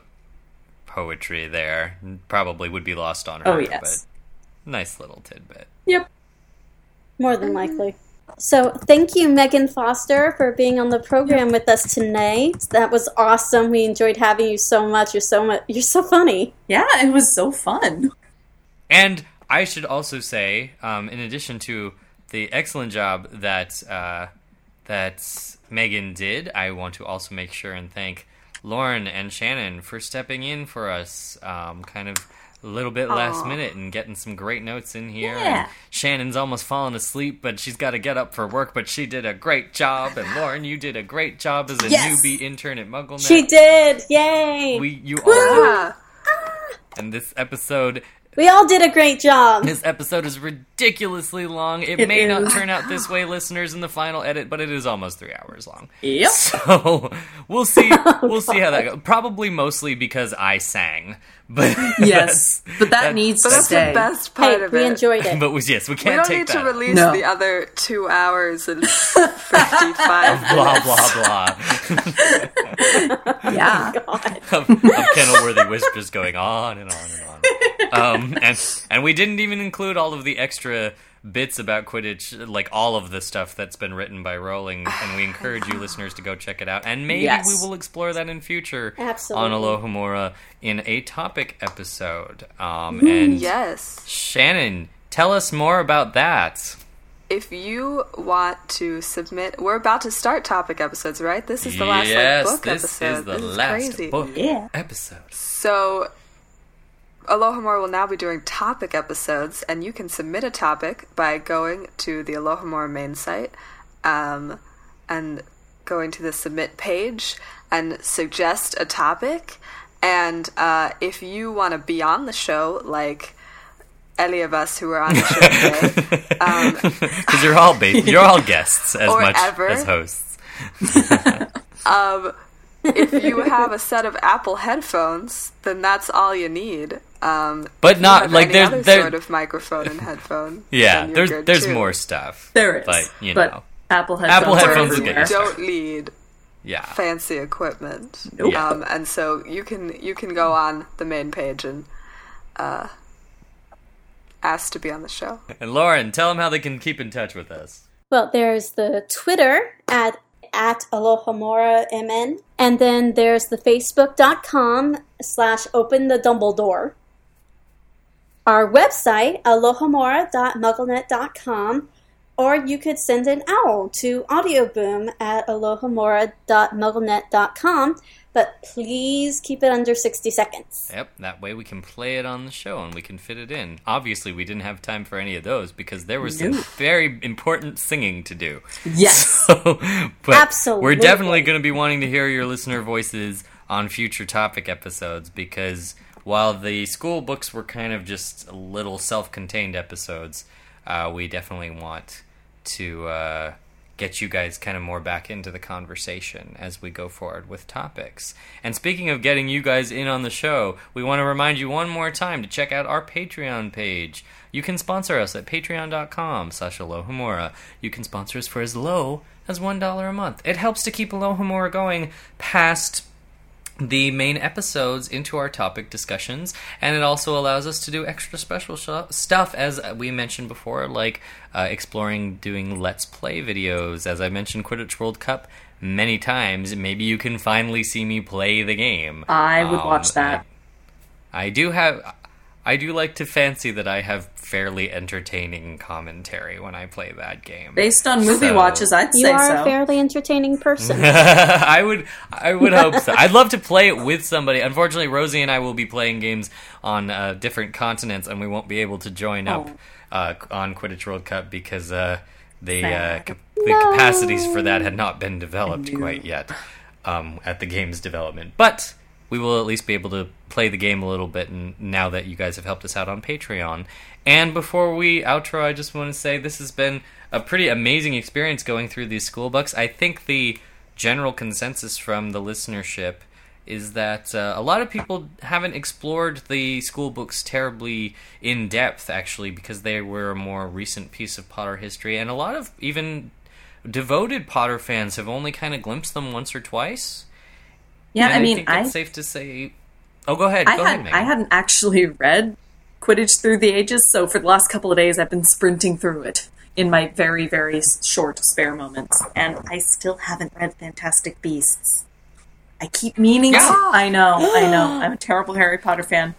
poetry there. Probably would be lost on her. Oh, yes. but nice little tidbit. Yep. More than likely. So, thank you, Megan Foster, for being on the program with us tonight. That was awesome. We enjoyed having you so much. You're so much. You're so funny. Yeah, it was so fun. And I should also say, um, in addition to the excellent job that uh, that Megan did, I want to also make sure and thank Lauren and Shannon for stepping in for us, um, kind of a little bit last minute and getting some great notes in here. Yeah. And Shannon's almost fallen asleep, but she's got to get up for work. But she did a great job, and Lauren, you did a great job as a Yes. newbie intern at MuggleNet. She did. Yay. We, you all, Yeah. and this episode We all did a great job. this episode is ridiculous ridiculously long. It, It may not turn out this way, listeners, in the final edit, but it is almost three hours long. Yep. So we'll see. We'll see how that goes. Probably mostly because I sang, but Yes, but that needs But to that's stay. the best part Hey, of we it. enjoyed it. but was yes, we we can't We don't take need that. to release No. the other two hours and fifty-five blah blah blah Yeah. of, of Kennilworthy whispers going on and on and on. Um, and and we didn't even include all of the extra bits about Quidditch, like all of the stuff that's been written by Rowling, and we encourage you listeners to go check it out. And maybe Yes. we will explore that in future Absolutely. on Alohomora in a topic episode. Um, and Yes. Shannon, tell us more about that. If you want to submit, we're about to start topic episodes, right? This is the last yes, like book this episode. is the this is last crazy. book Yeah. episode. So, Alohomora will now be doing topic episodes, and you can submit a topic by going to the Alohomora main site um, and going to the submit page and suggest a topic. And uh, if you want to be on the show, like any of us who are on the show today, Because you're all ba- you're all guests as much ever. as hosts. if you have a set of Apple headphones, then that's all you need. Um, But not like any there's other there, sort of microphone and headphone. yeah there's there's too. more stuff There is. but you but know Apple headphones, Apple headphones will everywhere. you don't need yeah fancy equipment. Nope. Um, and so you can you can go on the main page and uh, ask to be on the show. and Lauren tell them how they can keep in touch with us Well, there's the Twitter at at AlohomoraMN, and then there's the Facebook.com slash Open the Dumbledore. Our website, alohomora.mugglenet.com, or you could send an owl to audioboom at alohomora.mugglenet.com, but please keep it under 60 seconds. yep that way we can play it on the show and we can fit it in obviously we didn't have time for any of those because there was some very important singing to do Yes. So, but Absolutely. We're definitely going to be wanting to hear your listener voices on future topic episodes because while the school books were kind of just little self-contained episodes, uh, we definitely want to uh, get you guys kind of more back into the conversation as we go forward with topics. And speaking of getting you guys in on the show, we want to remind you one more time to check out our Patreon page. You can sponsor us at patreon.com slash alohomora. You can sponsor us for as low as $1 a month. It helps to keep Alohomora going past the main episodes into our topic discussions, and it also allows us to do extra special sh- stuff, as we mentioned before, like uh, exploring doing Let's Play videos. As I mentioned, Quidditch World Cup many times. Maybe you can finally see me play the game. I would Um, watch that. I, I do have. I do like to fancy that I have fairly entertaining commentary when I play that game. Based on movie So- watches, I'd say so. You say are so. a fairly entertaining person. I would I would hope so. I'd love to play it with somebody. Unfortunately, Rosie and I will be playing games on uh, different continents, and we won't be able to join up uh, on Quidditch World Cup because uh, the uh, Sad. cap- the capacities for that had not been developed quite yet um, at the game's development. But we will at least be able to play the game a little bit and now that you guys have helped us out on Patreon. And before we outro, I just want to say this has been a pretty amazing experience going through these school books. I think the general consensus from the listenership is that uh, a lot of people haven't explored the school books terribly in depth, actually, because they were a more recent piece of Potter history, and a lot of even devoted Potter fans have only kind of glimpsed them once or twice. Yeah, And I mean, I it's safe to say. Oh, go ahead. I go had, ahead, I hadn't actually read Quidditch Through the Ages, so for the last couple of days I've been sprinting through it in my very very short spare moments, and I still haven't read Fantastic Beasts. I keep meaning to. Yeah. I know, I know. I'm a terrible Harry Potter fan.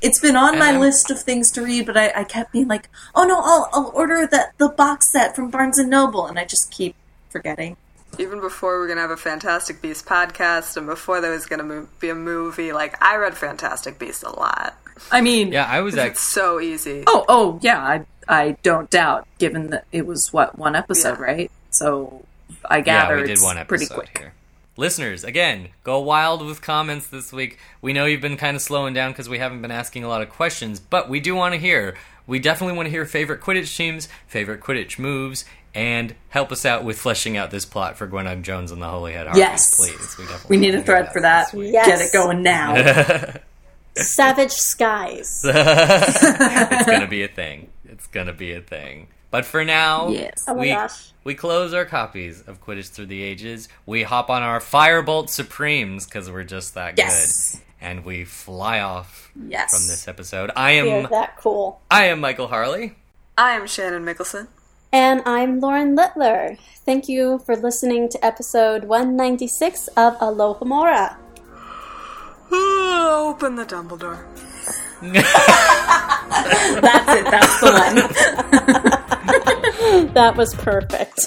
It's been on my list of things to read, but I, I kept being like, "Oh no, I'll, I'll order that the box set from Barnes and Noble," and I just keep forgetting. Even before we are gonna have a Fantastic Beasts podcast, and before there was gonna be a movie, like I read Fantastic Beasts a lot. I mean, Yeah, I was It's so easy. Oh, oh, yeah. I, I don't doubt. Given that it was what one episode, Yeah. right? So I Yeah, we did it's one episode pretty quick. here. listeners, again, go wild with comments this week. We know you've been kind of slowing down because we haven't been asking a lot of questions, but we do want to hear. We definitely want to hear favorite Quidditch teams, favorite Quidditch moves, and help us out with fleshing out this plot for Gwendoline Jones and the Holyhead Army. Yes. please. We, definitely We need a hear thread for that. Yes. Get it going now. Savage Skies. it's gonna be a thing. It's gonna be a thing. But for now, Yes. Oh my we, gosh. we close our copies of Quidditch Through the Ages. We hop on our Firebolt Supremes because we're just that Yes. good, and we fly off Yes. from this episode. I You're am that cool. I am Michael Harle. I am Shannon Mickelson. And I'm Lauren Littler. Thank you for listening to episode 196 of Alohomora. Open the Dumbledore. That's it. That's the one. That was perfect.